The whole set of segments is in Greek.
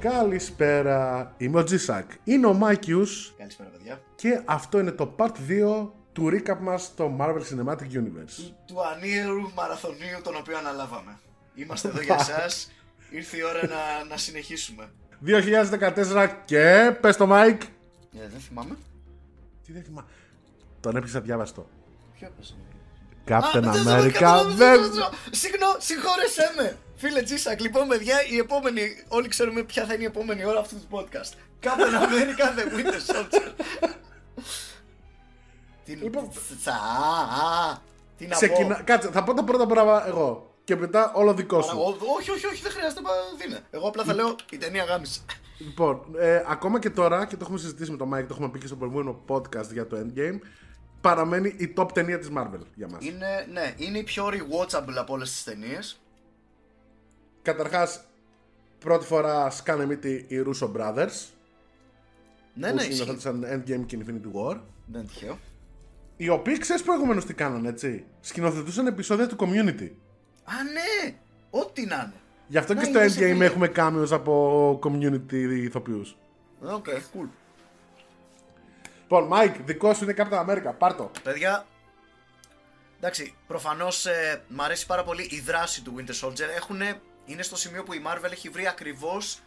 Καλησπέρα, είμαι ο GSAK. Είναι ο Mikeius Καλησπέρα, παιδιά. και αυτό είναι το part 2 του recap μας στο Marvel Cinematic Universe. Του ανίερου μαραθωνίου τον οποίο αναλάβαμε. Είμαστε εδώ για εσάς. Ήρθε η ώρα να, να συνεχίσουμε. 2014 και πες το Mike. Ε, δεν θυμάμαι. Τι δεν θυμάμαι. Τον έπιασα αδιάβαστο. Ποιο έπεσε. Captain Α, δεν- America δεν- δεν... Συγγνώ, συγχώρεσέ με. Φίλε Τζίσακ, λοιπόν, παιδιά, η επόμενη. Όλοι ξέρουμε ποια θα είναι η επόμενη ώρα αυτού του podcast. Captain America The Winter Soldier. Τι Λοιπόν, τσα, α, Τι να πω. Ξεκινά... Κάτσε, θα πω τα πρώτα πράγματα εγώ. Και μετά όλο δικό σου. Παραγω- Όχι, όχι, όχι, δεν χρειάζεται να δίνε. Εγώ απλά θα λέω η ταινία γάμισε. Λοιπόν, ε, ακόμα και τώρα, και το έχουμε συζητήσει με τον Mike, το έχουμε πει και στο προηγούμενο podcast για το Endgame, παραμένει η top ταινία της Marvel για μας. Είναι, ναι, είναι η πιο rewatchable από όλες τις ταινίες. Καταρχάς, πρώτη φορά σκάνε μύτη οι Russo Brothers, Ναι, που ναι, ισχύει. σκηνοθέτησαν Endgame και Infinity War. Δεν είναι τυχαίο. Οι οποίοι ξέρεις προηγουμένως τι κάνανε, έτσι; Σκηνοθετούσαν επεισόδια του Community. Α, ναι! Ό,τι να είναι. Γι' αυτό Να και στο είδες, Endgame φίλε. έχουμε cameos από Community ηθοποιούς. Οκ, cool. Λοιπόν, Mike, δικό σου είναι Captain America, πάρτο. Παιδιά, εντάξει, προφανώς ε, μ' αρέσει πάρα πολύ η δράση του Winter Soldier. Έχουνε, είναι στο σημείο που η Marvel έχει βρει ακριβώς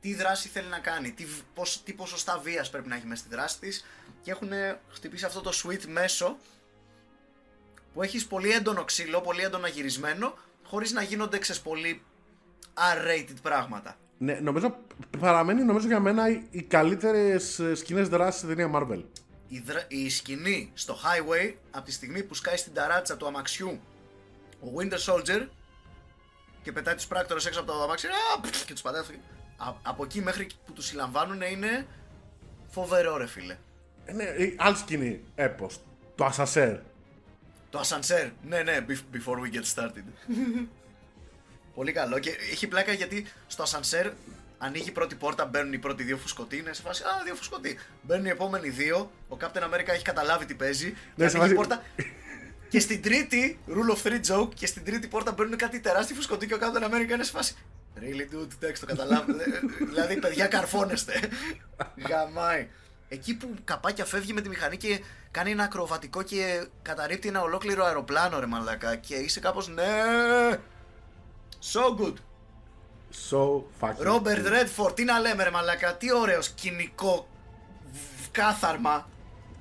τι δράση θέλει να κάνει, τι, πώς, τι ποσοστά βίας πρέπει να έχει μέσα στη δράση της και έχουν χτυπήσει αυτό το sweet μέσο που έχεις πολύ έντονο ξύλο, πολύ έντονα γυρισμένο χωρίς να γίνονται ξέρεις πολύ R-rated πράγματα. Ναι, νομίζω, παραμένει νομίζω για μένα οι, οι καλύτερες ε, σκηνές δράσης στην ταινία Marvel. η, δρα- η σκηνή στο highway από τη στιγμή που σκάει στην ταράτσα του αμαξιού ο Winter Soldier και πετάει τους πράκτορες έξω από το αμάξι α, πφ, και τους πατάει αυτό. Α- από εκεί μέχρι που τους συλλαμβάνουν είναι φοβερό ρε φίλε Ε, ναι, η άλλη σκηνή, έπος, το Ασασέρ. το ασανσέρ ναι ναι bef- before we get started πολύ καλό και έχει πλάκα γιατί στο ασανσέρ ανοίγει η πρώτη πόρτα, μπαίνουν οι πρώτοι δύο φουσκωτοί. Είναι σε φάση, Α, δύο φουσκωτοί. Μπαίνουν οι επόμενοι δύο. Ο Captain America έχει καταλάβει τι παίζει. Και Ναι, σε ανοίγει η φάση- πόρτα. και στην τρίτη, rule of three joke, και στην τρίτη πόρτα μπαίνουν κάτι τεράστιοι φουσκωτοί και ο Captain America είναι σε φάση. Really dude, εντάξει το καταλάβω. δηλαδή, παιδιά, καρφώνεστε. Γαμάει. Εκεί που καπάκια φεύγει με τη μηχανή και κάνει ένα ακροβατικό και καταρρύπτει ένα ολόκληρο αεροπλάνο, ρε μαλακά. Και είσαι κάπως ναι. So good. So fucking. Ρόμπερτ cool. Ρέντφορντ, τι να λέμε ρε μαλακά, τι ωραίος σκηνικό β- κάθαρμα.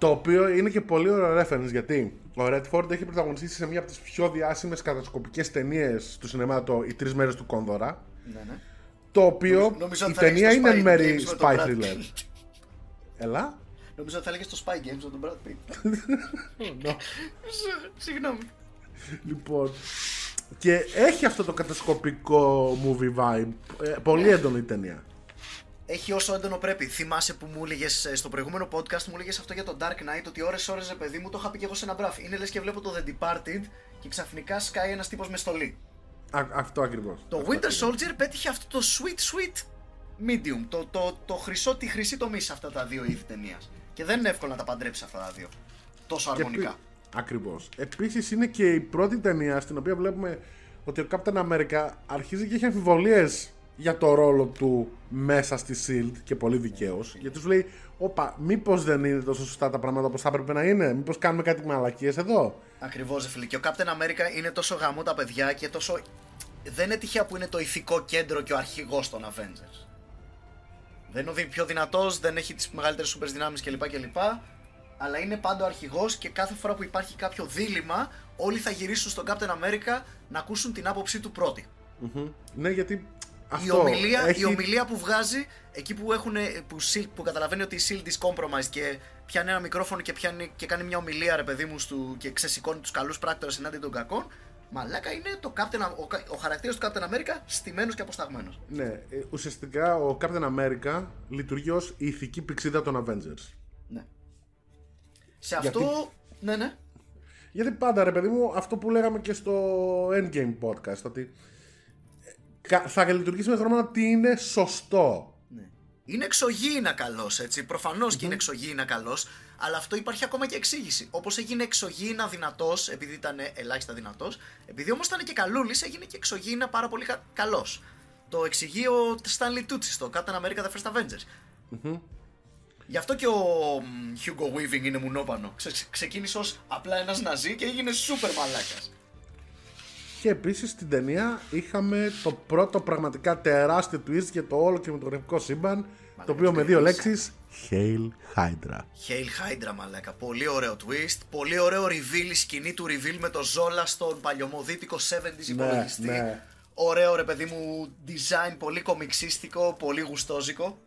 Το οποίο είναι και πολύ ωραίο reference γιατί ο Redford έχει πρωταγωνιστήσει σε μία από τις πιο διάσημες κατασκοπικές ταινίες του σινεμά, το «Οι τρεις μέρες του Κόνδωρα», Ναι, ναι. το οποίο Νομίζω η ότι θα έλεγες ταινία το είναι εν Spy μέρη Games με τον spy Brad thriller. Pitt. Ελά. Νομίζω ότι θα έλεγες το Spy Games με τον Brad Pitt. No. Συγγνώμη. Λοιπόν, και έχει αυτό το κατασκοπικό movie vibe. Ε, πολύ έντονο η ταινία. Έχει όσο έντονο πρέπει. Θυμάσαι που μου έλεγες στο προηγούμενο podcast, μου έλεγες αυτό για το Dark Knight, ότι ώρες-ώρες ρε παιδί μου το είχα πει και εγώ σε ένα μπραφ. Είναι λες και βλέπω το The Departed και ξαφνικά σκάει ένας τύπος με στολή. Α, αυτό ακριβώς. Το Αυτό Winter ακριβώς. Soldier πέτυχε αυτό το sweet sweet medium. Το, το, το χρυσό, τη χρυσή τομή σε αυτά τα δύο είδη ταινίας. Και δεν είναι εύκολο να τα παντρέψεις αυτά τα δύο. Τόσο Και αρμονικά. επί- Ακριβώς. Επίσης είναι και η πρώτη ταινία στην οποία βλέπουμε ότι ο Captain America αρχίζει και έχει αμφιβολίες για το ρόλο του μέσα στη SHIELD και πολύ δικαίως. Γιατί σου λέει, όπα, μήπως δεν είναι τόσο σωστά τα πράγματα όπως θα έπρεπε να είναι, μήπως κάνουμε κάτι μαλακίες εδώ; Ακριβώς, φίλε. Και ο Captain America είναι τόσο γαμό τα παιδιά και τόσο. Δεν είναι τυχαία που είναι το ηθικό κέντρο και ο αρχηγός των Avengers. Δεν είναι ο δι- πιο δυνατός, δεν έχει τις μεγαλύτερες σούπερ δυνάμεις κλπ. κλπ. Αλλά είναι πάντα ο αρχηγός και κάθε φορά που υπάρχει κάποιο δίλημα, όλοι θα γυρίσουν στον Captain America να ακούσουν την άποψή του πρώτη. Μμμ. Ναι, γιατί Η αυτό ομιλία, έχει... η ομιλία που βγάζει εκεί που, έχουν, που, Shield- που καταλαβαίνει ότι η Shield is compromised και πιάνει ένα μικρόφωνο και, πιάνει, και κάνει μια ομιλία ρε παιδί μου στου, και ξεσηκώνει τους καλούς πράκτορες ενάντια των κακών μαλάκα είναι το Captain, ο, ο χαρακτήρας του Captain America στημένος και αποσταγμένος Ναι, ε, ουσιαστικά ο Captain America λειτουργεί ως η ηθική πηξίδα των Avengers. ναι. σε αυτό ναι ναι Γιατί πάντα ρε παιδί μου, αυτό που λέγαμε και στο Endgame podcast, ότι ε, κα- θα λειτουργήσει με χρόνο ότι είναι σωστό. Ναι. Είναι εξωγήινα καλό, έτσι. Προφανώς και είναι εξωγήινα καλό, αλλά αυτό υπάρχει ακόμα και εξήγηση. Όπως έγινε εξωγήινα δυνατός, επειδή ήταν ελάχιστα δυνατός, επειδή όμως ήταν και καλούλης, έγινε και εξωγήινα πάρα πολύ καλός. το εξηγεί ο Stanley Tucci στο Captain America The First Avengers. Γι' αυτό και ο μ, Hugo Weaving είναι μουνόπανο. Ξε, ξεκίνησε ως απλά ένας ναζί και έγινε σούπερ μαλάκας. Και επίσης στην ταινία είχαμε το πρώτο πραγματικά τεράστιο twist για το όλο κινηματογραφικό σύμπαν. το οποίο με δύο ξεκίνησε. λέξεις. Hail Hydra. Hail Hydra μαλάκα. Πολύ ωραίο twist. Πολύ ωραίο reveal η σκηνή του reveal με το Ζόλα στον παλιωμοδίτικο 70s υπολογιστή. ναι. Ωραίο ρε παιδί μου design, πολύ κομιξίστικο, πολύ γουστόζικο.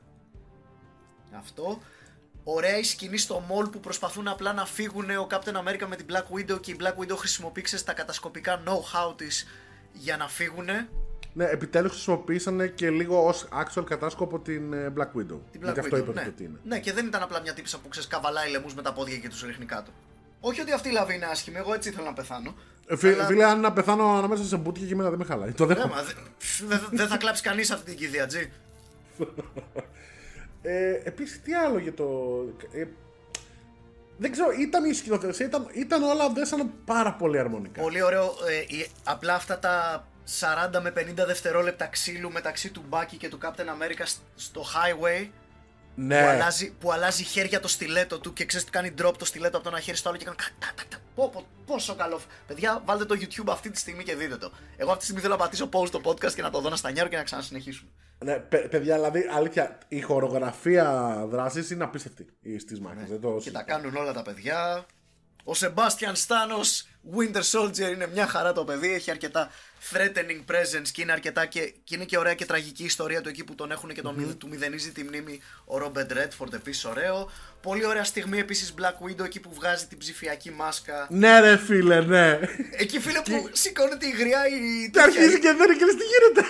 Αυτό. Ωραία η σκηνή στο mall που προσπαθούν απλά να φύγουν ο Captain America με την Black Widow και η Black Widow χρησιμοποίησε τα κατασκοπικά know-how της για να φύγουν. Ναι, επιτέλους χρησιμοποίησαν και λίγο ως actual κατάσκοπο την ε, Black Widow. Την Black Γιατί αυτό Widow, είπατε ναι. ότι είναι. ναι, και δεν ήταν απλά μια τύψα που ξέρεις καβαλάει λαιμού με τα πόδια και τους ρίχνει κάτω. Όχι ότι αυτή η λαβή είναι άσχημη, εγώ έτσι ήθελα να πεθάνω. Ε, Φι- Αλλά- Φίλε, αν να πεθάνω ανάμεσα σε μπουτια και εμένα δεν με χαλάει. Το Ναι, δέχομαι. μα δεν δε, δεν θα κλάψει κανείς αυτή την κηδεία, Τζι. Ε, Επίσης, τι άλλο για το. Ε, δεν ξέρω, ήταν η σκηνοθεσία, ήταν, ήταν όλα δέσανε πάρα πολύ αρμονικά. Πολύ ωραίο. ε, η- απλά αυτά τα 40 με 50 δευτερόλεπτα ξύλου μεταξύ του Μπάκι και του Captain America σ- στο highway ναι, που, αλλάζει, που αλλάζει χέρια το στιλέτο του και ξέρεις τι κάνει drop το στιλέτο από το ένα χέρι στο άλλο και κάνει. κα- κα- κα- κα- Πω, πω, πόσο καλό. Παιδιά, βάλτε το YouTube αυτή τη στιγμή και δείτε το. Εγώ αυτή τη στιγμή θέλω να πατήσω pause το podcast και να το δω να στανιάρω και να ξανασυνεχίσουμε. Ναι, παι- παιδιά, δηλαδή, αλήθεια, η χορογραφία δράσης είναι απίστευτη στις μάχες. Δεν το Ναι. Και τα κάνουν όλα τα παιδιά. Ο Sebastian Stanos Winter Soldier είναι μια χαρά το παιδί. Έχει αρκετά threatening presence και είναι αρκετά και, και είναι και ωραία και τραγική ιστορία του εκεί που τον έχουν και τον, μηδ- του μηδενίζει τη μνήμη ο Robert Redford επίσης ωραίο. Πολύ ωραία στιγμή επίσης Black Widow εκεί που βγάζει την ψηφιακή μάσκα. Ναι, ρε φίλε, ναι. Εκεί φίλε που σηκώνεται η γριά η. Και αρχίζει και δεν και λες τι γίνεται;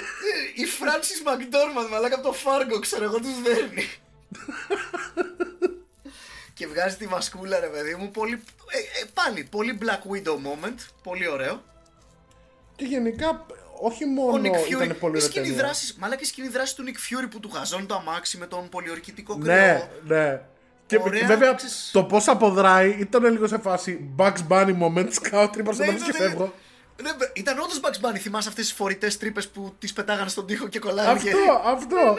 Η Francis McDormand μαλάκα από το Fargo ξέρω εγώ τους δέρνει Και βγάζει τη μασκούλα ρε παιδί μου πολύ, ε, ε, Πάλι πολύ Black Widow moment Πολύ ωραίο Και γενικά, όχι Ο μόνο Nick Fury ήταν πολύ η ωραία σκηνή ταινία. δράσης, Μαλάκα η σκηνή δράσης του Nick Fury που του γαζώνει το αμάξι με τον πολιορκητικό κρυό Ναι, ναι. Και Ωραία, βέβαια ξέρεις- το πώς αποδράει ήταν λίγο σε φάση Bugs Bunny moment, σκάω τρύπα στο Ναι, τέλος ναι, και ναι. φεύγω. Ναι, Ήταν όντως Bugs Bunny Θυμάσαι αυτές τις φορητές τρύπες που τις πετάγανε στον τοίχο και κολλάγανε Αυτό, και... αυτό.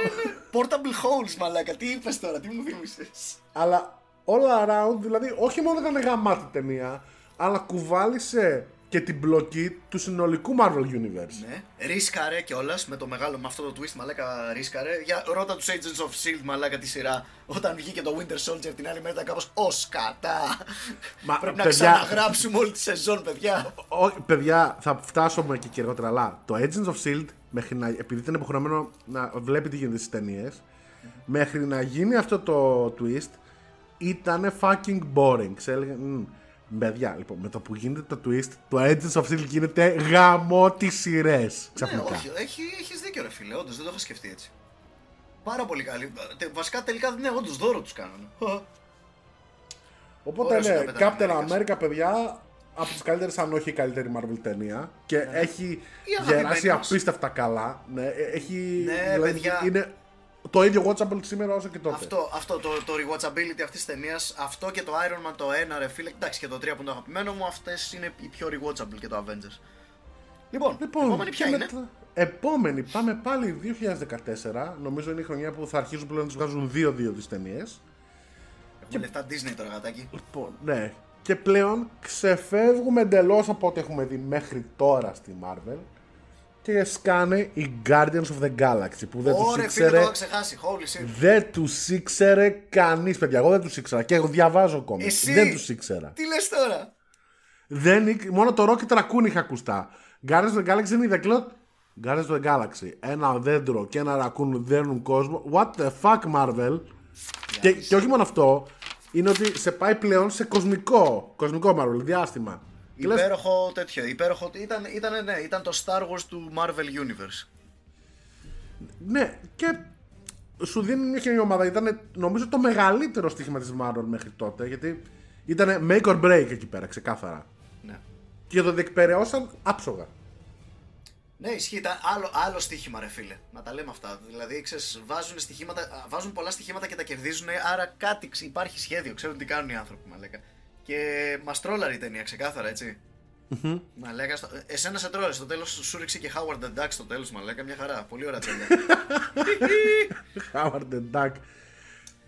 Portable holes μαλάκα Τι είπες τώρα, τι μου θύμισες; Αλλά all around, δηλαδή, όχι μόνο ήταν γαμάτη ταινία, αλλά κουβάλισε και την μπλοκή του συνολικού Marvel Universe. Ναι. Ρίσκαρε κιόλας με το μεγάλο, με αυτό το twist, μαλάκα ρίσκαρε. Για ρώτα τους Agents of Shield, μαλάκα τη σειρά. Όταν βγήκε το Winter Soldier την άλλη μέρα ήταν κάπως ω κατά. Μα, Πρέπει να παιδιά- ξαναγράψουμε όλη τη σεζόν, παιδιά. Όχι, παιδιά, θα φτάσουμε και, και αργότερα. Αλλά το Agents of Shield, μέχρι να, επειδή ήταν υποχρεωμένο να βλέπει τι γίνεται στις ταινίες, μέχρι να γίνει αυτό το twist, ήταν fucking boring. Ξέρετε, μ, παιδιά, λοιπόν, με το που γίνεται το twist, το Agents of Shield γίνεται γαμό τις σειρές. Ναι, Ξαφνικά. όχι, έχει, έχεις δίκιο, ρε φίλε. Όντως δεν το είχα σκεφτεί έτσι. Πάρα πολύ καλή. Τε- Βασικά τελικά ναι, όντως δώρο τους κάνανε. Οπότε Ωραίος ναι, ο Captain Captain America. America, παιδιά, από τις καλύτερες, αν όχι η καλύτερη Marvel ταινία. Και έχει Ναι. Η αγαπημένη γεράσει μας. απίστευτα καλά. Ναι, ε, έχει. Ναι, παιδιά. Είναι το ίδιο watchable σήμερα όσο και τότε. Αυτό, αυτό το, το rewatchability αυτής της ταινίας, αυτό και το Iron Man το 1, ρε φίλε, εντάξει και το 3 που είναι το αγαπημένο μου, αυτές είναι οι πιο rewatchable και το Avengers. Λοιπόν, Λοιπόν, επόμενη ποια και είναι; μετά- Επόμενη, πάμε πάλι 2014. Νομίζω είναι η χρονιά που θα αρχίσουν πλέον να τους βγάζουν δύο-δύο τις ταινίες. Έχουμε λεφτά Disney τώρα, γατάκι. Λοιπόν, ναι. Και πλέον ξεφεύγουμε εντελώς από ό,τι έχουμε δει μέχρι τώρα στη Marvel. Και σκάνε οι Guardians of the Galaxy που δεν τους Ωραία, φίλε, το ήξερε. είχα ξεχάσει. Holy shit. Δεν τους ήξερε κανείς, παιδιά. Εγώ δεν τους ήξερα και εγώ διαβάζω κόμικ. Εσύ. Δεν τους ήξερα. Τι λες τώρα; Δεν, ήξ- μόνο το Rocket Raccoon είχα ακουστά. Guardians of the Galaxy είναι είδα και λέω, Guardians of the Galaxy. Ένα δέντρο και ένα ρακούν δέρνουν κόσμο. What the fuck, Marvel; Και, και όχι μόνο αυτό, είναι ότι σε πάει πλέον σε κοσμικό. Κοσμικό Marvel, διάστημα. Και λες, Υπέροχο τέτοιο. Υπέροχο. Ήταν, ήταν, ναι, ήταν το Star Wars του Marvel Universe. ναι, και σου δίνει μια κοινή ομάδα. Ήταν νομίζω το μεγαλύτερο στοίχημα της Marvel μέχρι τότε. Γιατί ήταν make or break εκεί πέρα, ξεκάθαρα. Ναι. Και το διεκπαιρεώσαν άψογα. Ναι, ισχύει. Ήταν άλλο, άλλο στοίχημα, ρε φίλε. Να τα λέμε αυτά. Δηλαδή, ξέρεις, βάζουν, στοιχήματα, α, βάζουν πολλά στοιχήματα και τα κερδίζουν. Άρα κάτι ξ- υπάρχει σχέδιο. Ξέρουν τι κάνουν οι άνθρωποι, μα λέγα. Και μας τρόλαρε η ταινία, ξεκάθαρα, έτσι. Μαλάκα, στο... εσένα σε τρόλε. Στο τέλος σου ρίξε και Howard the Duck στο τέλος, μαλάκα. Μια χαρά. Πολύ ωραία τέλεια. Howard the Duck.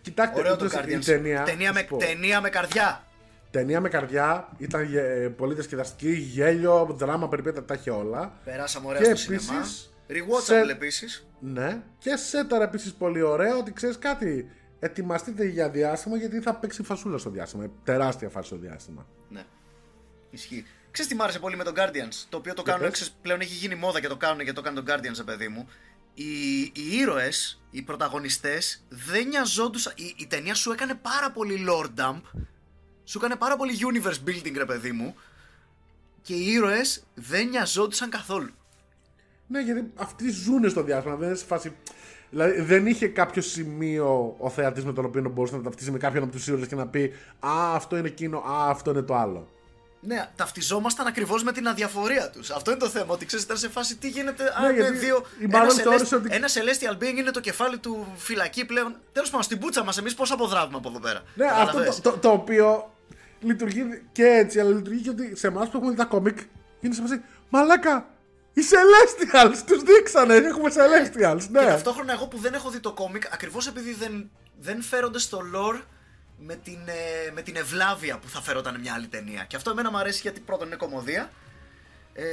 Κοιτάξτε, Ωραίο το ούτως η Guardians. ταινία, Ταινία, θα με, σου πω. ταινία με καρδιά. ταινία με καρδιά, ήταν γε- πολύ διασκεδαστική, γέλιο, δράμα, περιπέτεια, τα είχε όλα. Περάσαμε ωραία Και στο επίσης, σινεμά. Rewatchable σε- επίσης. Ναι. Και σέταρα επίσης πολύ ωραίο ότι ξέρεις κάτι. Ετοιμαστείτε για διάστημα γιατί θα παίξει φασούλα στο διάστημα. Τεράστια φάση στο διάστημα. Ναι. Ισχύει. Ξέρεις τι μ' άρεσε πολύ με τον Guardians, το οποίο το κάνουν, πες. ξέρεις, πλέον έχει γίνει μόδα και το κάνουν και το κάνει τον Guardians, ρε παιδί μου. Οι, οι ήρωες, οι πρωταγωνιστές, δεν νοιαζόντουσαν. Η, η tαινία σου έκανε πάρα πολύ lore dump, σου έκανε πάρα πολύ universe building, ρε παιδί μου, και οι ήρωες δεν νοιαζόντουσαν καθόλου. Ναι, γιατί αυτοί ζουν στο διάστημα. Δεν είναι σε φάση. Δηλαδή δεν είχε κάποιο σημείο ο θεατής με τον οποίο μπορούσε να ταυτίσει με κάποιον από τους ήρωες και να πει Α, αυτό είναι εκείνο, Α, αυτό είναι το άλλο. Ναι, ταυτιζόμασταν ακριβώς με την αδιαφορία τους. Αυτό είναι το θέμα. Ότι ξέρεις, ήταν σε φάση τι γίνεται. Ναι, αν γιατί είναι δύο. η Ένας, Marvel celest- θεώρησε ότι- ένας celestial being είναι το κεφάλι του φυλακή πλέον. Τέλος πάντων, στην πούτσα μας, εμείς πώς αποδράβουμε από εδώ πέρα. Ναι, αυτό Καταλαβες; το, το, το οποίο λειτουργεί και έτσι, αλλά λειτουργεί και ότι σε εμάς που έχουμε δει τα κόμικ είναι σε φάση Μαλάκα! Οι Celestials! Τους δείξανε! Έχουμε Celestials! Ναι! Και ταυτόχρονα εγώ που δεν έχω δει το κόμικ, ακριβώς επειδή δεν, δεν φέρονται στο lore με την, ε, με την ευλάβεια που θα φέρονταν μια άλλη ταινία. Και αυτό εμένα μου αρέσει γιατί πρώτον είναι κομμωδία. Ε,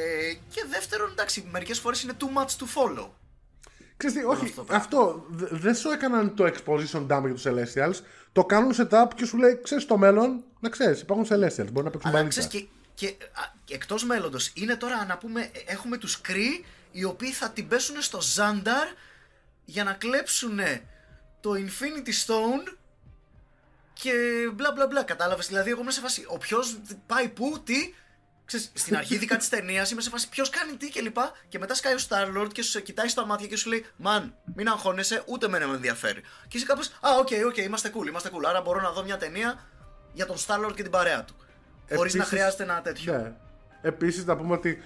και δεύτερον, εντάξει, μερικές φορές είναι too much to follow. Ξέρεις τι, όχι, αυτό αυτό, το δε- δεν σου έκαναν το exposition dump για τους Celestials. Το κάνουν setup και σου λέει, ξέρεις το μέλλον, να ξέρεις, υπάρχουν Celestials, μπορεί να παίξουν Αλλά μπαλίτσα. ξέρεις και, και, α, και εκτός μέλλοντος, είναι τώρα να πούμε, ε, έχουμε τους Κρee οι οποίοι θα την πέσουν στο Ζάνταρ για να κλέψουν το Infinity Stone και μπλα μπλα μπλα. Κατάλαβες. Δηλαδή, εγώ είμαι σε φάση. Όποιο πάει πού, τι. Ξέρεις, στην αρχή δικά της ταινίας είμαι σε φάση ποιος κάνει τι κλπ. Και, και μετά σκάει ο Starlord και σου σε κοιτάει στα μάτια και σου λέει Μαν, μην αγχώνεσαι, ούτε εμένα με ενδιαφέρει. Και είσαι κάπως Α, οκ, οκ, είμαστε cool, είμαστε cool. Άρα μπορώ να δω μια ταινία για τον Starlord και την παρέα του. Χωρίς να Επίσης- χρειάζεται ένα τέτοιο. Ναι. Επίσης να πούμε ότι,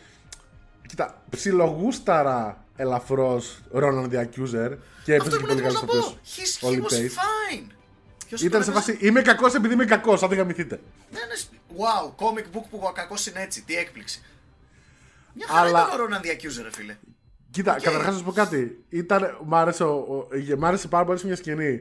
κοίτα, ψιλογούσταρα ελαφρώς Ronan the Accuser και Αυτό έπαιζε και ήμουν πολύ έτοιμος καλός να πω. οποίος He's, he Όλοι was Pace. fine. Ποιος Ήταν τον σε έπαιζε; φάση, είμαι κακός επειδή είμαι κακός, αν δεν γαμηθείτε. Ναι, ναι, σ- wow, comic book που ο κακός είναι έτσι. Τι έκπληξη. Μια χαρά Αλλά- ήταν ο Ronan the Accuser, ρε φίλε. Κοίτα, Οκ. καταρχάς να σου πω κάτι. Ήταν, μ, άρεσε, ο, ο- ε, μ' άρεσε πάρα πολύ σε μια σκηνή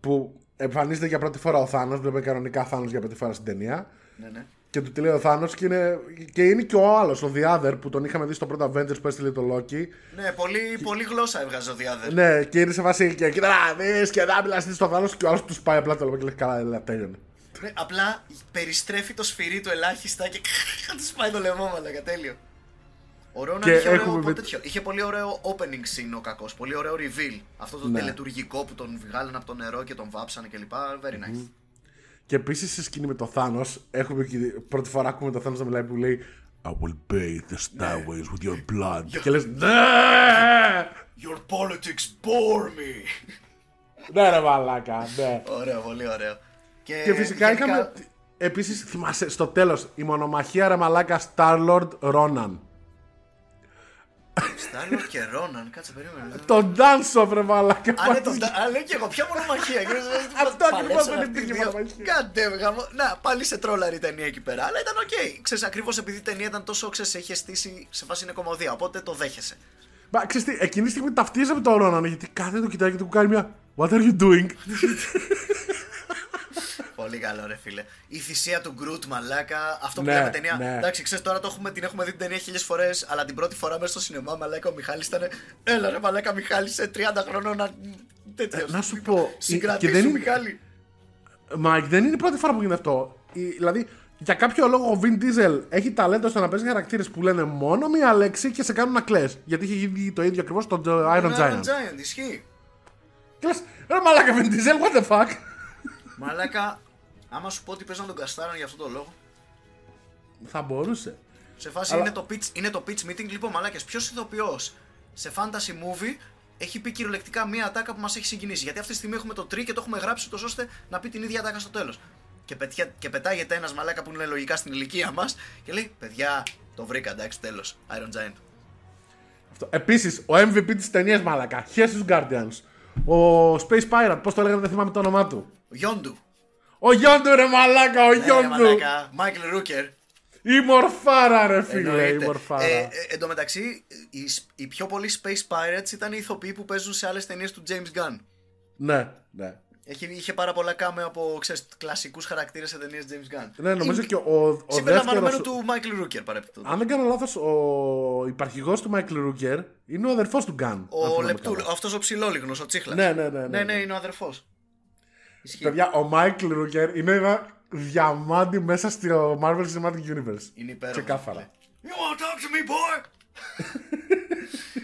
που εμφανίζεται για πρώτη φορά ο Θάνος, βλέπουμε κανονικά Θάνος για πρώτη φορά στην ταινία. Ναι, ναι. Και του τη λέει ο Θάνος και είναι, και είναι και ο άλλος, ο The Other, που τον είχαμε δει στο πρώτο Avengers που έστειλε το Loki. Ναι, πολύ, πολύ γλώσσα έβγαζε ο The Other. Ναι, και είναι σε βάση και κοίτα να δεις και να μιλάς στο Θάνος και ο άλλος του σπάει απλά το λαιμό και λέει καλά, έλα, τέλειωνε. Ναι, απλά περιστρέφει το σφυρί του ελάχιστα και τους πάει το λαιμό, μαλακα, τέλειο. Ο Ρόναν Και είχε, ωραίο, έχουμε με- τέτοιο. είχε πολύ ωραίο opening scene ο κακός. Πολύ ωραίο reveal. Αυτό το Ναι. τελετουργικό που τον βγάλανε από το νερό και τον βάψανε κλπ. Very nice. Και επίσης σε σκηνή με το Θάνος, έχουμε και πρώτη φορά ακούμε το Θάνος να μιλάει που λέει I will bathe the starways with your blood. Και λες ναι! Your politics bore me. Ναι ρε μαλάκα, ναι. ωραίο, πολύ ωραίο. Και, Και φυσικά γενικά- είχαμε. Επίσης, θυμάσαι στο τέλος η μονομαχία ρε μαλάκα Starlord Ronan. Starlord και Ronan, κάτσε περίμενε. Το dance off ρε μαλάκα. Α, ναι, τον- α, λέω και εγώ, ποια μονομαχία. και λέω, Αυτό ακριβώς παλέψαν δεν αυτοί οι υπήρχε δύο. μονομαχία. God damn, γαμώ. Να, πάλι σε τρολάρει η ταινία εκεί πέρα. Αλλά ήταν οκ. Ξέρεις, ακριβώς επειδή η ταινία ήταν τόσο, ξέρεις, είχε στήσει σε φάση είναι κωμωδία. Οπότε το δέχεσαι. Μα ξέρεις τι, εκείνη τη στιγμή ταυτίζαμε τον Ronan γιατί κάθεται κοιτάει και του κάνει μια What are you doing? Πολύ καλό, ρε φίλε. Η θυσία του Groot, μαλάκα. Αυτό που Ναι, λέμε ταινία. ναι. Εντάξει, ξέρεις τώρα το έχουμε, την έχουμε δει την ταινία χίλιες φορές. Αλλά την πρώτη φορά μέσα στο σινεμά, μαλάκα, ο Μιχάλης ήταν. Έλα, ρε μαλάκα, Μιχάλη, είσαι 30 χρονών να. Τέτοιος. Ε, να σου πω, και Συγκρατήσου, δεν είναι- Μιχάλη. Μάικ, δεν είναι η πρώτη φορά που γίνεται αυτό. Η- Δηλαδή, για κάποιο λόγο ο Vin Diesel έχει ταλέντο στο να παίζει χαρακτήρες που λένε μόνο μία λέξη και σε κάνουν να κλαις. Γιατί είχε γίνει το ίδιο ακριβώς στον Iron Iron Giant. Giant, ισχύει. Και λες, ρε μαλάκα Vin Diesel, what the fuck; Μαλάκα, άμα σου πω ότι παίζαν τον Καστάραν για αυτόν τον λόγο. Θα μπορούσε. Σε φάση Αλλά- είναι, το pitch, είναι το pitch meeting. Λοιπόν, μαλάκες, ποιος ηθοποιός σε fantasy movie έχει πει κυριολεκτικά μία ατάκα που μας έχει συγκινήσει; Γιατί αυτή τη στιγμή έχουμε το τρί και το έχουμε γράψει τόσο ώστε να πει την ίδια ατάκα στο τέλος. Και, πετιά, και πετάγεται ένας μαλάκα που είναι λογικά στην ηλικία μας και λέει: Παιδιά, το βρήκα, εντάξει, τέλος. Iron Giant. Επίσης, ο MVP της ταινίας μαλάκα. Jesus Guardians. Ο Space Pirate, πώς το λέγανε, δεν θυμάμαι το όνομά του. Γιόντου. Ο Γιόντου ρε μαλάκα, ο Ναι, ρε Γιόντου. μαλάκα. Μάικλ Ρούκερ. Η μορφάρα, ρε φίλε, η Εννοείται. μορφάρα. Ε, ε, εν τω μεταξύ, οι, σ- οι πιο πολλοί Space Pirates ήταν οι ηθοποιοί που παίζουν σε άλλες ταινίες του James Gunn. Ναι, ναι. Έχει, είχε πάρα πολλά κάμεο από κλασικούς χαρακτήρες σε ταινίες James Gunn. Ναι, νομίζω Είναι- και ο, ο Συμπεριλαμβανομένου δεύτερος... του Michael Rooker παρεπιπτόντως. Αν δεν κάνω λάθος, ο υπαρχηγός του Μάικλ Ρούκερ είναι ο αδερφός του Gunn. Ο Λεπτούλης, αυτός ο ψηλόλιγνος, ο Τσίχλας. Ναι, ναι, ναι, ναι. ναι, ναι, είναι ο αδερφός. Παιδιά, ο Μάικλ Ρούκερ είναι ένα διαμάντι μέσα στο Marvel Cinematic Universe. Είναι υπέροχος. Ξεκάθαρα. You wanna talk to me, boy?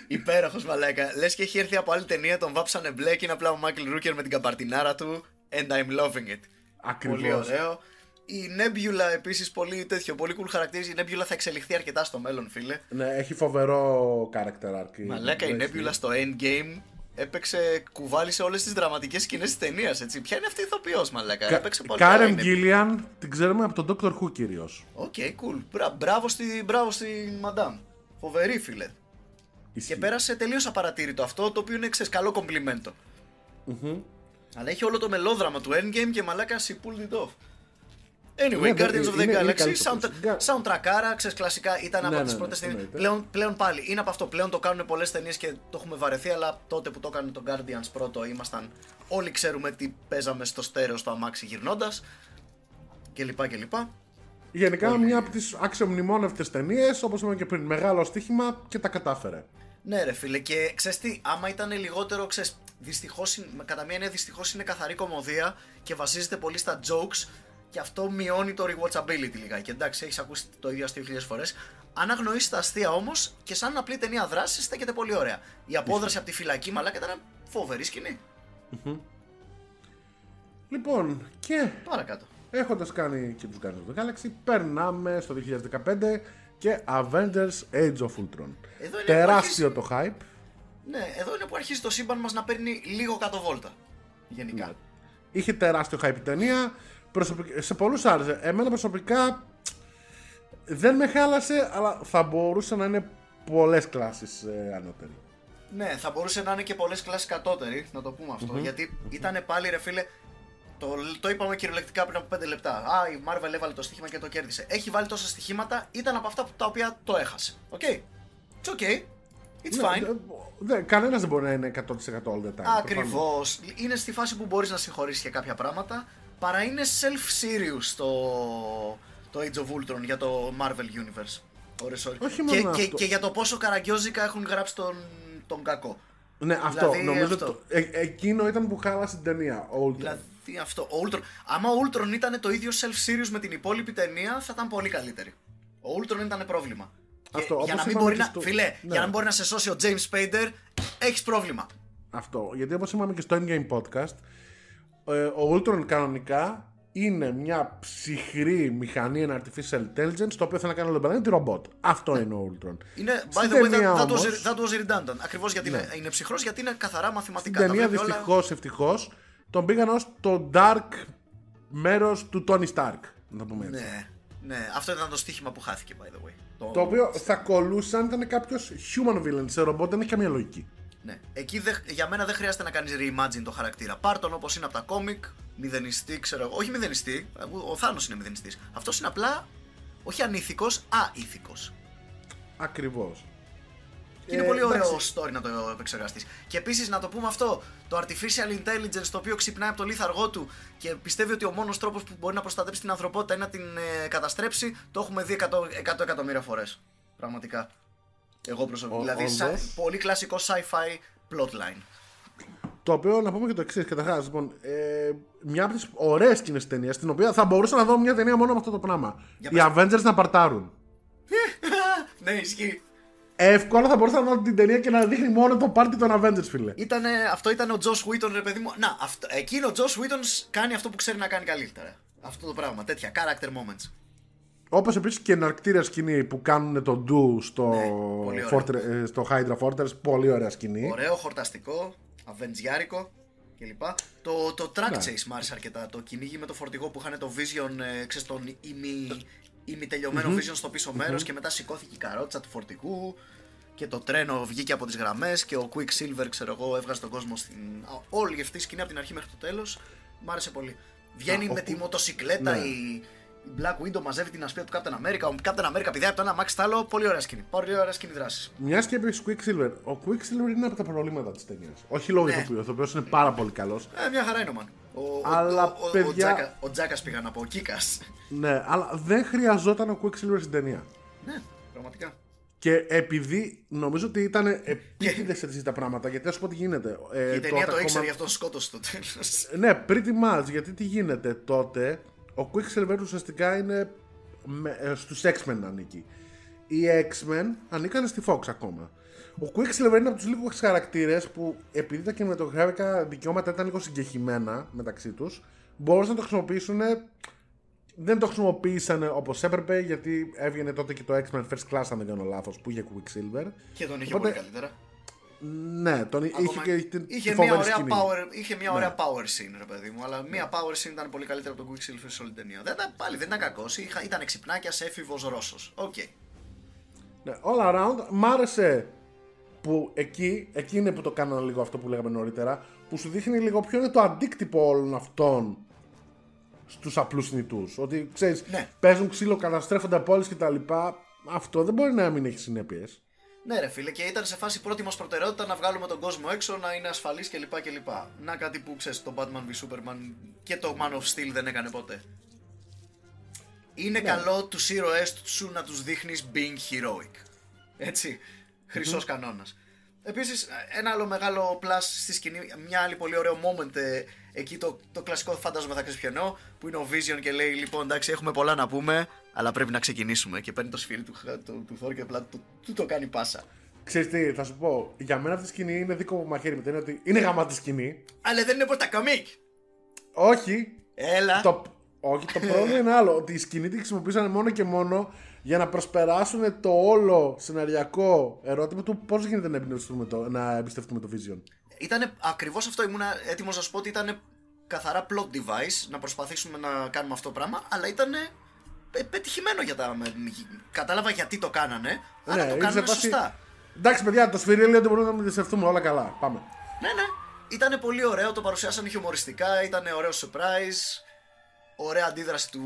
Υπέροχος μαλάκα. Λες και έχει έρθει από άλλη ταινία, τον βάψανε μπλε και είναι απλά ο Μάικλ Ρούκερ με την καπαρτινάρα του. And I'm loving it. Ακριβώς. Πολύ ωραίο. Η Nebula επίσης πολύ τέτοιο, πολύ cool χαρακτήρα. Η Nebula θα εξελιχθεί αρκετά στο μέλλον, φίλε. Ναι, έχει φοβερό character arc. Μαλάκα η Έχει. Nebula στο Endgame έπαιξε κουβάλησε όλες τις δραματικές σκηνές της ταινίας. Ποια είναι αυτή η ηθοποιός, Μαλάκα; Κα- Έπαιξε πολύ καλά η Κάρεν Nebula. Γκίλιαν την ξέρουμε από τον Doctor Who κυρίως. Οκ, cool. Μπρα- μπράβο στη, μπράβο στη Μαντάμ. Φοβερή, φίλε. Και πέρασε τελείως απαρατήρητο αυτό, το οποίο είναι ξέρεις, καλό κομπλιμέντο. Αλλά έχει όλο το μελόδραμα του Endgame και μαλάκα she pulled it off. Anyway, Ναι, Guardians είναι- of the είναι Galaxy, καλή το sound, Κα- soundtrackάρα, ξέρεις, κλασικά ήταν από Ναι, τις ναι, πρώτες ναι, ταινίες. εννοείται. Πλέον, πλέον πάλι, είναι από αυτό, πλέον το κάνουν πολλές ταινίες και το έχουμε βαρεθεί, αλλά τότε που το έκανε το Guardians πρώτο ήμασταν, όλοι ξέρουμε τι παίζαμε στο στέρεο στο αμάξι γυρνώντας και λοιπά και λοιπά. Γενικά μια από τις αξιομνημόνευτες ταινίες, όπως είπαμε και πριν, μεγάλο στοίχημα και τα κατάφερε. Ναι, ρε φίλε, και ξέρεις τι, άμα ήταν λιγότερο, ξέρεις, δυστυχώς, κατά μία έννοια δυστυχώς είναι καθαρή κομμωδία και βασίζεται πολύ στα jokes και αυτό μειώνει το rewatchability λιγάκι. Εντάξει, έχεις ακούσει το ίδιο αστείο χιλιάδε φορές. Αν αγνοήσει τα αστεία όμως και σαν απλή ταινία δράσης στέκεται πολύ ωραία. Η απόδραση από τη φυλακή, μαλάκα ήταν φοβερή σκηνή. Λοιπόν, και Παρακάτω. έχοντας κάνει και τους Guardians of the Galaxy, περνάμε στο 2015 και Avengers Age of Ultron. Εδώ είναι Τεράστιο το hype. Ναι, εδώ είναι που αρχίζει το σύμπαν μας να παίρνει λίγο κάτω βόλτα. Γενικά. Ναι. Είχε τεράστιο hype η ταινία. Προσωπικ- Σε πολλούς άρεσε. Εμένα προσωπικά δεν με χάλασε, αλλά θα μπορούσε να είναι πολλές κλάσεις ε, ανώτερη. Ναι, θα μπορούσε να είναι και πολλές κλάσεις κατώτεροι, να το πούμε αυτό. Γιατί ήταν πάλι ρε φίλε. Το, το είπαμε κυριολεκτικά πριν από 5 λεπτά. Α, η Marvel έβαλε το στοίχημα και το κέρδισε. Έχει βάλει τόσα στοιχήματα, ήταν από αυτά που- τα οποία το έχασε. Οκ. It's okay. It's fine. Ναι, δε, Κανένας δεν μπορεί να είναι 100% all the time. προφανώς. Ακριβώς. Είναι στη φάση που μπορείς να συγχωρήσεις και κάποια πράγματα. Παρά είναι self-serious το, το Age of Ultron για το Marvel Universe. Ωρες, ώρες. Όχι και, μόνο και, αυτό. και για το πόσο καραγκιόζικα έχουν γράψει τον, τον κακό. Ναι, αυτό. Δηλαδή, νομίζω αυτό. το- ε, εκείνο ήταν που χάλασε την ταινία. Ultron. Δηλαδή αυτό. Ο Ultron. Άμα ο Ultron ήταν το ίδιο self-serious με την υπόλοιπη ταινία, θα ήταν πολύ καλύτερη. Ο Ultron ήταν πρόβλημα. Και Αυτό, για όπως να μην είπαμε μπορεί και να. στο- Φίλε, Ναι. για να μην μπορεί να σε σώσει ο James Spader, έχεις πρόβλημα. Αυτό. Γιατί όπως είπαμε και στο Endgame Podcast, ε, ο Ultron κανονικά είναι μια ψυχρή μηχανή, ένα artificial intelligence, το οποίο θέλει να κάνει όλο τον πλανήτη ρομπότ. Αυτό είναι ο Ultron. Είναι, by Στην the way, ταινία that, that, was, όμως- Ναι. that was redundant. Ακριβώς γιατί είναι, είναι ψυχρός, γιατί είναι καθαρά Στην μαθηματικά. Τα ταινία βλέπει όλα- δυστυχώς, ευτυχώς, τον πήγαν ως το dark μέρος του Tony Stark. Να το πούμε έτσι. Ναι, ναι, αυτό ήταν το στοίχημα που χάθηκε, by the way. Το οποίο θα κολούσε αν ήταν κάποιος human villain σε ρομπότ, δεν έχει καμία λογική. Ναι. Εκεί δε- για μένα δεν χρειάζεται να κάνεις reimagine το χαρακτήρα. Πάρ τον όπως είναι από τα κόμικ, μηδενιστή, ξέρω εγώ. Όχι μηδενιστή, ο Θάνος είναι μηδενιστής. Αυτός είναι απλά όχι ανήθικος, αήθικος. Ακριβώς. Και είναι πολύ ωραίο story να το επεξεργαστείς. Και επίσης να το πούμε αυτό: το artificial intelligence το οποίο ξυπνάει από το λίθαργό του και πιστεύει ότι ο μόνος τρόπος που μπορεί να προστατέψει την ανθρωπότητα είναι να την ε, καταστρέψει, το έχουμε δει 100, 100 εκατομμύρια φορές. Πραγματικά. Εγώ προσωπικά. Ο- δηλαδή, σαν όντως. πολύ κλασικό sci-fi plotline. Το οποίο να πούμε και το εξής. Καταρχάς, λοιπόν, ε, μια από τις ωραίες σκηνές ταινίας, την οποία θα μπορούσα να δω μια ταινία μόνο με αυτό το πράγμα. Για Οι πες. Avengers να παρτάρουν. ναι, ισχύει. Εύκολα θα μπορούσα να δω την ταινία και να δείχνει μόνο το πάρτι των Avengers, φίλε. Ήτανε, αυτό ήταν ο Josh Whedon, ρε παιδί μου. Να, αυτό, εκείνο ο Josh Whedon κάνει αυτό που ξέρει να κάνει καλύτερα. Αυτό το πράγμα, τέτοια character moments. Όπως επίσης και εναρκτήρια σκηνή που κάνουν το Do στο, Ναι, πολύ ωραίο. Fortre- ε, στο Hydra Fortress. Πολύ ωραία σκηνή. Ωραίο, χορταστικό, αβεντζιάρικο κλπ. Το, το track Ναι. chase μ' άρεσε αρκετά. Το κυνήγι με το φορτηγό που είχαν το Vision, ε, ξέρεις, τον ημι, ημιτελειωμένο Vision στο πίσω μέρος και μετά σηκώθηκε η καρότσα του φορτηγού και το τρένο βγήκε από τις γραμμές και ο Quicksilver, ξέρω εγώ, έβγαζε τον κόσμο στην... Α, Όλη αυτή η σκηνή από την αρχή μέχρι το τέλος μ' άρεσε πολύ. Βγαίνει Α, ο με τη Quick- μοτοσυκλέτα Ναι. η, η Black Widow μαζεύει την ασπίδα του Captain America. Ο Captain America πηδάει από το ένα μάξι στο άλλο. Πολύ ωραία σκηνή. Πολύ ωραία σκηνή δράσης. Μια και είπες Quicksilver. Ο Quicksilver είναι από τα προβλήματα της ταινίας. Όχι λόγω Ναι. ηθοποιού, ο ηθοποιό είναι πάρα πολύ καλός. Ε, μια χαρά είναι ο man. Ο, Αλλά, ο, ο, παιδιά- ο, Τζάκα, ο Τζάκας πήγα να πω, ο Κίκας. Ναι, αλλά δεν χρειαζόταν ο Quicksilver στην ταινία. ναι, πραγματικά. Και επειδή νομίζω ότι ήταν επίτηδες έτσι τα πράγματα, γιατί α πω τι γίνεται. Ε, η ταινία τότε το ήξερε, ακόμα- γι' αυτό σκότωσε στο τέλος. Ναι, pretty much. Γιατί τι γίνεται τότε, ο Quicksilver ουσιαστικά είναι με, ε, στους X-Men ανήκει. Οι X-Men ανήκαν στη Fox ακόμα. Ο Quicksilver είναι από τους λίγους χαρακτήρες που επειδή τα κινηματογραφικά δικαιώματα ήταν λίγο συγκεχημένα μεταξύ τους, μπορούσαν να το χρησιμοποιήσουν δεν το χρησιμοποίησαν όπως έπρεπε γιατί έβγαινε τότε και το X-Men First Class αν δεν κάνω λάθος που είχε Quicksilver και τον είχε Οπότε- πολύ καλύτερα. Ναι, τον είχε Ακόμα- και την είχε τη μια φοβερή ωραία, σκηνή. power, είχε μια ωραία Ναι. power scene, ρε παιδί μου. Αλλά μια power scene ήταν πολύ καλύτερα από τον Quicksilver σε όλη την ταινία. Δεν ήταν, πάλι δεν ήταν κακός. Ήταν ξυπνάκια έφηβος Ρώσος. Οκ. Ναι, all around. Μ' άρεσε που εκεί, εκεί είναι που το κάνανε λίγο αυτό που λέγαμε νωρίτερα, που σου δείχνει λίγο ποιο είναι το αντίκτυπο όλων αυτών στους απλούς νητούς. Ότι, ξέρεις, Ναι. παίζουν ξύλο, καταστρέφονται πόλεις και τα λοιπά. Αυτό δεν μπορεί να μην έχει συνέπειες. Ναι, ρε φίλε, και ήταν σε φάση πρώτη μας προτεραιότητα να βγάλουμε τον κόσμο έξω, να είναι ασφαλής κλπ. κλπ. Να κάτι που ξέρεις, το Batman v Superman και το Man of Steel δεν έκανε ποτέ. Είναι καλό τους ήρωές σου να τους δείχνεις being heroic. Έτσι. χρυσο κανόνας. Επίσης, ένα άλλο μεγάλο plus στη σκηνή, μια άλλη πολύ ωραίο moment ε, εκεί το, το κλασικό φάντασμα θα ξέρεις ποιο εννοώ, που είναι ο Vision και λέει: Λοιπόν, εντάξει, έχουμε πολλά να πούμε, αλλά πρέπει να ξεκινήσουμε. Και παίρνει το σφυρί του, του, του Thor και απλά του, του το κάνει πάσα. Ξέρεις τι, θα σου πω, για μένα αυτή η σκηνή είναι δίκοπο μαχαίρι με την έννοια ότι είναι γαμάτη σκηνή. Αλλά δεν είναι από τα κομικ. Όχι, Έλα. Το, όχι, το πρόβλημα είναι άλλο. Ότι η σκηνή τη χρησιμοποίησαν μόνο και μόνο για να προσπεράσουν το όλο σεναριακό ερώτημα του πώς γίνεται να εμπιστευτούμε το, να εμπιστευτούμε το Vision. Ήταν ακριβώς αυτό. Ήμουν έτοιμος να σου πω ότι ήταν καθαρά plot device να προσπαθήσουμε να κάνουμε αυτό το πράγμα, αλλά ήταν πετυχημένο για τα. Κατάλαβα γιατί το κάνανε, αλλά Ναι, το είναι κάνανε σε φάση- σωστά. Εντάξει, παιδιά, το σφυρί λέει ότι μπορούμε να εμπιστευτούμε όλα καλά. Πάμε. Ναι, ναι. Ήταν πολύ ωραίο, το παρουσιάσανε χιουμοριστικά, ήταν ωραίο surprise. Ωραία αντίδραση του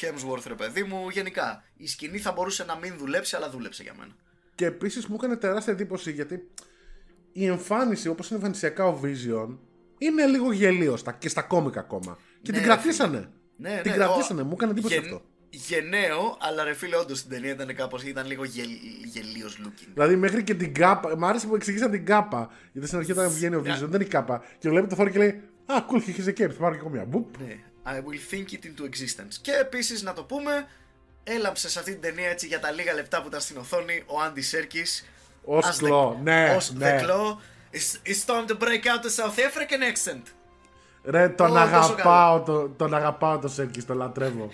Hemsworth, ρε παιδί μου. Γενικά, η σκηνή θα μπορούσε να μην δουλέψει, αλλά δούλεψε για μένα. Και επίσης μου έκανε τεράστια εντύπωση γιατί η εμφάνιση όπως είναι εμφανισιακά ο Vision είναι λίγο γελίο στα, και στα κόμικα ακόμα. Και Ναι, την ρε κρατήσανε. Ναι, την ναι, κρατήσανε, ο- μου έκανε εντύπωση γεν- αυτό. Γενναίο, αλλά ρε φίλε, όντως στην ταινία ήταν κάπως. ήταν λίγο γελ, γελίος looking. Δηλαδή μέχρι και την κάπα. Μ' άρεσε που εξηγήσαν την κάπα. Γιατί στην αρχή όταν βγαίνει ο Vision δεν είναι η κάπα. Και βλέπει το φόρο και λέει Α, cool, είχε σε cape. Θα πάρω και εγώ μια. Μπουπ. Ναι. I will think it into existence. Και επίσης να το πούμε, έλαμψε σε αυτή την ταινία έτσι για τα λίγα λεπτά που ήταν στην οθόνη ο Άντι Σέρκης. Ως κλό, ναι, Ως ναι. the claw. It's, it's time to break out the South African accent. Ρε, τον Ω, τόσο αγαπάω, το, τον αγαπάω το Σέρκι, τον λατρεύω.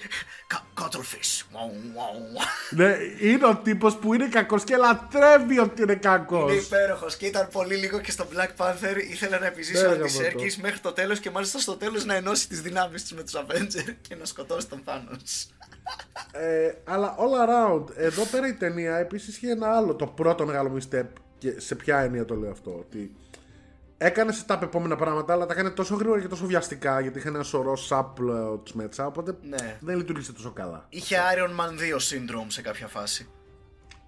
Κα- Cuttlefish. Wow, wow. ναι, είναι ο τύπος που είναι κακός και λατρεύει ότι είναι κακός. Είναι υπέροχος και ήταν πολύ λίγο και στο Black Panther. Ήθελε να επιζήσει Ναι, ο ρε, Άντι γαμώτο. Σέρκη μέχρι το τέλος και μάλιστα στο τέλος να ενώσει τις δυνάμεις του με τους Avenger και να σκοτώσει τον Thanos. Ε, αλλά all around, εδώ πέρα η ταινία επίσης είχε ένα άλλο, το πρώτο μεγάλο misstep και σε ποια έννοια το λέω αυτό, ότι έκανε set τα επόμενα πράγματα, αλλά τα έκανε τόσο γρήγορα και τόσο βιαστικά, γιατί είχε ένα σωρό subplots μέσα, οπότε Ναι. δεν λειτούργησε τόσο καλά. Είχε Iron Man 2 syndrome σε κάποια φάση.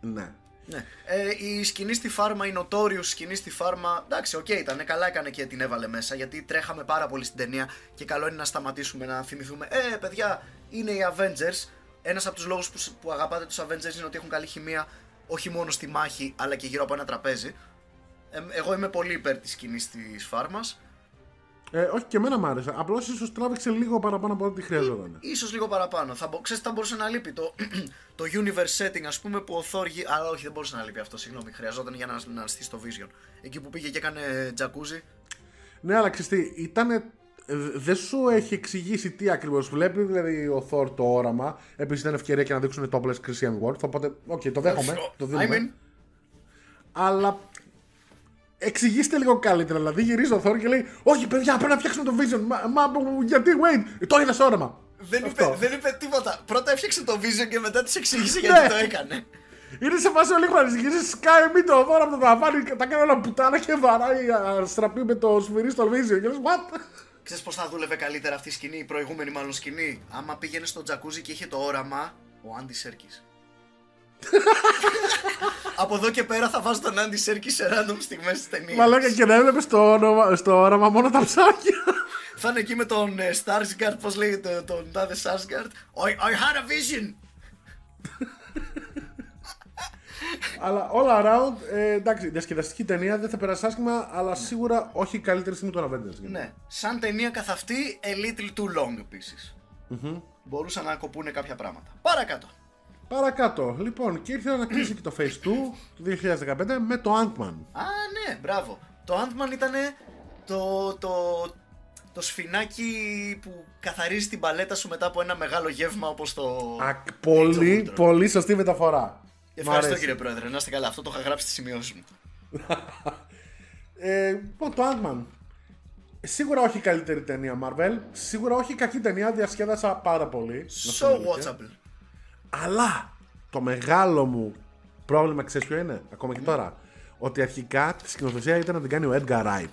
Ναι. Ναι. Ε, η σκηνή στη φάρμα, η Notorious σκηνή στη φάρμα. Εντάξει, οκ, ήταν καλά έκανε και την έβαλε μέσα γιατί τρέχαμε πάρα πολύ στην ταινία και καλό είναι να σταματήσουμε να θυμηθούμε. Ε, παιδιά, είναι οι Avengers. Ένας από τους λόγους που, που αγαπάτε τους Avengers είναι ότι έχουν καλή χημεία όχι μόνο στη μάχη αλλά και γύρω από ένα τραπέζι. Ε, εγώ είμαι πολύ υπέρ της σκηνής της φάρμας. Ε, όχι και εμένα μ' άρεσε, απλώς ίσως τράβηξε λίγο παραπάνω από ό,τι χρειαζόταν. Ίσως λίγο παραπάνω. Θα, μπο- ξέρεις, θα μπορούσε να λείπει το, το universe setting, ας πούμε, που ο Thor. γι- Α, όχι, δεν μπορούσε να λείπει αυτό. Συγγνώμη, χρειαζόταν για να, να στήσει το Vision. Εκεί που πήγε και έκανε τζακούζι. Ναι, αλλά ξέρεις τι, ήτανε... ε, Δεν σου έχει εξηγήσει τι ακριβώς βλέπει, δηλαδή ο Thor το όραμα. Επίσης ήταν ευκαιρία και να δείξουν το topless Chris Hemsworth. Οπότε, οκ, το δέχομαι. το δίνουμε. I mean, Αλλά εξηγήστε λίγο καλύτερα. Δηλαδή γυρίζει ο Thor και λέει: Όχι, παιδιά, πρέπει να φτιάξουμε το Vision. Μα, μα γιατί, wait, το είδε όραμα. δεν, Αυτό. είπε, δεν είπε τίποτα. Πρώτα έφτιαξε το Vision και μετά της εξήγησε Ναι. γιατί το έκανε. Είναι σε φάση ο Λίγμαρη. Γυρίζει, σκάει μη το Thor από το ταβάνι και τα κάνει όλα πουτάνα και βαράει α, στραπή με το σφυρί στο Vision. Και λες: What? Ξέρεις πώς θα δούλευε καλύτερα αυτή η σκηνή, η προηγούμενη μάλλον σκηνή; Άμα πήγαινε στο τζακούζι και είχε το όραμα, ο Άντι Σέρκης. Από εδώ και πέρα θα βάζω τον Άντι Σέρκη σε random στιγμές της ταινίας. Μαλάκα και να έβλεπες στο, όνομα- στο όραμα μόνο τα ψάρια. Θα είναι εκεί με τον ε, Starsguard, πώς λέγεται τον τάδε Starsguard. I, I had a vision. αλλά all around, ε, εντάξει, διασκεδαστική ταινία δεν θα περάσει άσχημα, αλλά σίγουρα όχι η καλύτερη στιγμή των Avengers. Ναι, σαν ταινία καθ' αυτή, a little too long επίσης. Μπορούσαν να κοπούνε κάποια πράγματα. Παρακάτω. Παρακάτω, λοιπόν, και ήρθε να κλείσει και το Phase 2 του 2015 με το Ant-Man. Α, ναι, μπράβο. Το Ant-Man ήταν το, το, το σφινάκι που καθαρίζει την παλέτα σου μετά από ένα μεγάλο γεύμα όπως το... Α, πολύ, Age of Ultron. πολύ σωστή μεταφορά. Μ' Ευχαριστώ αρέσει. κύριε Πρόεδρε, να είστε καλά. Αυτό το είχα γράψει στις σημειώσεις μου. Ε, λοιπόν, το Ant-Man. Σίγουρα όχι η καλύτερη ταινία Marvel. Σίγουρα όχι η κακή ταινία. Διασκέδασα πάρα πολύ. να σου So πω την αλήθεια. watchable. Αλλά το μεγάλο μου πρόβλημα, ξέρεις ποιο είναι, ακόμα και τώρα. Ότι αρχικά τη σκηνοθεσία ήταν να την κάνει ο Edgar Wright.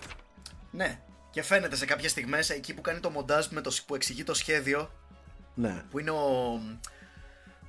Ναι. Και φαίνεται σε κάποιες στιγμές εκεί που κάνει το μοντάζ με το, που εξηγεί το σχέδιο Ναι. που είναι ο,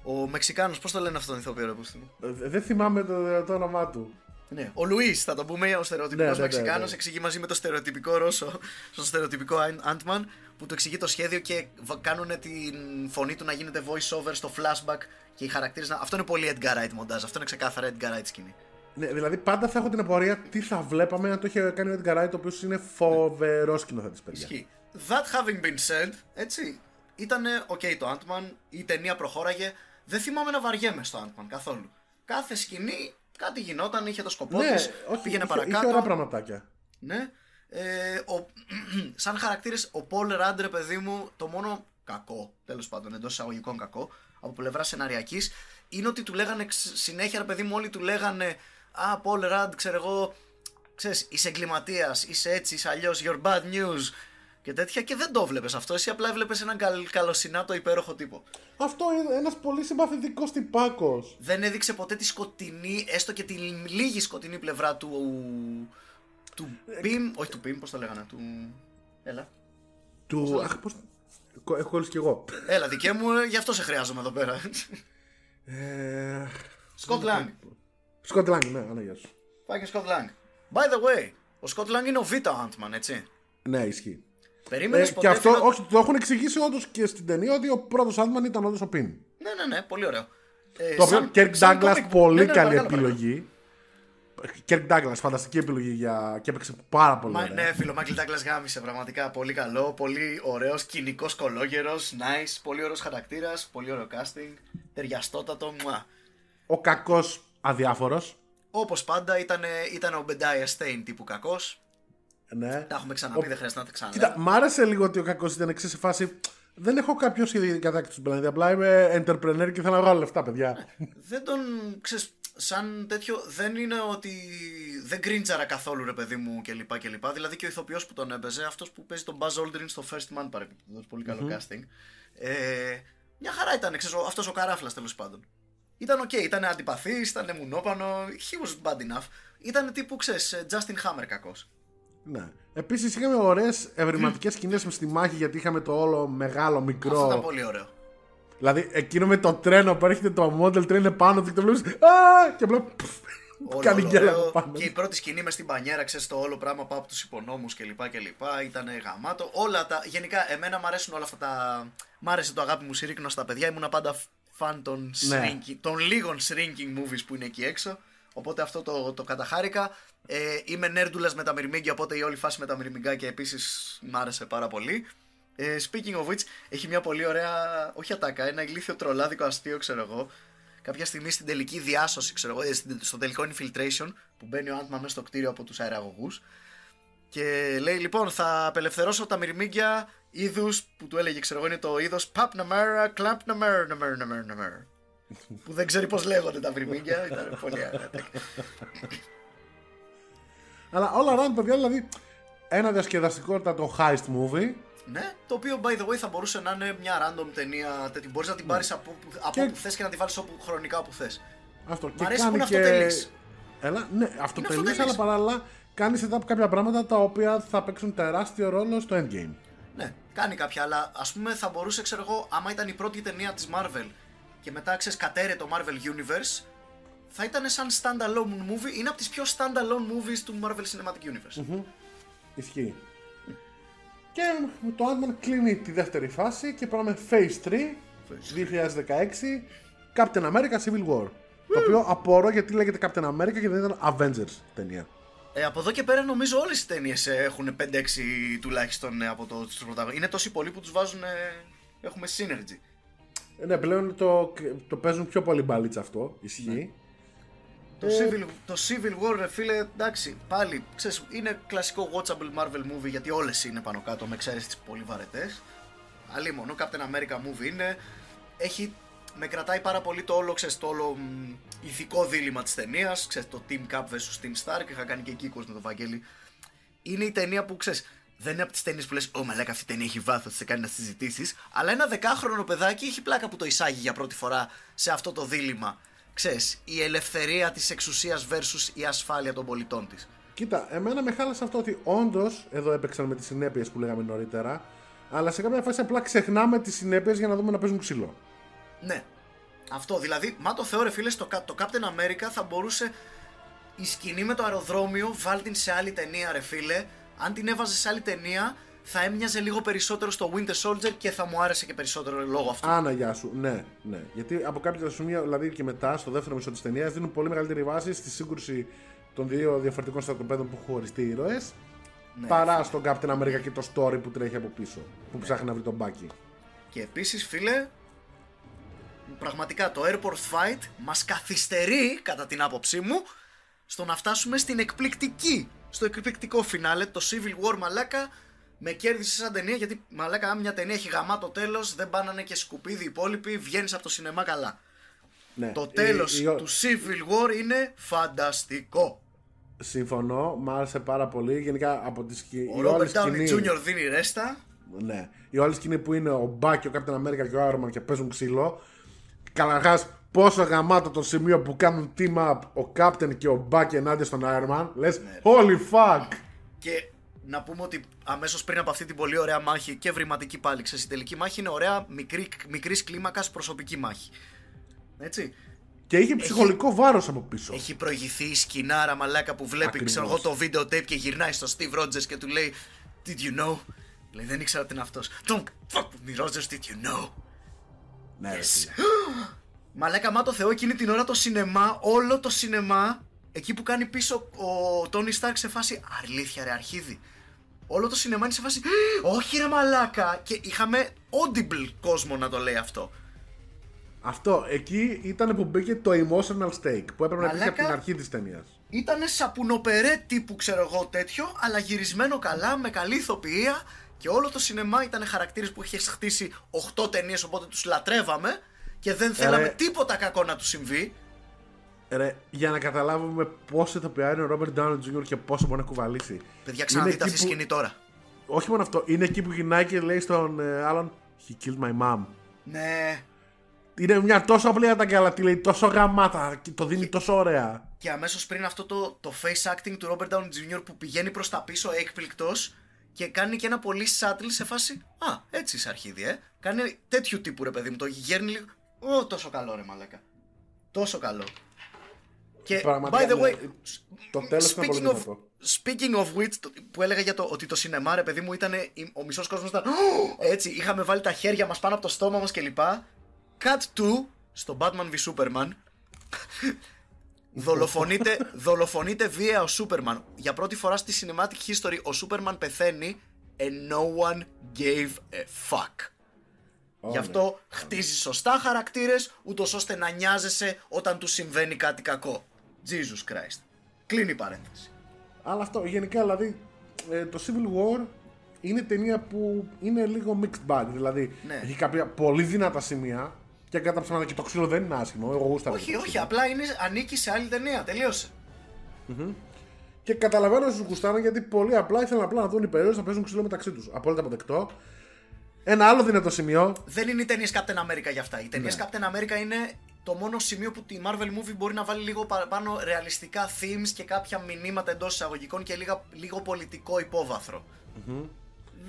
ο Μεξικάνος, πώς το λένε αυτόν τον ηθοποιό ρε πούστη μου; Ε, Δεν θυμάμαι το, το όνομά του. Ναι. Ο Λουίς, θα το πούμε, ο στερεοτυπικός Ναι, ναι, ναι, Μεξικάνος, ναι. εξηγεί μαζί με το στερεοτυπικό Ρώσο, στο στερεοτυπικό Ant-Man, που του εξηγεί το σχέδιο και κάνουν την φωνή του να γίνεται voice over στο flashback και οι χαρακτήρες να. Αυτό είναι πολύ Edgar Wright μοντάζ. Αυτό είναι ξεκάθαρα Edgar Wright σκηνή. Ναι, δηλαδή πάντα θα έχω την απορία τι θα βλέπαμε αν το είχε κάνει ο Edgar Wright, ο οποίος είναι φοβερός σκηνοθέτης, παιδιά. Ισχύει. That having been said, έτσι, ήταν ok το Ant-Man, η ταινία προχώραγε. Δεν θυμάμαι να βαριέμαι στο Ant-Man καθόλου. Κάθε σκηνή κάτι γινόταν, είχε το σκοπό Ναι, της, όχι, πήγαινε είχε, παρακάτω. είχε ωραία πραγματάκια. Ναι. Ε, ο, σαν χαρακτήρες, ο Πολ Ράντρε, παιδί μου, το μόνο κακό, τέλος πάντων, εντός εισαγωγικών κακό, από πλευρά σεναριακής, είναι ότι του λέγανε ξ- συνέχεια, ρε παιδί μου, όλοι του λέγανε Α, Πολ Ραντ, ξέρω εγώ, ξέρεις, είσαι εγκληματίας, είσαι έτσι, είσαι αλλιώς, your bad news και τέτοια και δεν το βλέπεις αυτό. Εσύ απλά έβλεπες έναν καλ, καλοσυνάτο υπέροχο τύπο. Αυτό είναι ένας πολύ συμπαθητικός τυπάκος. Δεν έδειξε ποτέ τη σκοτεινή, έστω και τη λίγη σκοτεινή πλευρά του. του Πιμ, όχι του Πιμ, πώς το λέγανε, του. Έλα. Του. Αχ, πώς... Κο- Έχω κολλήσει κι εγώ. Έλα, δικέ μου, ε, γι' αυτό σε χρειάζομαι εδώ πέρα. Ε... Σκοτ Λανγκ. Σκοτ Λανγκ, ναι, α, να, γεια σου. Πάει και Σκοτ Λανγκ. By the way, ο Σκοτ Λανγκ είναι ο Β' Ant-Man, έτσι. Ναι, ισχύει. Περίμενες Ε, ποτέ. και αυτό, φιλο- όχι, το έχουν εξηγήσει όντως και στην ταινία ότι ο πρώτος Ant-Man ήταν όντως ο Πιμ. Ναι, ναι, ναι, πολύ ωραίο. Ε, Το οποίο σαν- Κέρκ σαν Ντάγκλας, comic book. πολύ Ναι, ναι, καλή παρακαλώ, παρακαλώ. επιλογή. Κέρκ Ντάγκλας, φανταστική επιλογή για... και έπαιξε πάρα πολύ. Μα, ωραία. ναι, φίλο, Μάικλ Ντάγκλα γάμισε πραγματικά πολύ καλό. Πολύ ωραίος, κοινικός κολόγερος. Nice, πολύ ωραίος χαρακτήρας. Πολύ ωραίο casting. Ταιριαστότατο. Μουα. Ο κακός αδιάφορος. Όπως πάντα ήταν, ήταν ο Μπεντάια Στέιν τύπου κακός. Ναι. Τα έχουμε ξαναπεί, Ο- δεν χρειάζεται να τα ξαναλέω. Κοίτα, μ' άρεσε λίγο ότι ο κακός ήταν εξή σε φάση. Δεν έχω κάποιο σχέδιο κατάκτηση του πλανήτη. Απλά είμαι entrepreneur και θέλω να βγάλω λεφτά, παιδιά. δεν τον ξέρεις, σαν τέτοιο δεν είναι ότι δεν κρίντζαρα καθόλου ρε παιδί μου κλπ. κλπ. Δηλαδή και ο ηθοποιός που τον έπαιζε, αυτός που παίζει τον Buzz Aldrin στο First Man παρεπιπτόντως, πολύ καλό casting. Ε, μια χαρά ήταν, ξέρεις, ο- αυτός ο καράφλας τέλος πάντων. Ήταν οκ, ήταν αντιπαθής, ήταν μουνόπανο, he was bad enough. Ήταν τύπου, ξέρεις, ε, Justin Hammer κακός. Ναι. Επίσης είχαμε ωραίες ευρηματικές σκηνές στη μάχη γιατί είχαμε το όλο μεγάλο μικρό. Αυτό ήταν πολύ ωραίο. Δηλαδή εκείνο με το τρένο που έρχεται το model train πάνω του και το βλέπεις. Α! Και απλά. πφ, Όλο, Κάνει όλο, γκέλα όλο. από πάνω. Και η πρώτη σκηνή μες στην πανιέρα, ξέρεις το όλο πράγμα πάω από τους υπονόμους κλπ. κλπ. Ήταν γαμάτο. Όλα τα. Γενικά, εμένα μου αρέσουν όλα αυτά τα. Μ' άρεσε το αγάπη μου συρρήκνο στα παιδιά. Ήμουνα πάντα φαν των, Ναι. shrinking, των λίγων shrinking movies που είναι εκεί έξω. Οπότε αυτό το, το καταχάρηκα. Ε, είμαι νέρντουλας με τα μυρμήγκια, οπότε η όλη φάση με τα μυρμηγκάκια επίσης μ' άρεσε πάρα πολύ. Ε, speaking of which, έχει μια πολύ ωραία, όχι ατάκα, ένα ηλίθιο τρολάδικο αστείο, ξέρω εγώ. Κάποια στιγμή στην τελική διάσωση, ξέρω εγώ, ε, στην- στο τελικό infiltration, που μπαίνει ο Άντμα μέσα στο κτίριο από τους αεραγωγούς και λέει λοιπόν θα απελευθερώσω τα μυρμήγκια είδους που του έλεγε ξέρω εγώ είναι το είδος Pap Namera, Clamp Namera, Namera, Namera, Namera. Που δεν ξέρει πώς λέγονται τα μυρμήγκια, ήταν πολύ ωραία. Αλλά όλα around, παιδιά, δηλαδή ένα διασκεδαστικότατο heist movie. Ναι, το οποίο by the way θα μπορούσε να είναι μια random ταινία τέτοια. Μπορείς να την πάρεις από, που- από Και- όπου θες και να την βάλεις όπου χρονικά όπου θες. Αυτό. Μ' αρέσει που είναι και... αυτοτελής. Έλα, ναι, αυτοτελής, αυτοτελής. αλλά παράλληλα κάνει setup κάποια πράγματα τα οποία θα παίξουν τεράστιο ρόλο στο endgame. Ναι, κάνει κάποια, αλλά ας πούμε θα μπορούσε, ξέρω εγώ, άμα ήταν η πρώτη ταινία της Marvel και μετά ξέρεις κατέρε το Marvel Universe, θα ήταν σαν standalone movie. Είναι από τις πιο standalone movies του Marvel Cinematic Universe. Μμμ. Ισχύει. Και το Ant-Man κλείνει τη δεύτερη φάση και πάμε Phase 3, 2016, Captain America Civil War. Το οποίο απορώ γιατί λέγεται Captain America και δεν ήταν Avengers ταινία. Ε, από εδώ και πέρα νομίζω όλες οι ταινίες έχουν 5-6 τουλάχιστον ε, από το, τους πρωταγωνιστές. Είναι τόσοι πολλοί που τους βάζουν. ε, έχουμε synergy. Ε, Ναι, πλέον το, το παίζουν πιο πολύ μπαλίτσα αυτό. Ισχύει. Το, Ε. Civil, το Civil War, ρε φίλε, εντάξει, πάλι, ξέρεις, είναι κλασικό watchable Marvel movie γιατί όλες είναι πάνω κάτω με εξαίρεση τις πολύ βαρετές. Αλλή μόνο, Captain America movie είναι. Έχει, με κρατάει πάρα πολύ το όλο, ξέρεις, το όλο μ, ηθικό δίλημα της ταινίας, ξέρεις, το Team Cap vs Team Stark, είχα κάνει και εκεί με τον Βαγγέλη. Είναι η ταινία που, ξέρεις, δεν είναι από τις ταινίες που λες «Ω μαλάκα αυτή η ταινία έχει βάθος, σε κάνει να συζητήσεις», αλλά ένα δεκάχρονο παιδάκι έχει πλάκα που το εισάγει για πρώτη φορά σε αυτό το δίλημα. Ξέρεις, η ελευθερία της εξουσίας versus η ασφάλεια των πολιτών της. Κοίτα, εμένα με χάλασε αυτό ότι όντως εδώ έπαιξαν με τις συνέπειες που λέγαμε νωρίτερα, αλλά σε κάποια φάση απλά ξεχνάμε τις συνέπειες για να δούμε να παίζουν ξύλο. Ναι. Αυτό δηλαδή, μα το θεώρε φίλε, το, Κα- το Captain America θα μπορούσε η σκηνή με το αεροδρόμιο, βάλ την σε άλλη ταινία ρε φίλε. Αν την έβαζε σε άλλη ταινία, θα έμοιαζε λίγο περισσότερο στο Winter Soldier και θα μου άρεσε και περισσότερο λόγω αυτού. Άνα, γεια σου. Ναι, ναι. Γιατί από κάποια σημεία, δηλαδή και μετά, στο δεύτερο μισό της ταινίας, δίνουν πολύ μεγαλύτερη βάση στη σύγκρουση των δύο διαφορετικών στρατοπέδων που έχουν χωριστεί οι ήρωες. Ναι, παρά στον Captain America και το story που τρέχει από πίσω. Που ψάχνει να βρει τον Μπάκι. Και επίσης φίλε, πραγματικά το Airport Fight μας καθυστερεί, κατά την άποψή μου, στο να φτάσουμε στην εκπληκτική, στο εκπληκτικό φινάλε, το Civil War μαλάκα, με κέρδισε σαν ταινία, γιατί μαλάκα αν μια ταινία έχει γαμάτο τέλος, δεν πάνανε και σκουπίδι οι υπόλοιποι, βγαίνεις από το σινεμά καλά. Ναι. Το Η- τέλος η- του Civil War είναι φανταστικό. Συμφωνώ, μ' άρεσε πάρα πολύ. Γενικά από τη σκηνή. Ο Robert Downey Jr. δίνει ρέστα. Ναι. Η όλη σκηνή που είναι ο Μπάκι, ο Captain America και ο Iron Man και παίζουν ξύλο. Καταρχάς, πόσο γαμάτο το σημείο που κάνουν team up ο Captain και ο Μπάκι ενάντια στον Iron Man. Λες, Ναι. holy fuck! Και να πούμε ότι αμέσως πριν από αυτή την πολύ ωραία μάχη και βρηματική πάλι, ξέρεις, η τελική μάχη είναι ωραία μικρή, μικρής κλίμακας προσωπική μάχη. Έτσι. Και είχε ψυχολογικό βάρος από πίσω. Έχει προηγηθεί η σκηνάρα μαλάκα που βλέπει Ακριβώς. ξέρω εγώ το βίντεο tape και γυρνάει στο Steve Rogers και του λέει Did you know? Λέει δεν ήξερα ότι είναι αυτός. Don't fuck with me Rogers, did you know? Ναι, ρε Yes. φίλε. Μαλάκα, μα το Θεό εκείνη την ώρα το σινεμά, όλο το σινεμά, εκεί που κάνει πίσω ο Τόνι Σταρκ σε φάση Αλήθεια, ρε αρχίδι. Όλο το σινεμά είναι σε φάση Όχι, ρε μαλάκα. Και είχαμε audible κόσμο να το λέει αυτό. Αυτό, εκεί ήταν που μπήκε το emotional stake που έπρεπε να υπήρχε από Μαλάκα. την αρχή της ταινίας. Ήτανε σαπουνοπερέ τύπου, ξέρω εγώ, τέτοιο, αλλά γυρισμένο καλά, με καλή ηθοποιία και όλο το σινεμά ήταν χαρακτήρες που είχε χτίσει 8 ταινίες, οπότε τους λατρεύαμε και δεν θέλαμε Ρε. τίποτα κακό να του συμβεί. Ρε, για να καταλάβουμε πόσο ηθοποιά είναι ο Robert Downey Jr. και πόσο μπορεί να κουβαλήσει. Παιδιά, ξαναδείτε εκεί αυτή τη που- σκηνή τώρα. Όχι μόνο αυτό, είναι εκεί που γυρνάει και λέει στον ε, άλλον He killed my mom. Ναι, Είναι μια τόσο απλή ατάκα, αλλά τη λέει τόσο γαμάτα και το δίνει τόσο ωραία. Και αμέσως πριν αυτό το, το face acting του Robert Downey Jr. που πηγαίνει προς τα πίσω έκπληκτος και κάνει και ένα πολύ subtle σε φάση «Α, έτσι είσαι αρχίδι, ε». Κάνει τέτοιου τύπου ρε παιδί μου, το γέρνει λίγο «Ω, τόσο καλό ρε μαλάκα». Τόσο καλό. Και Πραγματικά, by the way, ναι. Το τέλος ήταν πολύ speaking of, δυνατό. speaking of which, το- που έλεγα για το ότι το σινεμά ρε παιδί μου ήταν, ο μισός κόσμος ήταν «Ω», έτσι, είχαμε βάλει τα χέρια μας πάνω από το στόμα μας κλπ. Cut to, στο Batman v Superman, δολοφονείται, δολοφονείται βία ο Σούπερμαν. Για πρώτη φορά στη cinematic history ο Σούπερμαν πεθαίνει and no one gave a fuck. Ω, Γι' ναι. αυτό χτίζεις σωστά χαρακτήρες, ούτως ώστε να νοιάζεσαι όταν του συμβαίνει κάτι κακό. Jesus Christ. Κλείνει η παρένθεση. Αλλά αυτό, γενικά δηλαδή, ε, το Civil War είναι ταινία που είναι λίγο mixed bag. Δηλαδή, Ναι. έχει κάποια πολύ δυνατά σημεία και κατά ψέματα και το ξύλο δεν είναι άσχημο. Εγώ γούσταρα και όχι, το όχι, ξύλο. απλά είναι, ανήκει σε άλλη ταινία. Τελείωσε. Και καταλαβαίνω όσους γουστάραν γιατί πολύ απλά ήθελαν απλά να δουν οι περίοδοι να παίζουν ξύλο μεταξύ τους. Απόλυτα αποδεκτό. Ένα άλλο δυνατό σημείο. Δεν είναι οι ταινίες Captain America για αυτά. Οι ταινίες Ναι. Captain America είναι το μόνο σημείο που τη Marvel Movie μπορεί να βάλει λίγο παραπάνω ρεαλιστικά themes και κάποια μηνύματα εντός εισαγωγικών και λίγα, λίγο πολιτικό υπόβαθρο.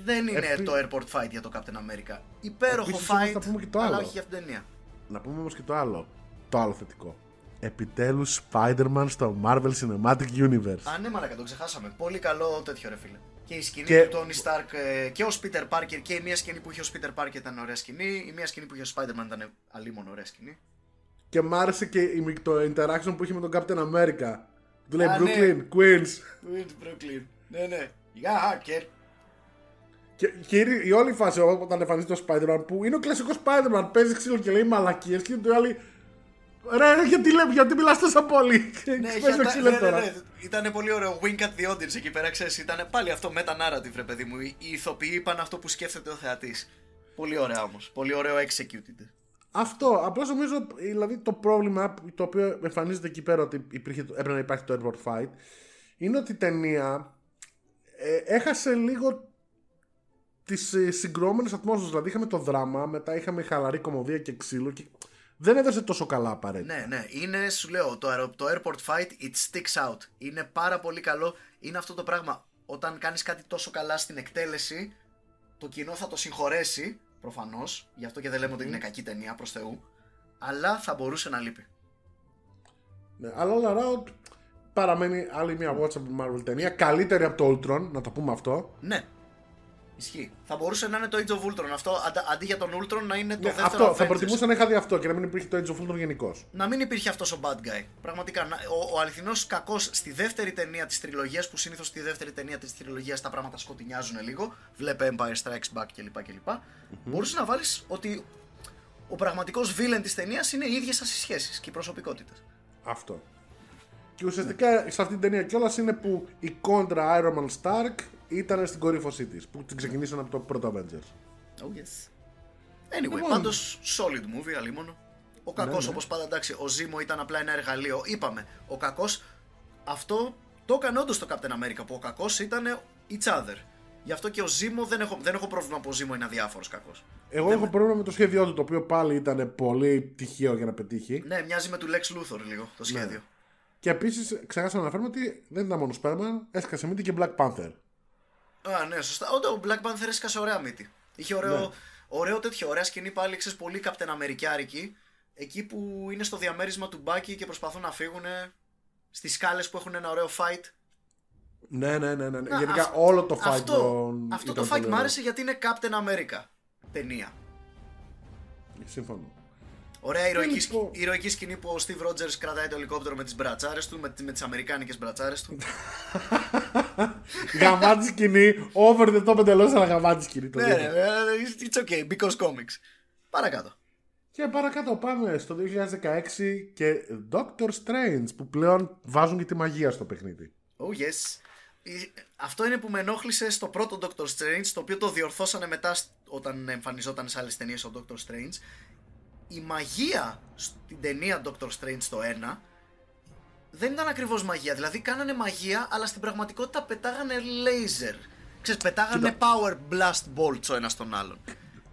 δεν είναι Επί- το airport fight για το Captain America. Υπέροχο Επίσης, όμως, fight, θα πούμε και το αλλά άλλο. όχι για αυτήν την ταινία. Να πούμε όμως και το άλλο. Το άλλο θετικό. Επιτέλους Spider-Man στο Marvel Cinematic Universe. Α, ναι, μαλάκα, το ξεχάσαμε. Πολύ καλό τέτοιο ρε φίλε. Και η σκηνή Και- του Tony Stark ε, και ο Peter Parker και η μία σκηνή που είχε ο Peter Parker ήταν ωραία σκηνή. Η μία σκηνή που είχε ο Spider-Man ήταν αλίμον ωραία σκηνή. Και μ' άρεσε και η- το interaction που είχε με τον Captain America. Του λέει Α, ναι. Brooklyn, Queens. Queens, Brooklyn. Ναι, ναι. Γεια, hacker. Και, και η, η όλη φάση όταν εμφανίζεται το Spider-Man που είναι ο κλασικός Spider-Man, παίζει ξύλο και λέει μαλακίες και το άλλοι. Ρε, γιατί, λέμε, γιατί μιλάς τόσο πολύ; Ναι, Πες είχε το τα- ξύλο ναι, ναι, τώρα. ναι. Ήταν πολύ ωραίο wink at the audience εκεί πέρα, ξέρεις. Ήταν πάλι αυτό meta-narrative, ρε παιδί μου. Οι οι ηθοποιοί είπαν αυτό που σκέφτεται ο θεατής. Πολύ ωραία όμως. Πολύ ωραίο executed. Αυτό. Απλώς νομίζω δηλαδή, το πρόβλημα το οποίο εμφανίζεται εκεί πέρα ότι υπήρχε, έπρεπε να υπάρχει το airport fight είναι ότι η ταινία ε, έχασε λίγο τις ε, συγκρόμενες ατμόσφαιρες. Δηλαδή είχαμε το δράμα, μετά είχαμε χαλαρή κομμωδία και ξύλο και δεν έδωσε τόσο καλά απαραίτητα. Ναι, ναι. Είναι, σου λέω, το, αερο- το airport fight, it sticks out. Είναι πάρα πολύ καλό. Είναι αυτό το πράγμα. Όταν κάνεις κάτι τόσο καλά στην εκτέλεση, το κοινό θα το συγχωρέσει, προφανώς. Γι' αυτό και δεν λέμε ότι είναι κακή ταινία, προς Θεού. Αλλά θα μπορούσε να λείπει. Ναι, αλλά όλα around παραμένει άλλη μια watchable Marvel ταινία. Καλύτερη από το Ultron, να το πούμε αυτό. Ναι. Ισχύει. Θα μπορούσε να είναι το Age of Ultron αυτό, αντα- αντί για τον Ultron να είναι το Ναι, δεύτερο αυτό θα Avengers. προτιμούσα να είχα δει αυτό και να μην υπήρχε το Age of Ultron γενικώς. Να μην υπήρχε αυτός ο bad guy. Πραγματικά. να- Ο, ο αληθινός κακός στη δεύτερη ταινία της τριλογίας, που συνήθως στη δεύτερη ταινία της τριλογίας τα πράγματα σκοτεινιάζουν λίγο. Βλέπε Empire Strikes Back κλπ. κλπ. Μπορούσες να βάλεις ότι ο πραγματικός villain της ταινίας είναι οι ίδιες σας οι σχέσεις και οι προσωπικότητες. Αυτό. Και ουσιαστικά σε αυτή την ταινία κιόλας είναι που η κόντρα Iron Man Stark ήταν στην κορύφωσή της. Που την ξεκινήσαν από το πρώτο Avengers. Oh yes. Anyway, Λοιπόν. πάντως solid movie, αλίμονο. Ο κακός, ναι. όπως πάντα, εντάξει, ο Ζήμο ήταν απλά ένα εργαλείο. Είπαμε, ο κακός αυτό το έκανε όντως το Captain America που ο κακός ήταν each other. Γι' αυτό και ο Ζήμο δεν έχω, δεν έχω πρόβλημα που ο Ζήμο είναι αδιάφορος κακός. Εγώ έχω πρόβλημα με το σχέδιό του, το οποίο πάλι ήταν πολύ τυχαίο για να πετύχει. Ναι, μοιάζει με του Lex Luthor λίγο το σχέδιο. Και επίσης ξεχάσαμε να αναφέρουμε ότι δεν ήταν μόνο Spider-Man, έσκασε μύτη και Black Panther. Α, ναι, σωστά. Όντω ο Black Panther έσκασε ωραία μύτη. Είχε ωραίο, Ναι. ωραίο τέτοιο, ωραία σκηνή πάλι, ξέρεις, πολύ Captain Αμερικιάρικη. Εκεί που είναι στο διαμέρισμα του Μπάκι και προσπαθούν να φύγουν στις σκάλες που έχουν ένα ωραίο fight. Ναι, ναι, ναι. ναι. Να, Γενικά αυ- όλο το fight αυτό, τον- αυτό ήταν το fight πολύ μου ωραίο. άρεσε γιατί είναι Captain America ταινία. Συμφωνώ. Ωραία ηρωική, Λοιπόν. σκ- ηρωική σκηνή που ο Steve Rogers κρατάει το ελικόπτερο με τις μπρατσάρες του, με, με τις αμερικάνικες μπρατσάρες του. γαμάτη σκηνή, over the top εντελώς, αλλά γαμάτη σκηνή. το ναι, δίνω. ρε, ε, it's okay, because comics. Παρακάτω. Και παρακάτω πάμε στο 2016 και Doctor Strange που πλέον βάζουν και τη μαγεία στο παιχνίδι. Oh yes. Ε, Αυτό είναι που με ενόχλησε στο πρώτο Doctor Strange, το οποίο το διορθώσανε μετά σ- όταν εμφανιζόταν σε άλλες ταινίες ο Doctor Strange. Η μαγεία στην ταινία Doctor Strange το 1 δεν ήταν ακριβώς μαγεία. Δηλαδή κάνανε μαγεία, αλλά στην πραγματικότητα πετάγανε laser. Ξέρεις, πετάγανε power blast bolts ο ένας τον άλλον.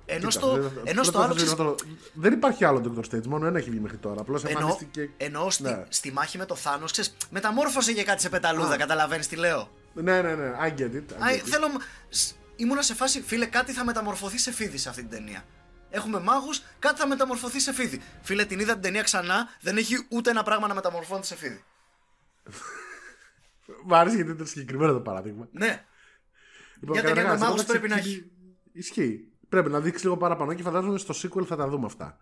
Ενώ Κοίτα, στο, δεν- ενώ στο δεν άλλο θα ξέρεις, το- Δεν υπάρχει άλλο Doctor Strange, μόνο ένα έχει βγει μέχρι τώρα. Απλώς Εννοώ, εμφανίστηκε. εννοώ στη, Ναι. στη μάχη με το Θάνος, ξέρεις, μεταμόρφωσε για κάτι σε πεταλούδα, Α. καταλαβαίνεις τι λέω; Ναι, ναι, ναι, I get it. I Α, get it. θέλω. σ- Ήμουνα σε φάση, φίλε, κάτι θα μεταμορφωθεί σε φίδι σε αυτή την ταινία. Έχουμε μάγους, κάτι θα μεταμορφωθεί σε φίδι. Φίλε, την είδα την ταινία ξανά, δεν έχει ούτε ένα πράγμα να μεταμορφώνεται σε φίδι. Μ' άρεσε γιατί ήταν συγκεκριμένο το παράδειγμα. Ναι. Λοιπόν, Για ταινία καταρχάς, με μάγους όταν πρέπει να ξεκινήσει- Ισχύει. Πρέπει να δείξει λίγο παραπάνω και φαντάζομαι στο sequel θα τα δούμε αυτά.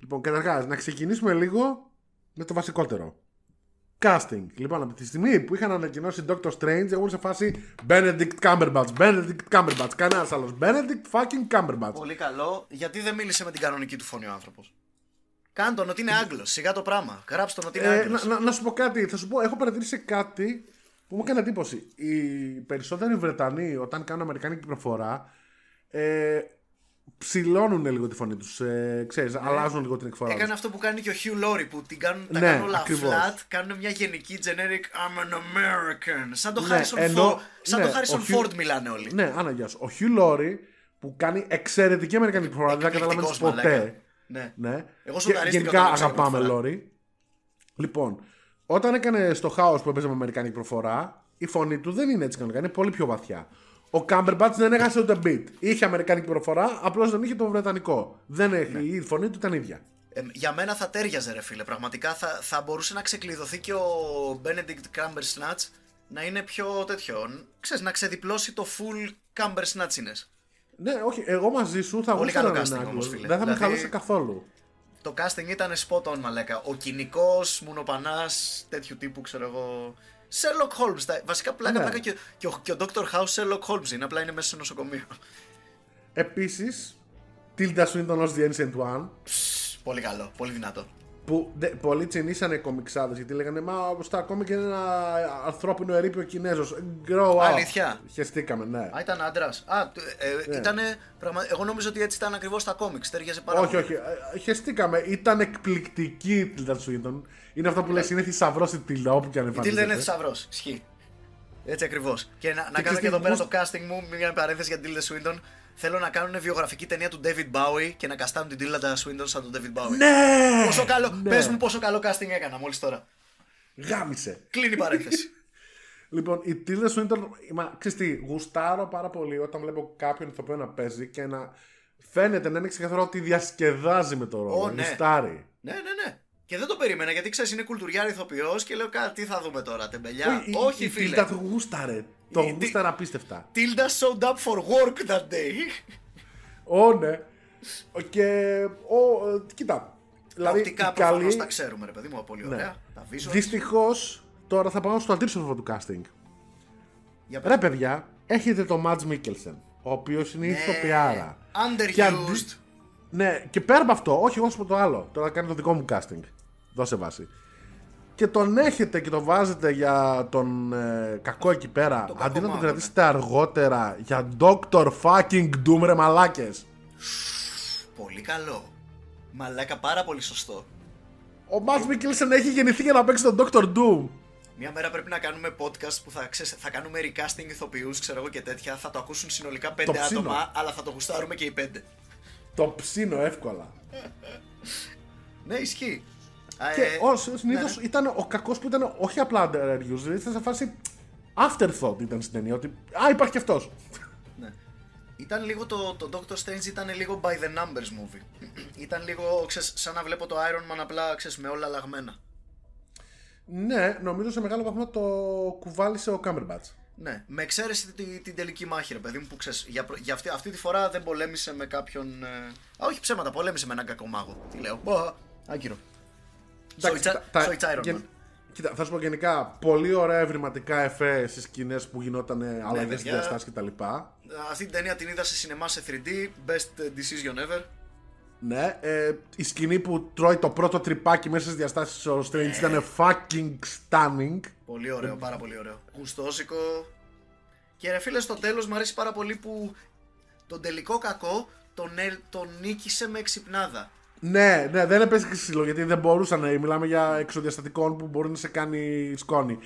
Λοιπόν, καταρχάς, να ξεκινήσουμε λίγο με το βασικότερο. Casting. Λοιπόν, από τη στιγμή που είχαν ανακοινώσει Doctor Strange, εγώ ήμουν σε φάση Benedict Cumberbatch. Benedict Cumberbatch. Κανένας άλλος. Benedict fucking Cumberbatch. Πολύ καλό, γιατί δεν μίλησε με την κανονική του φωνή ο άνθρωπος; Κάν τον ότι είναι Άγγλος, σιγά το πράγμα. Γράψτε τον ότι είναι Ε, Άγγλος. να, να, να σου πω κάτι. Θα σου πω, έχω παρατηρήσει κάτι που μου έκανε εντύπωση. Οι περισσότεροι Βρετανοί, όταν κάνουν Αμερικάνικη προφορά, ε, ψηλώνουν λίγο τη φωνή τους. Ε, ξέρεις, αλλάζουν λίγο την εκφορά Έκανε τους. αυτό που κάνει και ο Hugh Laurie που την κάνουν, τα Ναι, κάνουν όλα ακριβώς. flat, κάνουν μια γενική generic I'm an American. Σαν το Ναι, Harrison, ενώ- Ford, σαν ναι, το Harrison ο Hugh- Ford μιλάνε όλοι. Ναι, Άννα, γεια σου. Ο Hugh Laurie που κάνει εξαιρετική Αμερικανική προφορά, δεν καταλαβαίνεις Εκπληκτικός, ποτέ. μαλάκα. Ναι. Ναι. Εγώ Και σοκαρίστηκα γενικά όταν άκουσα αγαπάμε πρώτη φορά. Λόρι. Λοιπόν, όταν έκανε στο χάος που έπαιζε με Αμερικάνικη προφορά, η φωνή του δεν είναι έτσι κανονικά, είναι πολύ πιο βαθιά. Ο Cumberbatch δεν έχασε ούτε beat. Είχε αμερικάνικη προφορά, απλώς δεν είχε το βρετανικό. Δεν έχει. Ναι. Η φωνή του ήταν ίδια. Ε, για μένα θα τέριαζε ρε φίλε. Πραγματικά θα, θα μπορούσε να ξεκλειδωθεί και ο Benedict Cumbersnatch να είναι πιο τέτοιο. Ξέρεις, να ξεδιπλώσει το full Cumbersnatchiness. Ναι, όχι, εγώ μαζί σου θα Πολύ γούσταρα καλό να casting είναι όμως, Άγγλος. φίλε. Δεν θα με Δηλαδή- χαλούσε καθόλου. Το casting ήταν spot on, μαλάκα. Ο κοινικό μουνοπανάς τέτοιου τύπου, ξέρω εγώ. Sherlock Holmes. τα- Βασικά πλάκα, Ναι. πλάκα και, και, ο, και ο Dr. House Sherlock Holmes είναι. Απλά είναι μέσα σε νοσοκομείο. Επίσης, Tilda Swinton ως The Ancient One. Ψ, πολύ καλό, πολύ δυνατό. Που δε, πολλοί τσινήσανε κομιξάδες γιατί λέγανε Μα στα ακόμη και είναι ένα ανθρώπινο ερείπιο Κινέζος. Grow up. Αλήθεια. Χεστήκαμε, ναι. Α, ήταν άντρας. Α, τ- ε, Ναι. ήτανε, πραγμα... Εγώ νόμιζα ότι έτσι ήταν ακριβώς τα κόμιξ. Τέριαζε πάρα όχι, πολύ. όχι. ε, Χεστήκαμε. Ήταν εκπληκτική η Tilda Swinton. Είναι αυτό που λες είναι θησαυρός η Tilda όπου και αν Η Τίλτα εμφανίζεται. είναι θησαυρός. Ισχύει. Έτσι ακριβώς. Και να, να κάνω ξέρεις και τι, εδώ πέρα γούσ- το casting μου, μια παρένθεση για την Τίλτα Swinton. Θέλω να κάνουν βιογραφική ταινία του David Bowie και να καστάνουν την Τίλτα Swinton σαν τον David Bowie. Ναι! Πόσο καλό, ναι. πες μου πόσο καλό casting έκανα μόλις τώρα. Γάμισε. Κλείνει η παρένθεση. Λοιπόν, η Tilda Swinton, μα, ξέρεις τι, γουστάρω πάρα πολύ όταν βλέπω κάποιον ηθοποιό να παίζει και να φαίνεται να είναι ξεκαθαρό ότι διασκεδάζει με το ρόλο. Ω, ναι. Γουστάρει. ναι, ναι, ναι. Και δεν το περίμενα γιατί ξέρεις είναι κουλτουριάρη ηθοποιός και λέω κάτι τι θα δούμε τώρα, τεμπελιά. η- Όχι, η φίλε. Tilda το γούσταρε. Το Η- γούσταρε απίστευτα. Tilda showed up for work that day. Ω, ναι. Και, ο, ε, κοίτα, Τα δηλαδή οπτικά η προφανώς καλή, τα ξέρουμε, ρε παιδί μου, πολύ ωραία. Τα visuals. δυστυχώς, τώρα θα πάω στο αντίψευο του casting. Για πες. Ρε παιδιά, έχετε το Mads Mikkelsen, ο οποίος είναι Ναι. ηθοποιάρα. Underused. Και αντί- Ναι, και πέρα από αυτό, όχι εγώ σου πω το άλλο. Τώρα κάνει το δικό μου casting. Δώσε βάση. Και τον έχετε και τον βάζετε για τον ε, κακό εκεί πέρα. Τον αντί να τον κακομάγο, κρατήσετε αργότερα για Dr. fucking Doom, ρε μαλάκες. Πολύ καλό. Μαλάκα, πάρα πολύ σωστό. Ο Mads Mikkelsen έχει γεννηθεί για να παίξει τον Dr. Doom. Μια μέρα πρέπει να κάνουμε podcast που θα, ξέρεις, θα κάνουμε recasting ηθοποιούς, ξέρω εγώ και τέτοια. Θα το ακούσουν συνολικά πέντε ψήνω. άτομα, αλλά θα το γουστάρουμε και οι πέντε. Το ψήνω εύκολα. Ναι, ισχύει. Α, Και ε, ο συνήθως ναι, ναι. ήταν ο κακός που ήταν όχι απλά underused, δηλαδή ήταν σε φάση afterthought ήταν στην ταινία. Ότι Α, υπάρχει και αυτός. Ναι. Ήταν λίγο το, το Doctor Strange ήταν λίγο by the numbers movie. ήταν λίγο, ξέρεις, σαν να βλέπω το Iron Man απλά, ξέρεις, με όλα αλλαγμένα. Ναι, νομίζω σε μεγάλο βαθμό το κουβάλισε ο Cumberbatch. Ναι, με εξαίρεση τη- την τελική μάχη, ρε παιδί μου, που ξέρεις, για, προ- για αυτή, αυτή τη φορά δεν πολέμησε με κάποιον. Ε... Α, όχι ψέματα, πολέμησε με έναν κακομάγο. Τι λέω. Μπα, Άγκυρο. So Εντάξει, it's, a- τα- τα- so it's Iron γεν- Man. Κοίτα, θα σου πω γενικά πολύ ωραία ευρηματικά εφέ στις σκηνές που γινόταν αλλαγές παιδιά. διαστάσεις κτλ. Αυτή την ταινία την είδα σε σινεμά σε 3D. Best decision ever. Ναι, ε, η σκηνή που τρώει το πρώτο τρυπάκι μέσα στις διαστάσεις ο Strange ήταν fucking stunning. Πολύ ωραίο, πάρα πολύ ωραίο. Γουστόσικο. Και ρε φίλε, στο τέλος μου αρέσει πάρα πολύ που τον τελικό κακό τον, ε- τον νίκησε με εξυπνάδα. Ναι, ναι, δεν έπαιζε ξύλο γιατί δεν μπορούσαν. ε, Μιλάμε για εξωδιαστατικών που μπορεί να σε κάνει σκόνη.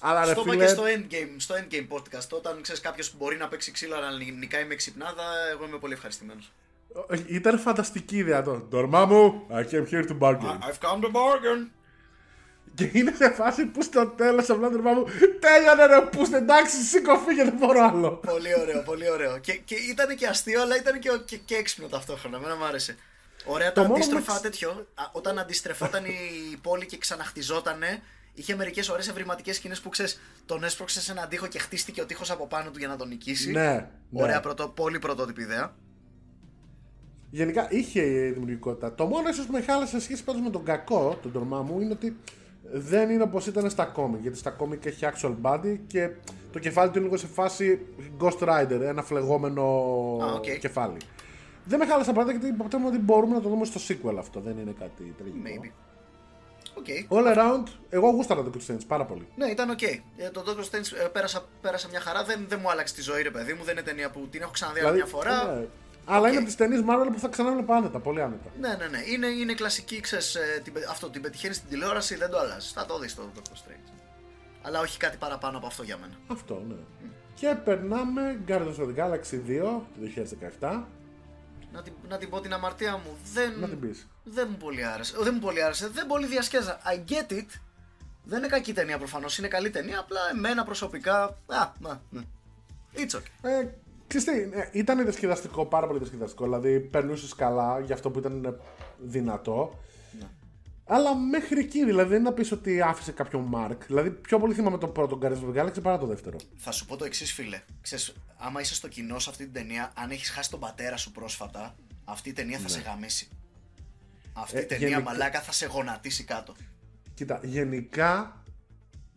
Αλλά ρε στο είπα φίλε. και στο endgame, στο endgame podcast. Όταν ξέρεις κάποιος που μπορεί να παίξει ξύλο αλλά νι- νικάει με εξυπνάδα, εγώ είμαι πολύ ευχαριστημένος. Ήταν φανταστική ιδέα το. Τορμά μου, I came here to bargain. I've come to bargain. Και είναι σε φάση που στο τέλος απλά τορμά μου. Τέλειωνε ρε που εντάξει, σήκω φύγε, δεν μπορώ άλλο. πολύ ωραίο, πολύ ωραίο. Και, και ήταν και αστείο, αλλά ήταν και, και, και έξυπνο ταυτόχρονα. Εμένα μου άρεσε. Ωραία, Το το μόνο αντίστροφα που- τέτοιο. α, όταν αντιστρεφόταν η πόλη και ξαναχτιζότανε, είχε μερικές ωραίες ευρηματικές σκηνές που ξέρεις, τον έσπρωξε σε έναν τοίχο και χτίστηκε ο τοίχος από πάνω του για να τον νικήσει. Ναι, ναι. Ωραία, πρωτο, πολύ πρωτότυπη ιδέα. Γενικά είχε δημιουργικότητα. Το μόνο ίσως που με χάλασε σε σχέση πάντως με τον κακό, τον τορμά μου, είναι ότι δεν είναι όπως ήταν στα κόμικ. Γιατί στα κόμικ έχει actual body και το κεφάλι του είναι λίγο σε φάση Ghost Rider, ένα φλεγόμενο Α, οκ. κεφάλι. Δεν με χάλασε απαραίτητα γιατί υποτίθεται ότι μπορούμε να το δούμε στο sequel αυτό. Δεν είναι κάτι τραγικό. Maybe. Οκ. All around, εγώ γούσταρα το Doctor Strange πάρα πολύ. Ναι, ήταν οκ. Ε, το Doctor Strange ε, πέρασα, πέρασα μια χαρά. Δεν, δεν μου άλλαξε τη ζωή, ρε παιδί μου. Δεν είναι ταινία που την έχω ξαναδεί άλλη μια φορά. ναι. Αλλά Οκ. είναι από τις ταινίες Marvel που θα ξανάβλεπα άνετα, πολύ άνετα. Ναι, ναι, ναι. Είναι, είναι κλασική, ξέρεις, ε, την, πε- αυτό, την πετυχαίνεις στην τηλεόραση, δεν το αλλάζεις. Θα το δεις το Doctor Strange. Αλλά όχι κάτι παραπάνω από αυτό για μένα. Αυτό, ναι. Και περνάμε Guardians of the Galaxy 2 του 2017. Να την, να την πω την αμαρτία μου. Δεν, Να την πεις. δεν μου πολύ άρεσε. Ε, Δεν μου πολύ άρεσε. Δεν πολύ διασκέζα. I get it. Δεν είναι κακή ταινία προφανώς. Είναι καλή ταινία. Απλά εμένα προσωπικά. Α, μα, ναι. It's okay. Ε, ξέρεις τι, ε, ήταν διασκεδαστικό, πάρα πολύ διασκεδαστικό. Δηλαδή, περνούσες καλά για αυτό που ήταν ε, δυνατό. Ναι. Αλλά μέχρι εκεί, δηλαδή, δεν είναι να πεις ότι άφησε κάποιο μάρκ. Δηλαδή, πιο πολύ θυμάμαι το πρώτο Guardians of the Galaxy παρά το δεύτερο. Θα σου πω το εξής, φίλε. Ξέρεις, άμα είσαι στο κοινό σε αυτή την ταινία, αν έχεις χάσει τον πατέρα σου πρόσφατα, αυτή η ταινία θα σε γαμίσει. Αυτή η Ε, ταινία γενικά- μαλάκα θα σε γονατίσει κάτω. Κοίτα, γενικά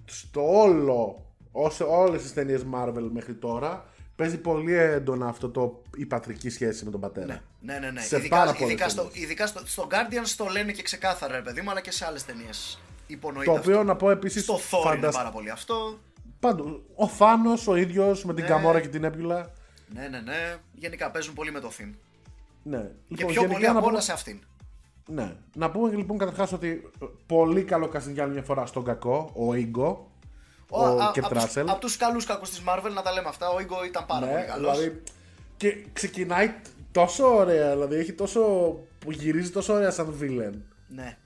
στο όλο, όσο όλες τις ταινίες Marvel μέχρι τώρα, παίζει πολύ έντονα αυτό το η πατρική σχέση με τον πατέρα. Ναι, ναι, ναι. ναι. Σε ειδικά πάρα πολλές ειδικά, στο, ταινίες. ειδικά στο, στο Guardians το λένε και ξεκάθαρα, ρε παιδί μου, αλλά και σε άλλες ταινίες. Υπονοείται Το αυτό. οποίο να πω επίσης Στο Thor είναι φαντασ- πάρα πολύ αυτό. Πάντου, ο Θάνος ο ίδιος με την Ναι. Καμόρα και την Έπιουλα. Ναι, ναι, ναι. Γενικά παίζουν πολύ με το theme. Ναι. Και Λοιπόν, πιο γενικά πολύ να από πούμε- όλα σε αυτήν. Ναι. Να πούμε λοιπόν καταρχάς ότι ε, πολύ καλό casting για άλλη μια φορά στον κακό, ο Ίγκο. Ο, α- και απ' τους- Τράσελ. Απ' τους καλούς κακούς της Marvel, να τα λέμε αυτά. Ο Ίγκο ήταν πάρα πολύ καλός. δηλαδή, και ξεκινάει τόσο ωραία, δηλαδή έχει τόσο. που γυρίζει τόσο ωραία σαν villain. Ναι.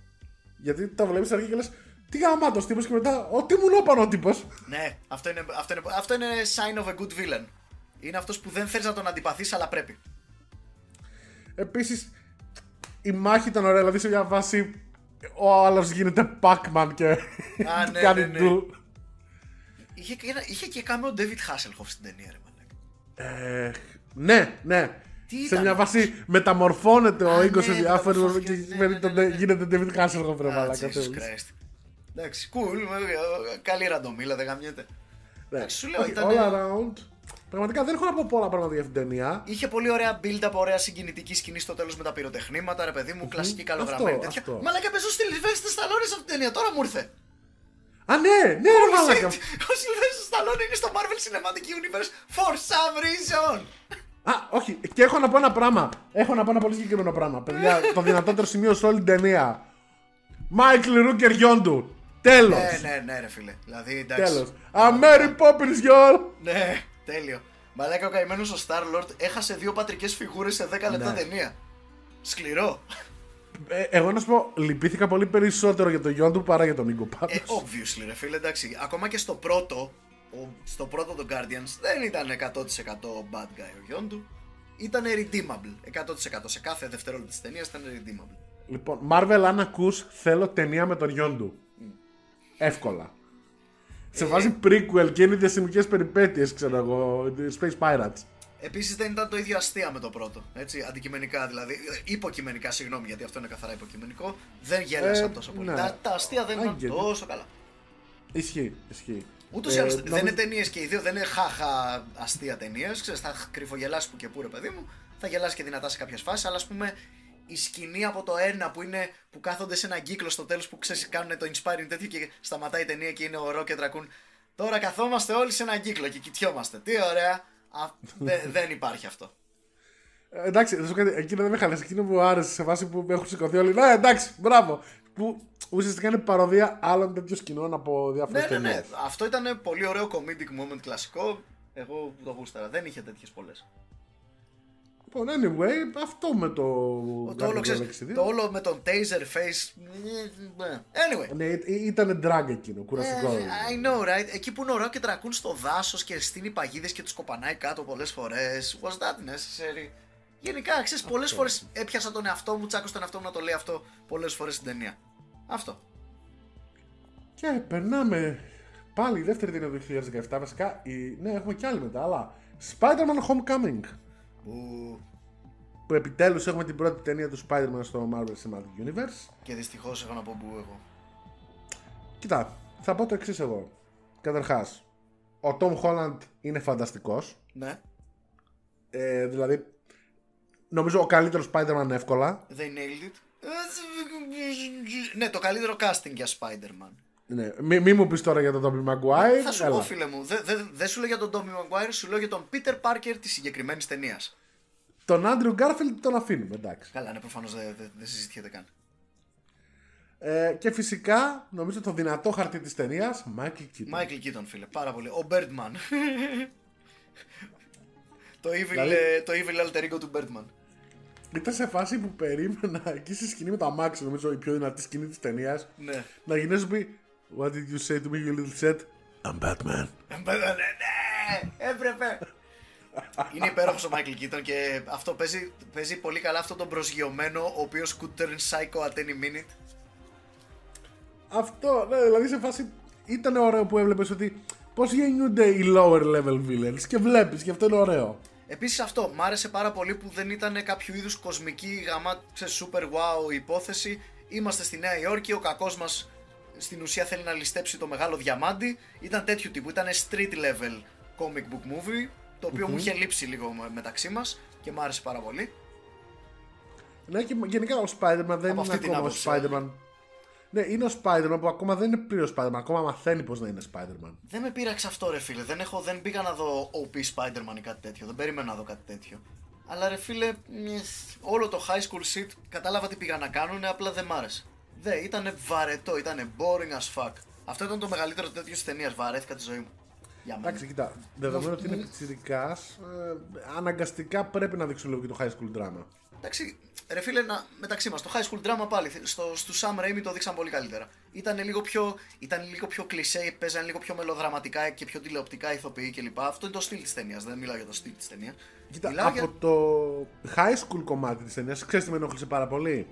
Γιατί τα βλέπεις στην αρχή και λες, τι γαμάτος τύπος και μετά, ο τι μου νόπαν ο τύπος. Ναι, αυτό είναι, αυτό, είναι, αυτό είναι sign of a good villain. Είναι αυτός που δεν θέλεις να τον αντιπαθείς, αλλά πρέπει. Επίσης, η μάχη ήταν ωραία, δηλαδή σε μια βάση ο άλλος γίνεται Pac-Man και Α, του ναι, κάνει ναι, ναι. ντου. Είχε και, ένα- είχε και κάμεο David Hasselhoff στην ταινία, ρε μαλάκα. Ε, ναι, ναι. Τι σε ήταν μια όμως; βάση μεταμορφώνεται ο Α, Ίγκο ναι, σε διάφορου μεταμορφώθηκε, και ναι, ναι, γίνεται- ναι, ναι. γίνεται David Hasselhoff ρε Ah, μαλάκα. Jesus τέλος. Christ. Εντάξει, cool. ε, Καλή ραντομίλα, δεν γαμιέται. Ναι. Εντάξει, σου λέω, Όχι, ήταν- All around. Πραγματικά δεν έχω να πω πολλά πράγματα για αυτήν την ταινία. Είχε πολύ ωραία build-up, ωραία συγκινητική σκηνή στο τέλος με τα πυροτεχνήματα, ρε παιδί μου, κλασική καλογραμμένη Αυτό, τέτοια. αυτό. Μαλάκα παίζω στη Σιλβέστη Σταλόνι σε αυτήν την ταινία, τώρα μου ήρθε. Α, ναι, ναι, ρε Holy μαλάκα. shit, Ο Σιλβέστη Σταλόνι είναι στο Marvel Cinematic Universe for some reason. Α, όχι, και έχω να πω ένα πράγμα. Έχω να πω ένα πολύ συγκεκριμένο πράγμα. Παιδιά, το δυνατότερο σημείο σε όλη την ταινία. Μάικλ Ρούκερ Γιόντου. Τέλος. Ναι, ναι, ναι, ρε φίλε. Δηλαδή, εντάξει. Τέλος. Αμέρι Poppins, γιόλ. Ναι, τέλειο. Μαλάκα ο καημένος ο Star Lord έχασε δύο πατρικές φιγούρες σε 10 λεπτά Ναι. ταινία. Σκληρό. Ε, εγώ να σου πω, λυπήθηκα πολύ περισσότερο για τον Γιόντου παρά για τον Νίκο Ε, πάντως. obviously, ρε φίλε, εντάξει. Ακόμα και στο πρώτο, ο, στο πρώτο των Guardians δεν ήταν 100% bad guy ο Γιόντου. Ήταν redeemable. 100%. Σε κάθε δευτερόλεπτο της ταινίας ήταν redeemable. Λοιπόν, Marvel, αν ακούς, θέλω ταινία με τον Γιόντου. Εύκολα. Σε βάζει prequel και είναι διαστημικές περιπέτειες, ξέρω εγώ, Space Pirates. Επίσης δεν ήταν το ίδιο αστεία με το πρώτο. Έτσι, αντικειμενικά δηλαδή. ε, Υποκειμενικά, συγγνώμη, γιατί αυτό είναι καθαρά υποκειμενικό. Δεν γέλασαν Ε, τόσο πολύ. ναι. Τα, τα αστεία δεν ήταν I get it. τόσο καλά. Ισχύει, ισχύει. Ούτως ή Ε, άλλως δεν νομίζω- είναι ταινίες και οι δύο, δεν είναι χάχα αστεία ταινίες. Ξέρεις, θα κρυφογελάσει που και που ρε παιδί μου, θα γελάσει και δυνατά σε κάποιες φάσεις, αλλά ας πούμε η σκηνή από το ένα που είναι που κάθονται σε έναν κύκλο στο τέλος που ξέρεις κάνουν το inspiring τέτοιο και σταματάει η ταινία και είναι ο Rocket Raccoon. Τώρα καθόμαστε όλοι σε έναν κύκλο και κοιτιόμαστε. Τι ωραία. Α, δε- δεν υπάρχει αυτό. Ε, εντάξει, θα σου πω κάτι, εκείνο δεν με χαλάσει. Εκείνο που μου άρεσε σε βάση που έχουν σηκωθεί όλοι. Ναι, εντάξει, μπράβο. Που ουσιαστικά είναι παροδία άλλων τέτοιων σκηνών από διάφορες ναι, ναι, ταινίες. ναι. Αυτό ήταν πολύ ωραίο comedic moment κλασικό. Εγώ το γούσταρα. Δεν είχε τέτοιες πολλές. Λοιπόν, anyway, αυτό με το. Το όλο, Guardians of the ξέρεις, Galaxy 2. το όλο με τον taser face. Anyway. Ναι, ή- ήταν drag εκείνο, κουραστικό. Ε, I know, right? Εκεί που είναι ο Rocket Raccoon στο δάσος και στείνει παγίδε και τους κοπανάει κάτω πολλές φορές. Was that necessary? Γενικά, ξέρεις, πολλές φορές έπιασα τον εαυτό μου, τσάκωσα τον εαυτό μου να το λέει αυτό πολλές φορές στην ταινία. Αυτό. Και περνάμε πάλι η δεύτερη ταινία του 2017. Βασικά, η... ναι, έχουμε κι άλλη μετά, αλλά Spider-Man Homecoming. Που... Που επιτέλους έχουμε την πρώτη ταινία του Spider-Man στο Marvel Cinematic Universe. Και δυστυχώς έχω να πω που εγώ. Κοιτά, θα πω το εξής εγώ. Καταρχάς, ο Tom Holland είναι φανταστικός. Ναι, Ε, δηλαδή, νομίζω ο καλύτερος Spider-Man εύκολα. they nailed it. Ναι, το καλύτερο casting για Spider-Man. Ναι. Μη, μη μου πεις τώρα για τον Tobey Maguire. Θα σου έλα. πω, φίλε μου, δεν δε, δε σου λέω για τον Tommy Maguire, σου λέω για τον Peter Parker της συγκεκριμένης ταινίας. Τον Andrew Garfield τον αφήνουμε, εντάξει. Καλά, ναι, προφανώς δεν δε, δεν συζητιέται καν. Ε, και φυσικά, νομίζω το δυνατό χαρτί της ταινίας, Michael Keaton. Michael Keaton, φίλε, πάρα πολύ. Ο Birdman. το, evil, Δηλαδή- ε, το evil alter ego του Birdman. Ήταν σε φάση που περίμενα εκεί στη σκηνή με το αμάξι, νομίζω η πιο δυνατή σκηνή της ταινίας, Ναι. να γυρίσει να σου πει What did you say to me, you little shit? I'm Batman. Ε, Ναι, ναι, έπρεπε. είναι υπέροχο ο Μάικλ Κίτον και αυτό παίζει, παίζει πολύ καλά αυτό τον προσγειωμένο, ο οποίος could turn psycho at any minute. Αυτό, ναι, δηλαδή σε φάση ήταν ωραίο που έβλεπες ότι πώς γεννιούνται οι lower level villains και βλέπεις και αυτό είναι ωραίο. Επίσης αυτό, μ' άρεσε πάρα πολύ που δεν ήταν κάποιο είδους κοσμική γαμά, super wow υπόθεση. Είμαστε στη Νέα Υόρκη, ο κακός μας στην ουσία θέλει να ληστέψει το μεγάλο διαμάντι. Ήταν τέτοιου τύπου, ήταν street level comic book movie, το οποιο μου είχε λείψει λίγο μεταξύ μας και μου άρεσε πάρα πολύ. Ναι, και γενικά ο Spider-Man δεν είναι ακόμα ο Spider-Man. Ναι, είναι ο Spider-Man που ακόμα δεν είναι πλήρως Spider-Man. Ακόμα μαθαίνει πώς να είναι Spider-Man. Δεν με πείραξε αυτό, ρε φίλε. Δεν, έχω, δεν πήγα να δω OP Spider-Man ή κάτι τέτοιο. Δεν περίμενα να δω κάτι τέτοιο. Αλλά ρε φίλε, όλο το high school shit κατάλαβα τι πήγα να κάνουν, απλά δεν μ' άρεσε. Δεν, ήταν βαρετό, ήταν boring as fuck. Αυτό ήταν το μεγαλύτερο τέτοιο τη ταινία. Βαρέθηκα τη ζωή μου. Για Εντάξει, κοιτά. Δεδομένου ότι είναι πιτσιρικά, ε, αναγκαστικά πρέπει να δείξουν λίγο και το high school drama. Εντάξει, ρε φίλε, να, μεταξύ μας, το high school drama πάλι. Στο, στο Sam Raimi το δείξαν πολύ καλύτερα. Ήταν λίγο πιο, ήταν λίγο πιο κλισέ, παίζαν λίγο πιο μελοδραματικά και πιο τηλεοπτικά ηθοποιοί κλπ. Αυτό είναι το στυλ της ταινίας. Δεν μιλάω για το στυλ της ταινίας. Κοίτα, Μιλάω από για... το high school κομμάτι της ταινίας, ξέρεις τι με ενόχλησε πάρα πολύ;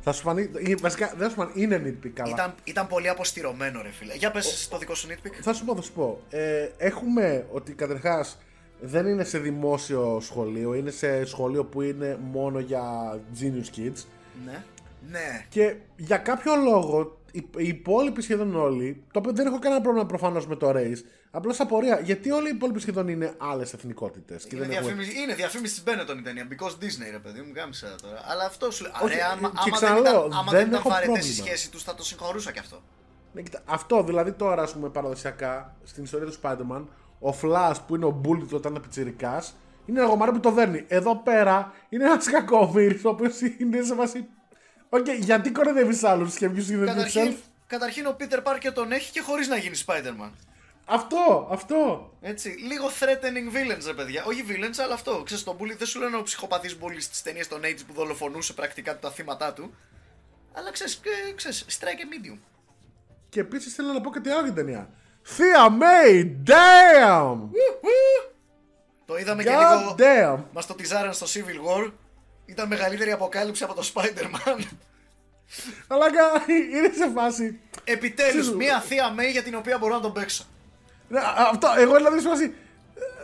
Θα σου φανεί. Βασικά δεν θα σου φανεί. Είναι nitpick. καλά. Ήταν, ήταν πολύ αποστηρωμένο, ρε φίλε. Για πες το δικό σου nitpick. Θα σου πω, θα σου πω. Ε, έχουμε ότι καταρχάς δεν είναι σε δημόσιο σχολείο, είναι σε σχολείο που είναι μόνο για genius kids. Ναι. Ναι. Και για κάποιο λόγο οι, οι υπόλοιποι σχεδόν όλοι, το οποίο δεν έχω κανένα πρόβλημα προφανώς με το race, απλώς απορία γιατί όλοι οι υπόλοιποι σχεδόν είναι άλλες εθνικότητες. Είναι, διαφήμιση, έχουμε... είναι διαφήμιση τη Benetton η ταινία. Because Disney, ρε παιδί μου, γάμισα τώρα. Αλλά αυτό σου λέει. Okay, άμα, άμα, δεν ήταν, άμα δεν, δεν ήταν βαρετές η σχέση τους, θα το συγχωρούσα κι αυτό. Ναι, κοιτά, αυτό δηλαδή τώρα, ας πούμε, παραδοσιακά στην ιστορία του Spider-Man, ο Flash που είναι ο bully του όταν είναι πιτσυρικά, είναι ένα γομάρι που το δέρνει. Εδώ πέρα είναι ένας κακομοίρης, ο οποίος είναι σε φάση. Οκ, okay, γιατί κοροϊδεύεις άλλους και ποιους είναι καταρχήν, καταρχήν ο Peter Parker τον έχει και χωρίς να γίνει Spider-Man. Αυτό, αυτό. Έτσι, λίγο threatening villains, ρε παιδιά. Όχι villains, αλλά αυτό. Ξέρεις, τον Bully δεν σου λένε ο ψυχοπαθής Bully στις ταινίες των 80s που δολοφονούσε πρακτικά τα θύματα του. Αλλά ξέρεις, ξέρεις, strike a medium. Και επίσης θέλω να πω κάτι άλλο για την ταινία. Θεία May, damn! Το είδαμε και λίγο. Damn. Μας το τυζάραν στο Civil War. Ήταν μεγαλύτερη αποκάλυψη από το Spider-Man. Αλλά είναι σε φάση. Επιτέλους, μία θεία May για την οποία μπορώ να τον παίξω. Ναι, αυτό, εγώ δηλαδή σε φάση.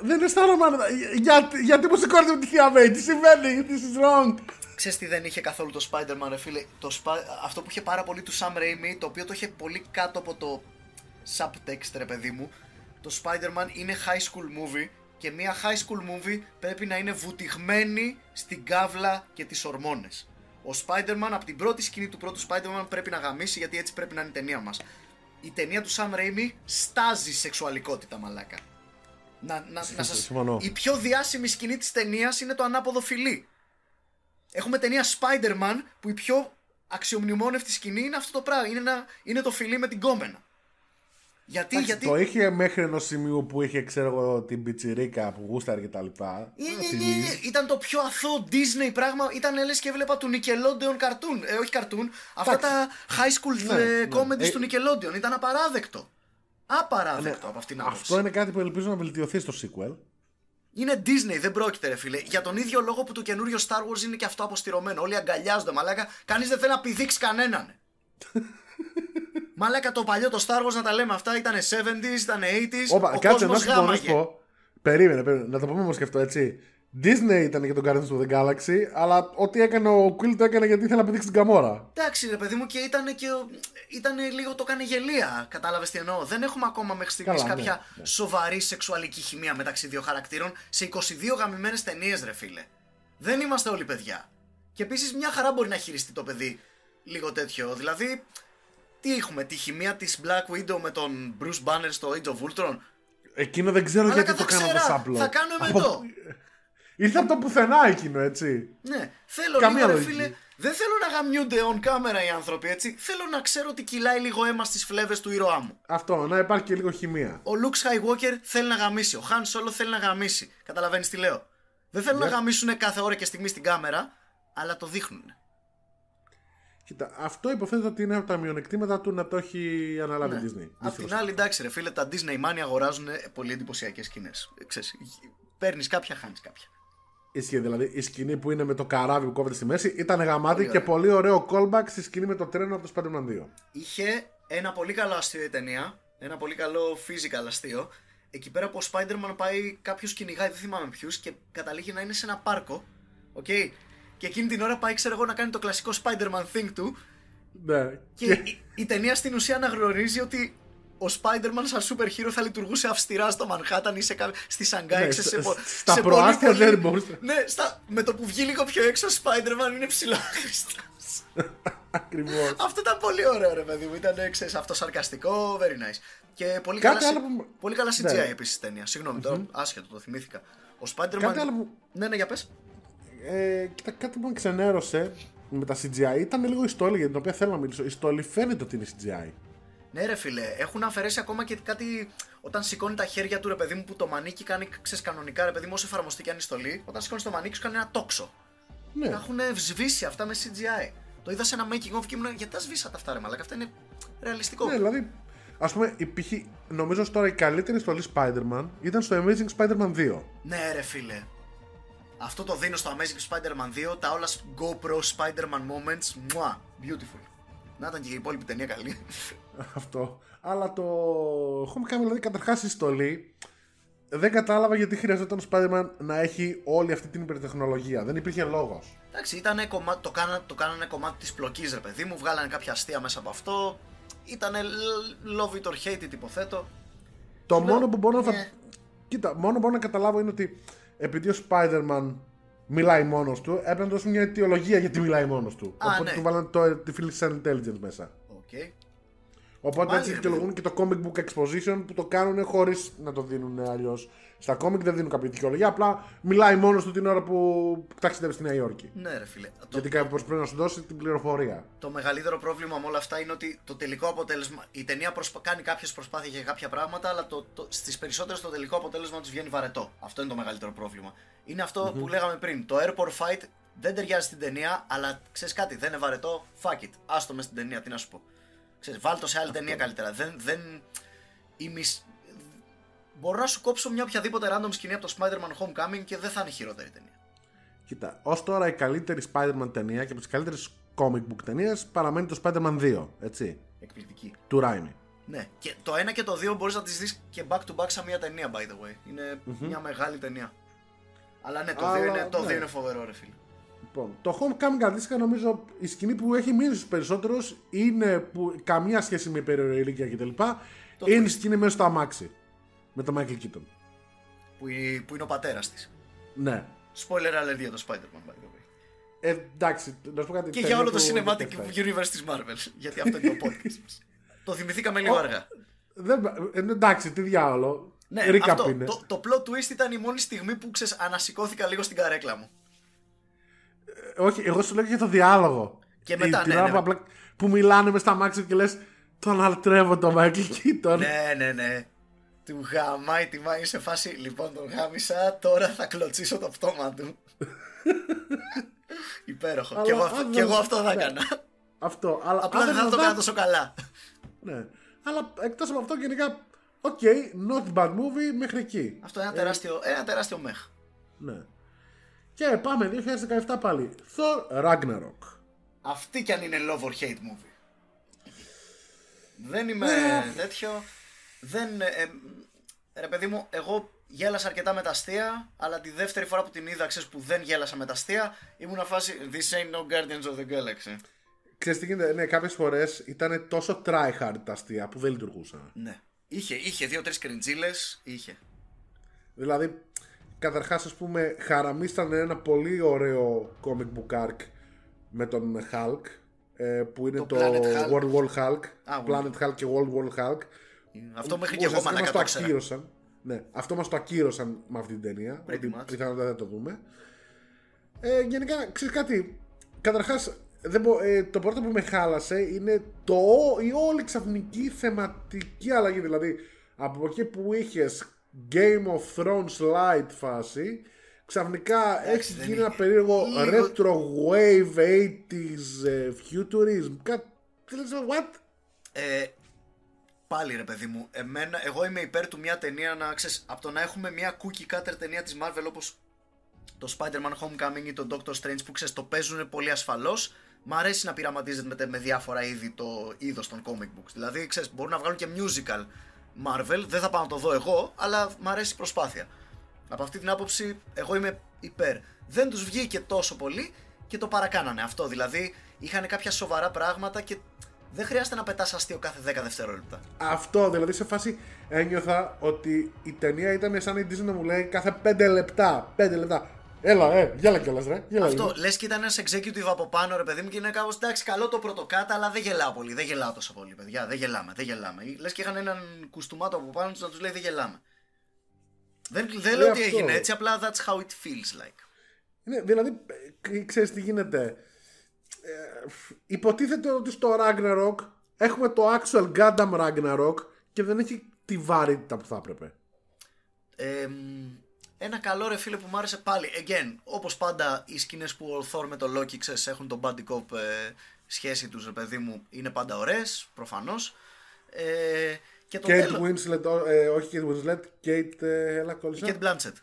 Δεν αισθάνομαι. Για, γιατί μου σηκώνετε με τη θεία May, τι συμβαίνει, this is wrong. Ξέρεις τι δεν είχε καθόλου το Spider-Man, ρε φίλε. Το, αυτό που είχε πάρα πολύ του Sam Raimi, το οποίο το είχε πολύ κάτω από το subtext, ρε παιδί μου. Το Spider-Man είναι high school movie και μια high school movie πρέπει να είναι βουτυγμένη στην κάβλα και τις ορμόνες. Ο Spider-Man από την πρώτη σκηνή του πρώτου Spider-Man πρέπει να γαμίσει γιατί έτσι πρέπει να είναι η ταινία μας. Η ταινία του Sam Raimi στάζει σεξουαλικότητα μαλάκα. Να, να, να σας... Η πιο διάσημη σκηνή της ταινίας είναι το ανάποδο φιλί. Έχουμε ταινία Spider-Man που η πιο αξιομνημόνευτη σκηνή είναι αυτό το πράγμα. Είναι, ένα, είναι το φιλί με την κόμενα. Γιατί, γιατί... Το είχε μέχρι ενός σημείου που είχε, ξέρω εγώ, την πιτσιρίκα που γούσταρε και τα λοιπά. Ε, ε, ε, ήταν το πιο αθώο Disney πράγμα. Ήταν λες και έβλεπα του Nickelodeon cartoon. Ε, όχι cartoon. Αυτά τα high school ναι, ναι. comedies του Nickelodeon. Ήταν απαράδεκτο. Απαράδεκτο ναι, από αυτήν την Αυτό είναι κάτι που ελπίζω να βελτιωθεί στο sequel. Είναι Disney, δεν πρόκειται, ρε φίλε. Για τον ίδιο λόγο που το καινούριο Star Wars είναι και αυτό αποστηρωμένο. Όλοι αγκαλιάζονται, μαλάκα. Κανείς δεν θέλει να πηδήξει κανέναν. Μαλάκα το παλιό το Star Wars να τα λέμε αυτά ήταν 70s, ήταν 80s. Όπα, κάτσε να σου πω. Περίμενε, περίμενε, να το πούμε όμως και αυτό έτσι. Disney ήταν για τον Guardians of the Galaxy, αλλά ό,τι έκανε ο Quill το έκανε γιατί ήθελε να πηδήξει την καμόρα. Εντάξει, ρε παιδί μου, και ήταν και. Ήταν λίγο το έκανε γελία. Κατάλαβες τι εννοώ. Δεν έχουμε ακόμα μέχρι στιγμής κάποια ναι, ναι. σοβαρή σεξουαλική χημεία μεταξύ δύο χαρακτήρων σε 22 γαμημένες ταινίες, ρε φίλε. Δεν είμαστε όλοι παιδιά. Και επίσης μια χαρά μπορεί να χειριστεί το παιδί λίγο τέτοιο. Δηλαδή, τι έχουμε, τη χημεία της Black Widow με τον Bruce Banner στο Age of Ultron; Εκείνο δεν ξέρω γιατί το κάνω το σάπλο. Θα κάνουμε από... εδώ. Ήρθε από το πουθενά εκείνο, έτσι. Ναι, θέλω Καμία λίγο, ρε φίλε. Δεν θέλω να γαμιούνται on camera οι άνθρωποι, έτσι. Θέλω να ξέρω ότι κυλάει λίγο αίμα στις φλέβες του ήρωά μου. Αυτό, να υπάρχει και λίγο χημεία. Ο Luke Skywalker θέλει να γαμίσει. Ο Han Solo θέλει να γαμίσει. Καταλαβαίνεις τι λέω. Δεν θέλουν να γαμίσουν κάθε ώρα και στιγμή στην κάμερα, αλλά το δείχνουν. Κοίτα, αυτό υποθέτω ότι είναι από τα μειονεκτήματα του να το έχει αναλάβει η ναι. Disney. Απ' την άλλη, εντάξει, ρε φίλε, τα Disney Money αγοράζουν πολύ εντυπωσιακές σκηνές. παίρνεις κάποια, χάνεις κάποια. Ισχύει δηλαδή η σκηνή που είναι με το καράβι που κόβεται στη μέση ήταν γαμάτη Πολύ και ωραία. πολύ ωραίο callback στη σκηνή με το τρένο από το Spider-Man 2. Είχε ένα πολύ καλό αστείο η ταινία. Ένα πολύ καλό physical αστείο. Εκεί πέρα που ο Spider-Man πάει κάποιο κυνηγάει, δεν θυμάμαι ποιους, και καταλήγει να είναι σε ένα πάρκο. Οκ. Και εκείνη την ώρα πάει, ξέρω εγώ, να κάνει το κλασικό Spider-Man thing του. Ναι. Και η, η ταινία στην ουσία αναγνωρίζει ότι ο Spider-Man σαν super hero θα λειτουργούσε αυστηρά στο Manhattan ή σε κα... στη Σανγκάη. Ναι, ξέρεις, σε, στα- πο- στα σε προάστια πολύ, πολύ- δεν μπορούσε. Ναι, στα... με το που βγει λίγο πιο έξω ο Spider-Man είναι ψιλοάχρηστος. Ακριβώς. Αυτό ήταν πολύ ωραίο ρε παιδί μου. Ήταν ξέρεις, αυτό σαρκαστικό, very nice. Και πολύ Κάτι καλά, άλλο συ- που- πολύ καλά Ναι. CGI επίσης ταινία. Συγγνώμη, τώρα άσχετο, το θυμήθηκα. Ο Spider-Man. Κάτι άλλο που- Ναι, ναι, για πες. Ε, κοίτα, κάτι που με ξενέρωσε με τα CGI ήταν λίγο η στόλη για την οποία θέλω να μιλήσω. Η στόλη φαίνεται ότι είναι CGI. Ναι, ρε φίλε, έχουν αφαιρέσει ακόμα και κάτι. Όταν σηκώνει τα χέρια του ρε παιδί μου που το μανίκι κάνει ξέρεις, κανονικά ρε παιδί μου, όσο εφαρμοστεί και αν είναι στολή, όταν σηκώνεις το μανίκι σου κάνει ένα τόξο. Ναι. Τα έχουν σβήσει αυτά με CGI. Το είδα σε ένα making of και ήμουν γιατί τα σβήσατε αυτά ρε μαλάκα, αυτά είναι ρεαλιστικό. Ναι, δηλαδή, ας πούμε, η π.χ. νομίζω ως τώρα η καλύτερη στολή Spider-Man ήταν στο Amazing Spider-Man 2. Ναι, ρε φίλε. Αυτό το δίνω στο Amazing Spider-Man 2, τα όλα GoPro Spider-Man moments. Μουα, beautiful. Να ήταν και η υπόλοιπη ταινία καλή. Αυτό. Αλλά το Homecoming, δηλαδή, καταρχάς η στολή. Δεν κατάλαβα γιατί χρειαζόταν ο Spider-Man να έχει όλη αυτή την υπερτεχνολογία. Δεν υπήρχε λόγος. Εντάξει, ήτανε κομμά... το, κάνα... το κάνανε κομμάτι της πλοκής ρε παιδί μου, βγάλανε κάποια αστεία μέσα από αυτό. Ήτανε l- love it or hate it υποθέτω. Το Σου λέω, μόνο που μπορώ να. ναι. Κοίτα, μόνο που μπορώ να καταλάβω είναι ότι επειδή ο Spider-Man μιλάει μόνος του, έπρεπε να δώσουν μια αιτιολογία γιατί μιλάει μόνος του. Α, Οπότε ναι. του βάλανε το artificial intelligence μέσα. Οκ. Οπότε Πάλι, έτσι ρε δικαιολογούν και το comic book exposition που το κάνουν χωρίς να το δίνουν αλλιώς. Στα comic δεν δίνουν κάποια δικαιολογία, απλά μιλάει μόνος του την ώρα που ταξιδεύει στη Νέα Υόρκη. Ναι, ρε φίλε. Το, Γιατί κάποιο πρέπει να σου δώσει την πληροφορία. το μεγαλύτερο πρόβλημα με όλα αυτά είναι ότι το τελικό αποτέλεσμα. Η ταινία προσπα... κάνει κάποιες προσπάθειες για κάποια πράγματα, αλλά το, το, στις περισσότερες το τελικό αποτέλεσμα τους βγαίνει βαρετό. Αυτό είναι το μεγαλύτερο πρόβλημα. Είναι αυτό που λέγαμε πριν. Το airport fight δεν ταιριάζει στην ταινία, αλλά ξέρεις κάτι, δεν είναι βαρετό. Fuck it. Άστο μες στην ταινία, τι να σου πω. Ξέρεις, βάλ το σε άλλη ταινία καλύτερα. Δεν. δεν... Η μισ... Μπορώ να σου κόψω μια οποιαδήποτε random σκηνή από το Spider-Man Homecoming και δεν θα είναι χειρότερη ταινία. Κοίτα, ως τώρα η καλύτερη Spider-Man ταινία και από τις καλύτερες comic book ταινίες παραμένει το Spider-Man 2, έτσι. Εκπληκτική. Του Raimi. Ναι, και το 1 και το 2 μπορείς να τις δεις και back to back σαν μια ταινία, by the way. Είναι μια μεγάλη ταινία. Αλλά ναι, το 2 Αλλά, είναι, το ναι. 2 είναι φοβερό, ρε φίλε. Λοιπόν, το Homecoming αντίστοιχα νομίζω η σκηνή που έχει μείνει στους περισσότερους είναι που καμία σχέση με υπερηρωή ηλικία κτλ. Είναι η twist. σκηνή μέσα στο αμάξι. Με τον Michael Keaton. Που, η- που είναι ο πατέρας της. Ναι. Spoiler alert για το Spider-Man, by the way. Ε, εντάξει, να σου πω κάτι. Και ταινία για όλο το του cinematic 17. universe της Marvel. γιατί αυτό είναι το podcast μας. το θυμηθήκαμε λίγο αργά. Δεν, ε, εντάξει, τι διάολο. Ναι, Recap αυτό, είναι. το, το plot twist ήταν η μόνη στιγμή που ξέρεις, ανασηκώθηκα λίγο στην καρέκλα μου. Ε, Όχι, εγώ σου λέω για το διάλογο. Και μετά, την ναι, ώρα ναι. που, απλά- που μιλάνε μες στ' αμάξι και λες τον λατρεύω τον Michael Keaton. ναι, ναι, ναι. Του γαμάει τη μάνα σε φάση. Λοιπόν, τον γάμησα, τώρα θα κλωτσίσω το πτώμα του. Υπέροχο. Αλλά και, εγώ, αν αυτό- δεν- και εγώ αυτό θα ναι. έκανα. Αυτό. Αλλά Απλά αν δεν θα το ήταν έκανα αυτά- τόσο καλά. Ναι. Αλλά εκτός από αυτό, γενικά. Οκ, not bad movie μέχρι εκεί. Αυτό είναι ένα τεράστιο, ένα τεράστιο meh. Ναι. Και πάμε 2017 πάλι. Thor Ragnarok. Αυτή κι αν είναι love or hate movie. Δεν είμαι Ε. τέτοιο. Δεν. ε, ε, ρε παιδί μου, εγώ γέλασα αρκετά με τα αστεία, αλλά τη δεύτερη φορά που την είδα, ξέρεις που δεν γέλασα με τα αστεία, ήμουν φάση This ain't no Guardians of the Galaxy. Ξέρεις τι γίνεται, ναι, κάποιες φορές ήταν τόσο tryhard τα αστεία που δεν λειτουργούσαν. Ναι. Είχε, είχε δύο-τρεις κριντζίλε, είχε. Δηλαδή, καταρχάς ας πούμε, χαραμίσταν ένα πολύ ωραίο comic book arc με τον Hulk, ε, που είναι Το το, Planet Hulk. World War Hulk, Α, Planet Hulk και World War Hulk. Αυτό μέχρι που και εγώ ουσιαστικά μαλάκα μας το το ήξερα. ακύρωσαν. Ναι, αυτό μας το ακύρωσαν με αυτή την ταινία, Pretty ότι much. πιθανότατα δεν το δούμε. Ε, γενικά, ξέρεις κάτι, καταρχάς, δεν μπο- ε, το πρώτο που με χάλασε είναι το, η όλη ξαφνική θεματική αλλαγή. Δηλαδή, από εκεί που είχες Game of Thrones light φάση, ξαφνικά έχει δεν γίνει είναι. ένα περίεργο Λίγο- retro wave 80s ε, futurism. Κάτι, τι λες, what? Ε, πάλι ρε παιδί μου, εμένα, εγώ είμαι υπέρ του μια ταινία να ξέρεις, από το να έχουμε μια cookie cutter ταινία της Marvel όπως το Spider-Man Homecoming ή το Doctor Strange που ξέρεις το παίζουν πολύ ασφαλώς Μ' αρέσει να πειραματίζεται με, με διάφορα είδη το είδος των comic books. Δηλαδή, ξέρεις, μπορούν να βγάλουν και musical Marvel. Δεν θα πάω να το δω εγώ, αλλά μ' αρέσει η προσπάθεια. Από αυτή την άποψη, εγώ είμαι υπέρ. Δεν τους βγήκε τόσο πολύ και το παρακάνανε αυτό. Δηλαδή, είχαν κάποια σοβαρά πράγματα και δεν χρειάζεται να πετάς αστείο κάθε 10 δευτερόλεπτα. Αυτό, δηλαδή σε φάση ένιωθα ότι η ταινία ήταν σαν η Disney να μου λέει κάθε 5 λεπτά. 5 λεπτά. Έλα, ε, γέλα κιόλας, ρε. Γέλα Αυτό, λες και ήταν ένας executive από πάνω, ρε παιδί μου, και είναι κάπως εντάξει, καλό το πρωτοκάτα, αλλά δεν γελάω πολύ. Δεν γελάω τόσο πολύ, παιδιά. Δεν γελάμε, δεν γελάμε. Λες και είχαν έναν κουστούμάτο από πάνω τους να τους λέει δεν γελάμε. Δεν, δεν λέω ότι έγινε έτσι, απλά that's how it feels like. Είναι, δηλαδή, ε, ξέρεις τι γίνεται. Ε, υποτίθεται ότι στο Ragnarok έχουμε το actual Gundam Ragnarok και δεν έχει τη βαρύτητα που θα έπρεπε. Ε, ένα καλό ρε φίλε που μου άρεσε πάλι. Again, όπως πάντα οι σκηνές που ο Thor με το Loki ξέρεις έχουν τον buddy cop ε, σχέση τους ρε παιδί μου είναι πάντα ωραίες, προφανώς. Ε, και το Kate τέλος... Winslet, ε, όχι Kate Winslet, Kate, ε, έλα κόλλησα. Kate Blanchett.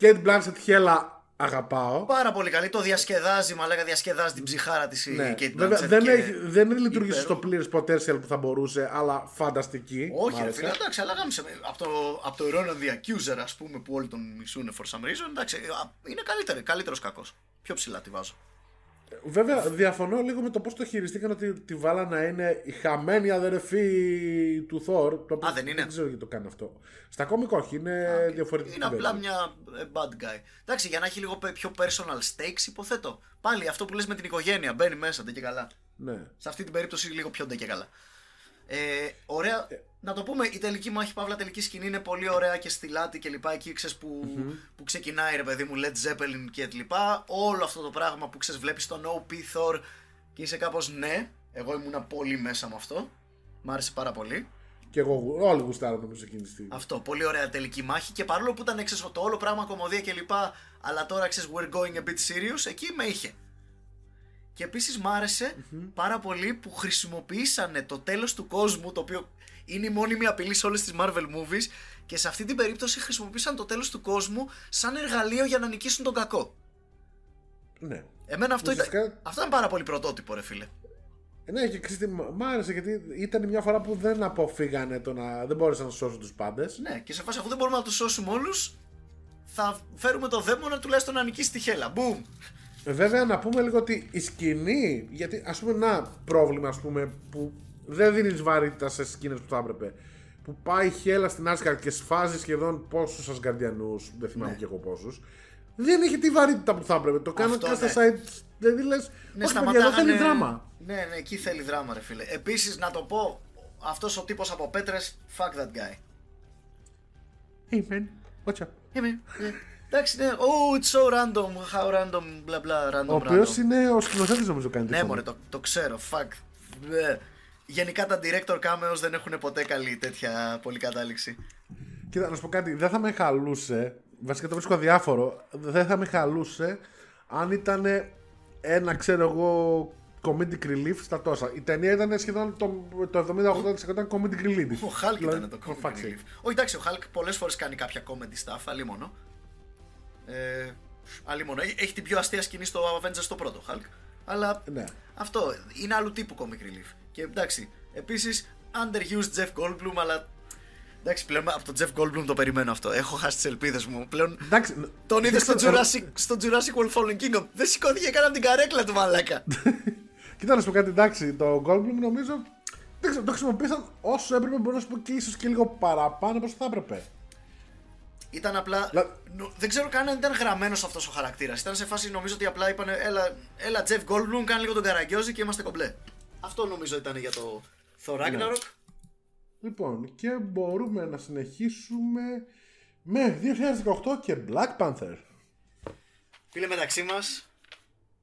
Kate Blanchett, χέλα αγαπάω. Πάρα πολύ καλή. Το διασκεδάζει, μα λέγα διασκεδάζει την ψυχάρα της ναι. η Kate Βέβαια, Blanchett. δεν, και... έχει, δεν λειτουργήσει στο πλήρες potential που θα μπορούσε, αλλά φανταστική. Όχι, ρε φίλε, εντάξει, αλλά γάμισε. Από το, από το Ronan the Accuser, ας πούμε, που όλοι τον μισούν for some reason, εντάξει, είναι καλύτερο, καλύτερος κακός. Πιο ψηλά τη βάζω. Βέβαια, διαφωνώ λίγο με το πώς το χειριστήκαν ότι τη βάλα να είναι η χαμένη αδερφή του Θόρ. Το Α, δεν είναι. Δεν ξέρω γιατί το κάνει αυτό. Στα κόμικ όχι, είναι okay. διαφορετικό. Είναι απλά μια ε, bad guy. Εντάξει, για να έχει λίγο πιο personal stakes, υποθέτω. Πάλι αυτό που λες με την οικογένεια, μπαίνει μέσα, δεν και καλά. Ναι. Σε αυτή την περίπτωση λίγο πιο δεν και καλά. Ε, ωραία. Ε. Να το πούμε, η τελική μάχη, παύλα τελική σκηνή είναι πολύ ωραία και στυλάτη και λοιπά. Εκεί ξέρεις που, mm-hmm. που ξεκινάει ρε παιδί μου, Led Zeppelin και λοιπά. Όλο αυτό το πράγμα που ξέρεις βλέπεις τον OP Thor και είσαι κάπως ναι. Εγώ ήμουνα πολύ μέσα με αυτό. Μ' άρεσε πάρα πολύ. Και εγώ όλοι γουστάρω νομίζω εκείνη τη στιγμή. Αυτό, πολύ ωραία τελική μάχη και παρόλο που ήταν έξω το όλο πράγμα κομμωδία και λοιπά, αλλά τώρα ξέρεις we're going a bit serious, εκεί με είχε. Και επίσης μ' άρεσε mm-hmm. πάρα πολύ που χρησιμοποιήσανε το τέλος του κόσμου, το οποίο είναι η μόνιμη απειλή σε όλες τις Marvel movies και σε αυτή την περίπτωση χρησιμοποίησαν το τέλος του κόσμου σαν εργαλείο για να νικήσουν τον κακό. Ναι. Εμένα αυτό, Ουσιαστικά... ήταν, αυτό ήταν πάρα πολύ πρωτότυπο ρε φίλε. Ναι, και ξέρετε, μ' άρεσε γιατί ήταν μια φορά που δεν αποφύγανε το να. δεν μπόρεσαν να σώσουν τους πάντες. Ναι, και σε φάση αφού δεν μπορούμε να τους σώσουμε όλους, θα φέρουμε το δαίμονα τουλάχιστον να νικήσει τη χέλα. Μπούμ! Βέβαια να πούμε λίγο ότι η σκηνή, γιατί ας πούμε ένα πρόβλημα ας πούμε που δεν δίνεις βαρύτητα σε σκηνέ που θα έπρεπε. Που πάει η Χέλα στην Άσκα και σφάζει σχεδόν πόσους Ασγκαρδιανού, δεν θυμάμαι Ναι. και εγώ πόσους. Δεν είχε τη βαρύτητα που θα έπρεπε. Το κάνανε Αυτό, και στα ναι. site. Δηλαδή λες. Ναι, όχι, παιδιά, εδώ θέλει δράμα. Ναι, ναι, εκεί θέλει δράμα, ρε φίλε. Επίσης, να το πω, αυτός ο τύπος από πέτρες, fuck that guy. Hey man, what's up? Hey, man. Yeah. Εντάξει, ναι. Oh, it's so random. How random, bla bla, random. Ο οποίος random. είναι ο σκηνοθέτης νομίζω κάνει. τη Ναι, φωνή. μωρέ, το, το ξέρω. Fuck. Μπε. Γενικά τα director cameos δεν έχουν ποτέ καλή τέτοια πολύ κατάληξη. Κοίτα, να σου πω κάτι, δεν θα με χαλούσε. Βασικά το βρίσκω αδιάφορο. Δεν θα με χαλούσε αν ήταν ένα, ξέρω εγώ, comedic relief στα τόσα. Η ταινία ήταν σχεδόν το, το 70-80% ήταν comedic relief. Ο Hulk Δηλαδή, ήταν το for comedy fuck's sake. relief. Όχι, εντάξει, ο Hulk πολλές φορές κάνει κάποια comedy stuff, αλλή μόνο. Ε, αλλή μόνο. Έχει έχει την πιο αστεία σκηνή στο Avengers το πρώτο Hulk. Αλλά Ναι. αυτό είναι άλλου τύπου comic relief. Και εντάξει, επίσης underused Jeff Goldblum, αλλά. Εντάξει, πλέον από τον Jeff Goldblum το περιμένω αυτό. Έχω χάσει τις ελπίδες μου. Πλέον Εντάξει, τον είδε στο ξέρω, Jurassic, στο Jurassic World Fallen Kingdom. Δεν σηκώθηκε καν από την καρέκλα του μαλάκα. Κοίτα να σου πω κάτι, εντάξει, το Goldblum νομίζω δεν ξέρω, το χρησιμοποίησαν όσο έπρεπε, μπορώ να σου πω και ίσως και λίγο παραπάνω από όσο θα έπρεπε. Ήταν απλά. Λα- νο- Δεν ξέρω καν αν ήταν γραμμένος αυτός ο χαρακτήρας. Ήταν σε φάση νομίζω ότι απλά είπαν Έλα, έλα Jeff Goldblum, κάνει λίγο τον καραγκιόζη και είμαστε κομπλέ. Αυτό νομίζω ήταν για το Thor Ragnarok. Λοιπόν, και μπορούμε να συνεχίσουμε με 2018 και Black Panther. Φίλε μεταξύ μας,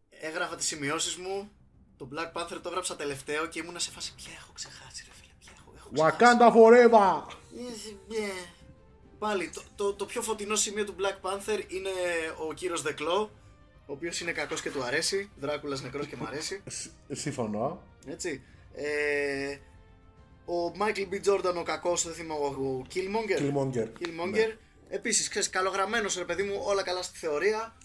έγραφα τις σημειώσεις μου. Το Black Panther το έγραψα τελευταίο και ήμουνα σε φάση. Ποια έχω ξεχάσει, ρε φίλε, ποια έχω, έχω ξεχάσει. Wakanda Forever! Ε, ε, Πάλι, το, το, το πιο φωτεινό σημείο του Black Panther είναι ο κύριος Δεκλό, ο οποίος είναι κακός και του αρέσει, Δράκουλας νεκρός και μου αρέσει, Σ- Συμφωνώ. έτσι. Ε, Ο Michael B. Jordan ο κακός, δεν θυμάμαι, ο Killmonger. Killmonger. Killmonger. Επίσης, ξέρεις, καλογραμμένος ρε παιδί μου, όλα καλά στη θεωρία.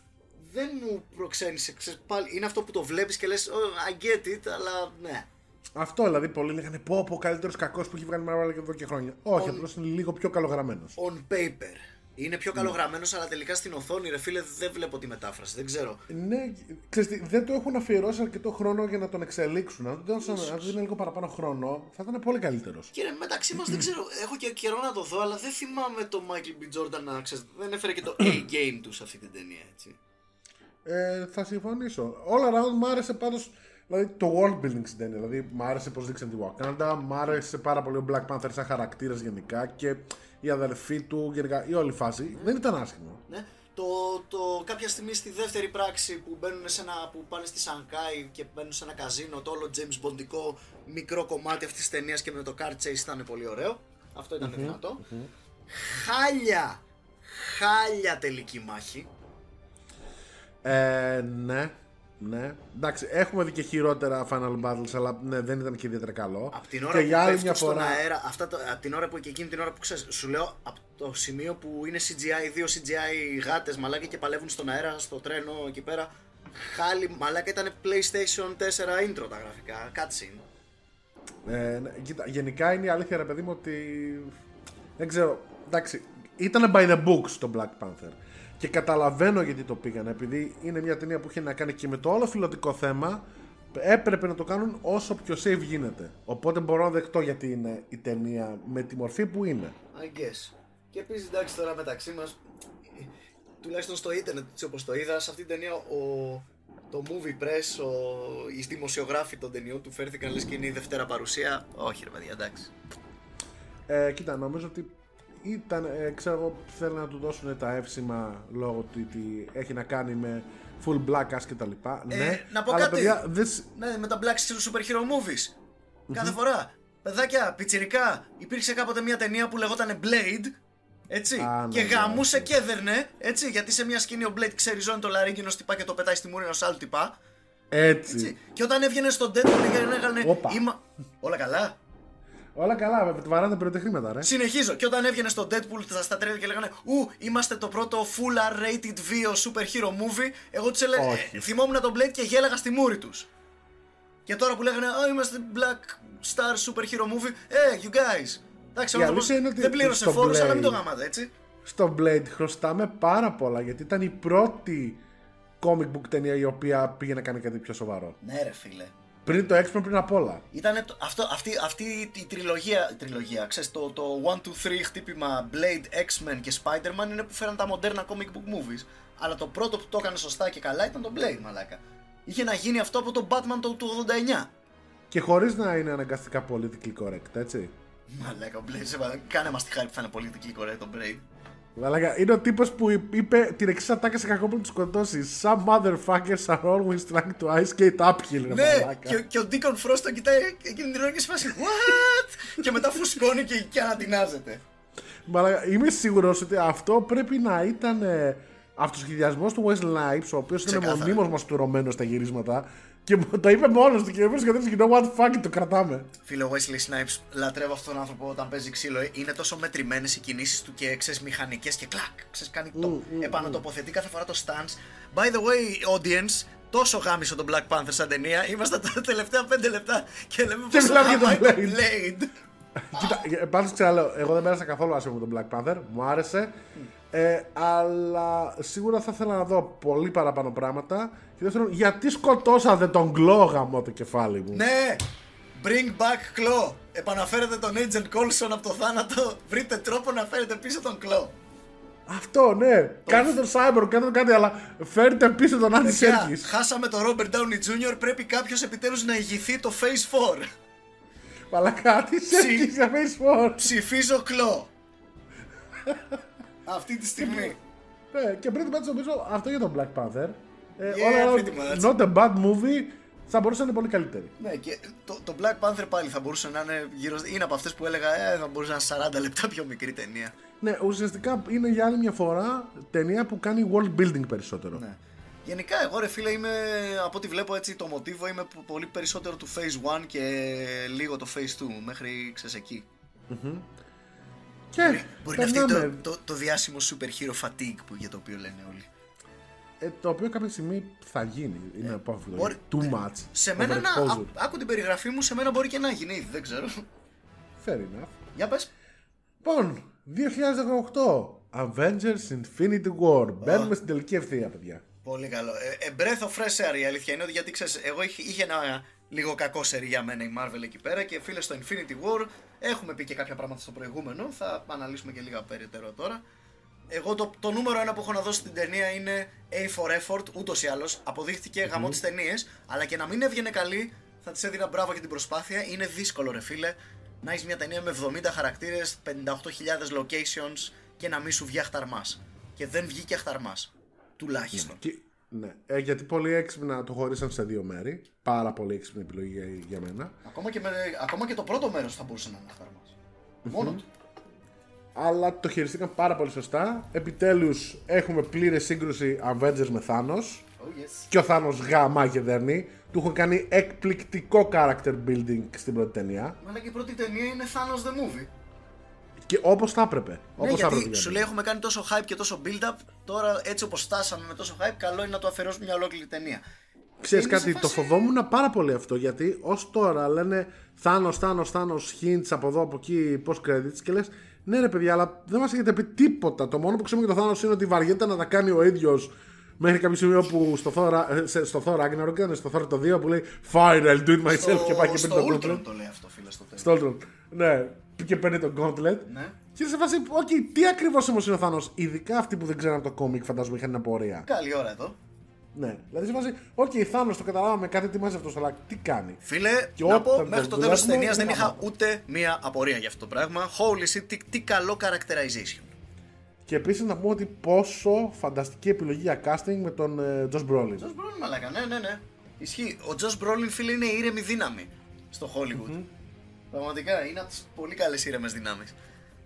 Δεν μου προξένησε, ξέρεις, πάλι, είναι αυτό που το βλέπεις και λες, oh, I get it, αλλά ναι. Αυτό δηλαδή πολλοί λέγανε πω πω καλύτερος κακός που έχει βγάλει Marvel εδώ και χρόνια. Όχι, On- απλώς είναι λίγο πιο καλογραμμένος. On paper. Είναι πιο καλογραμμένος, αλλά τελικά στην οθόνη, ρε φίλε, δεν βλέπω τη μετάφραση, δεν ξέρω. Ναι, ξέρεις τι, δεν το έχουν αφιερώσει αρκετό χρόνο για να τον εξελίξουν. Αν του δώσαν- αν του δίνει λίγο παραπάνω χρόνο, θα ήταν πολύ καλύτερος. Κύριε, μεταξύ μας δεν ξέρω, έχω και καιρό να το δω, αλλά δεν θυμάμαι το Michael B. Jordan να ξέρεις, δεν έφερε και το A-game του σε αυτή την ταινία, έτσι. Ε, θα συμφωνήσω. All around μου άρεσε πάντως δηλαδή, το world building στην ταινία. Δηλαδή, μου άρεσε πώς δείξαν τη Wakanda, μου άρεσε πάρα πολύ ο Black Panther σαν χαρακτήρας γενικά και η αδερφή του, γενικά η όλη φάση. Δεν ήταν άσχημο. Ναι. Το, το, κάποια στιγμή στη δεύτερη πράξη που, μπαίνουν σε ένα, που πάνε στη Σανκάη και μπαίνουν σε ένα καζίνο, το όλο James Bondικό μικρό κομμάτι αυτής της ταινίας και με το car chase ήταν πολύ ωραίο. Αυτό ήταν δυνατό. Χάλια! Χάλια τελική μάχη. Ε, ναι, ναι. Εντάξει, έχουμε δει και χειρότερα Final Battles, αλλά ναι, δεν ήταν και ιδιαίτερα καλό. Από την ώρα και που για άλλη πέφτουν μια στον φορά. αέρα, αυτά το, από την ώρα που και εκείνη την ώρα που ξέρεις, σου λέω από το σημείο που είναι CGI, δύο CGI γάτες μαλάκα και παλεύουν στον αέρα, στο τρένο εκεί πέρα. Χάλι, μαλάκα ήταν PlayStation 4 intro τα γραφικά, cutscene. Ε, ναι, κοίτα, γενικά είναι η αλήθεια, ρε παιδί μου, ότι. Δεν ξέρω. Εντάξει, ήταν by the books το Black Panther. Και καταλαβαίνω γιατί το πήγανε. Επειδή είναι μια ταινία που είχε να κάνει και με το όλο φιλοτικό θέμα, έπρεπε να το κάνουν όσο πιο safe γίνεται. Οπότε μπορώ να δεχτώ γιατί είναι η ταινία με τη μορφή που είναι. I guess. Και επίσης εντάξει τώρα μεταξύ μας, τουλάχιστον στο ίντερνετ έτσι όπως το είδα, σε αυτή την ταινία ο, το movie press, ο, οι δημοσιογράφοι των ταινιών του φέρθηκαν λες και είναι η Δευτέρα παρουσία. Όχι ρε παιδιά, εντάξει. Ε, κοίτα, νομίζω ότι ήταν, ε, ξέρω εγώ, θέλουν να του δώσουν τα εύσημα λόγω του ότι έχει να κάνει με full black ass και τα λοιπά. Ε, ναι, να πω αλλά κάτι. παιδιά, δεν σ- Ναι, με τα Black Steel Super Hero Movies. Κάθε φορά. Παιδάκια, πιτσιρικά, υπήρξε κάποτε μια ταινία που λεγόταν Blade. Έτσι. Α, ναι, και ναι, γαμούσε ναι. και έδερνε. Έτσι. Γιατί σε μια σκηνή ο Blade ξεριζώνει το λαρίγκινο τυπά και το πετάει στη μούρη ενό άλλου τυπά. Έτσι. Έτσι. Και όταν έβγαινε στον Deadpool και λέγανε. Όπα. Είμα... Όλα καλά. Όλα καλά, με βαράνε πυροτεχνήματα, ρε. Συνεχίζω. Και όταν έβγαινε στο Deadpool στα- στα τρέλια και λέγανε Ου, είμαστε το πρώτο full R-rated βίο super hero movie. Εγώ τους έλεγα. Όχι. Ε, θυμόμουν τον Blade και γέλαγα στη μούρη τους. Και τώρα που λέγανε Α, είμαστε Black Star super hero movie. Ε, you guys. Εντάξει, ο Η άνθρωπος αλήθεια είναι ότι δεν πλήρωσε στο φόρους, αλλά μην το Blade- γαμάτε, έτσι. Στο Blade χρωστάμε πάρα πολλά γιατί ήταν η πρώτη comic book ταινία η οποία πήγε να κάνει κάτι πιο σοβαρό. Ναι, ρε φίλε. Πριν το X-Men, πριν απ' όλα. Ήτανε το, αυτό, αυτή, αυτή η τριλογία, η τριλογία ξέρεις, το, το 1, 2, 3 χτύπημα Blade, X-Men και Spider-Man είναι που φέραν τα μοντέρνα comic book movies. Αλλά το πρώτο που το έκανε σωστά και καλά ήταν το Blade, μαλάκα. Είχε να γίνει αυτό από το Batman το, του 89. Και χωρίς να είναι αναγκαστικά politically correct, έτσι. Μαλάκα, ο Blade, σε παρα- κάνε μας τη χάρη που θα είναι politically correct το Blade. Αλλά είναι ο τύπος που είπε την εξής ατάκα σε κακό που τους σκοτώσεις. Some motherfuckers are always trying to ice skate uphill, ρε Ναι, μαλάκα. και, και ο Deacon Frost τον κοιτάει εκείνη την ώρα και σε φάση What? και μετά φουσκώνει και, και ανατινάζεται. Μαλάκα, είμαι σίγουρος ότι αυτό πρέπει να ήταν ε, αυτοσχεδιασμός του West Snipes, ο οποίος είναι Ξεκάθαρα. μονίμως μαστουρωμένος στα γυρίσματα. Και μου το είπε μόνος του και εμεί και you know what fuck, it, το κρατάμε. Φίλε, ο Wesley Snipes λατρεύω αυτόν τον άνθρωπο όταν παίζει ξύλο. ε. Είναι τόσο μετρημένες οι κινήσεις του και ξέρεις μηχανικές και κλακ. Ξέρεις, κάνει το. επανατοποθετεί κάθε φορά το stance. By the way, audience, τόσο γάμισε τον Black Panther σαν ταινία. Είμαστε τα τελευταία 5 λεπτά και λέμε Και πως μιλάμε για τον γαμάει Blade. Blade. Κοίτα, πάντως ξαναλέω, εγώ δεν πέρασα καθόλου άσχημα με τον Black Panther, μου άρεσε. Ε, αλλά σίγουρα θα ήθελα να δω πολύ παραπάνω πράγματα. Και δεύτερον, γιατί σκοτώσατε τον Γκλό γαμό το κεφάλι μου; Ναι! Bring back Claw. Επαναφέρετε τον Agent Coulson από το θάνατο. Βρείτε τρόπο να φέρετε πίσω τον Claw. Αυτό, ναι. Κάντε τον Cyber, κάντε τον κάτι, αλλά φέρτε πίσω τον Άντι Παιδιά, Σέρκης. χάσαμε τον Robert Downey Jr. Πρέπει κάποιος επιτέλους να ηγηθεί το Phase 4. Μαλακά, τι Σέρκης σε Facebook. Ψηφίζω κλό. Αυτή τη στιγμή. Ναι, και πριν πάντως νομίζω αυτό για τον Black Panther. Ε, Yeah, όλα, pretty much. not a bad movie. Θα μπορούσε να είναι πολύ καλύτερη. ναι, και το, το Black Panther πάλι θα μπορούσε να είναι γύρω. Είναι από αυτές που έλεγα, ε, θα μπορούσε να είναι 40 λεπτά πιο μικρή ταινία. Ναι, ουσιαστικά είναι για άλλη μια φορά ταινία που κάνει world building περισσότερο. Ναι. Γενικά, εγώ ρε φίλε είμαι, από ό,τι βλέπω έτσι το μοτίβο, είμαι πο- πολύ περισσότερο του Phase 1 και λίγο το Phase 2, μέχρι ξέρεις εκεί. Και Μπορεί να φτιάξει περνάμε, το, το, το διάσημο super hero fatigue που, για το οποίο λένε όλοι. ε, το οποίο κάποια στιγμή θα γίνει. Είναι απόφυγο. Ε, μπορεί- Too much. Σε μένα να, Overexposure. α- άκου την περιγραφή μου, σε μένα μπορεί και να γίνει ήδη, δεν ξέρω. Fair enough. Για πες. Λοιπόν, 2018. Avengers Infinity War. Μπαίνουμε στην τελική ευθεία, παιδιά. Πολύ καλό. Ε, ε, breath of fresh air η αλήθεια είναι ότι γιατί ξέρεις, εγώ είχε, είχε ένα λίγο κακό σερί για μένα η Marvel εκεί πέρα και φίλε στο Infinity War έχουμε πει και κάποια πράγματα στο προηγούμενο, θα αναλύσουμε και λίγα περαιτέρω τώρα. Εγώ το, το νούμερο ένα που έχω να δώσω στην ταινία είναι A for effort, ούτως ή άλλως. Αποδείχτηκε γαμό τις ταινίες, αλλά και να μην έβγαινε καλή, θα της έδινα μπράβο για την προσπάθεια. Είναι δύσκολο, ρε φίλε, να έχεις μια ταινία με 70 χαρακτήρες, 58.000 locations και να μην σου βγει αχταρμάς. Και δεν βγήκε αχταρμάς. Τουλάχιστον. Και, ναι, ε, γιατί πολύ έξυπνα το χωρίσαν σε δύο μέρη. Πάρα πολύ έξυπνη επιλογή για, για μένα. Ακόμα, και με, ακόμα και το πρώτο μέρος θα μπορούσε να είναι αχταρμά. Μόνο του. Αλλά το χειριστήκαν πάρα πολύ σωστά. Επιτέλους έχουμε πλήρη σύγκρουση Avengers με Thanos. Oh yes. Και ο Thanos γάμα και δέρνει. Του έχουν κάνει εκπληκτικό character building στην πρώτη ταινία. Μα και η πρώτη ταινία είναι Thanos the Movie. Και όπως θα έπρεπε. Ναι, Όπως θα έπρεπε. γιατί σου λέει έχουμε κάνει τόσο hype και τόσο build-up. Τώρα έτσι όπως φτάσαμε με τόσο hype, καλό είναι να το αφαιρώσουμε μια ολόκληρη ταινία. Ξέρεις Είναι σε κάτι, το φάση- φοβόμουν πάρα πολύ αυτό γιατί ως τώρα λένε Thanos, Thanos, Thanos, hints από εδώ, από εκεί, post credits και λες ναι ρε παιδιά, αλλά δεν μας έχετε πει τίποτα. Το μόνο που ξέρουμε για το Thanos είναι ότι βαριέται να τα κάνει ο ίδιος μέχρι κάποιο σημείο που στο Thor, ε, σε- στο Thor Ragnarok ήταν στο Thor το 2 που λέει Fine, I'll do it myself Στο, και πάει και στο παίρνει το Ultron gauntlet. το λέει αυτό, φίλε, στο τέλος. Στο Ultron. Ναι, και παίρνει το gauntlet. Ναι. Και σε φάση, οκ, τι ακριβώς όμως είναι ο Thanos. Ειδικά αυτοί που δεν ξέραν το κόμικ, φαντάζομαι είχαν απορία. Καλή ώρα εδώ. Ναι, δηλαδή σε φάση, οκ, Thanos το καταλάβαμε, κάτι ετοιμάζει αυτός, αλλά τι κάνει; Φίλε, Και να όταν πω, το μέχρι το τέλος της βλέπουμε, ταινίας δεν είναι είχα ούτε μία απορία για αυτό το πράγμα. Holy shit, τι, τι καλό characterization. Και επίσης να πούμε ότι πόσο φανταστική επιλογή για casting με τον ε, Josh Brolin. Josh Brolin, μαλάκα, ναι, ναι, ναι. Ισχύει. Ο Josh Brolin, φίλε, είναι ήρεμη δύναμη στο Hollywood. Πραγματικά είναι από τις πολύ καλές ήρεμες δυνάμεις.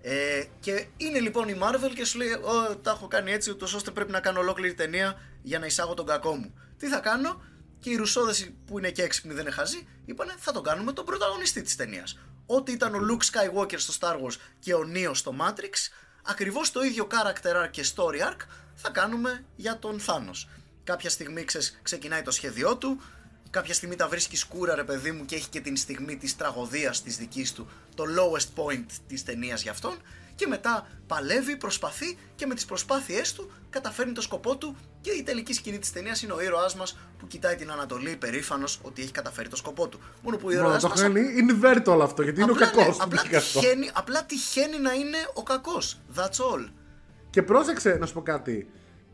Ε, και είναι λοιπόν η Marvel και σου λέει: Ω, τα έχω κάνει έτσι, ούτως ώστε πρέπει να κάνω ολόκληρη ταινία για να εισάγω τον κακό μου. Τι θα κάνω, και οι Ρουσόδες που είναι και έξυπνοι δεν είναι χαζοί, είπανε: Θα τον κάνουμε τον πρωταγωνιστή της ταινίας. Ό,τι ήταν ο Luke Skywalker στο Star Wars και ο Neo στο Matrix, ακριβώς το ίδιο character arc και story arc θα κάνουμε για τον Thanos. Κάποια στιγμή ξες- ξεκινάει το σχέδιό του, κάποια στιγμή τα βρίσκεις σκούρα ρε παιδί μου και έχει και την στιγμή της τραγωδίας της δικής του, το lowest point της ταινίας για αυτόν και μετά παλεύει, προσπαθεί και με τις προσπάθειές του καταφέρνει το σκοπό του και η τελική σκηνή της ταινίας είναι ο ήρωάς μας που κοιτάει την Ανατολή υπερήφανος ότι έχει καταφέρει το σκοπό του. Μόνο που ο Μόνο ήρωάς το μας κάνει invert όλο αυτό γιατί είναι ο απλά, ναι, κακός. απλά, τυχαίνει, απλά τυχαίνει να είναι ο κακός. That's all. Και πρόσεξε να σου πω κάτι.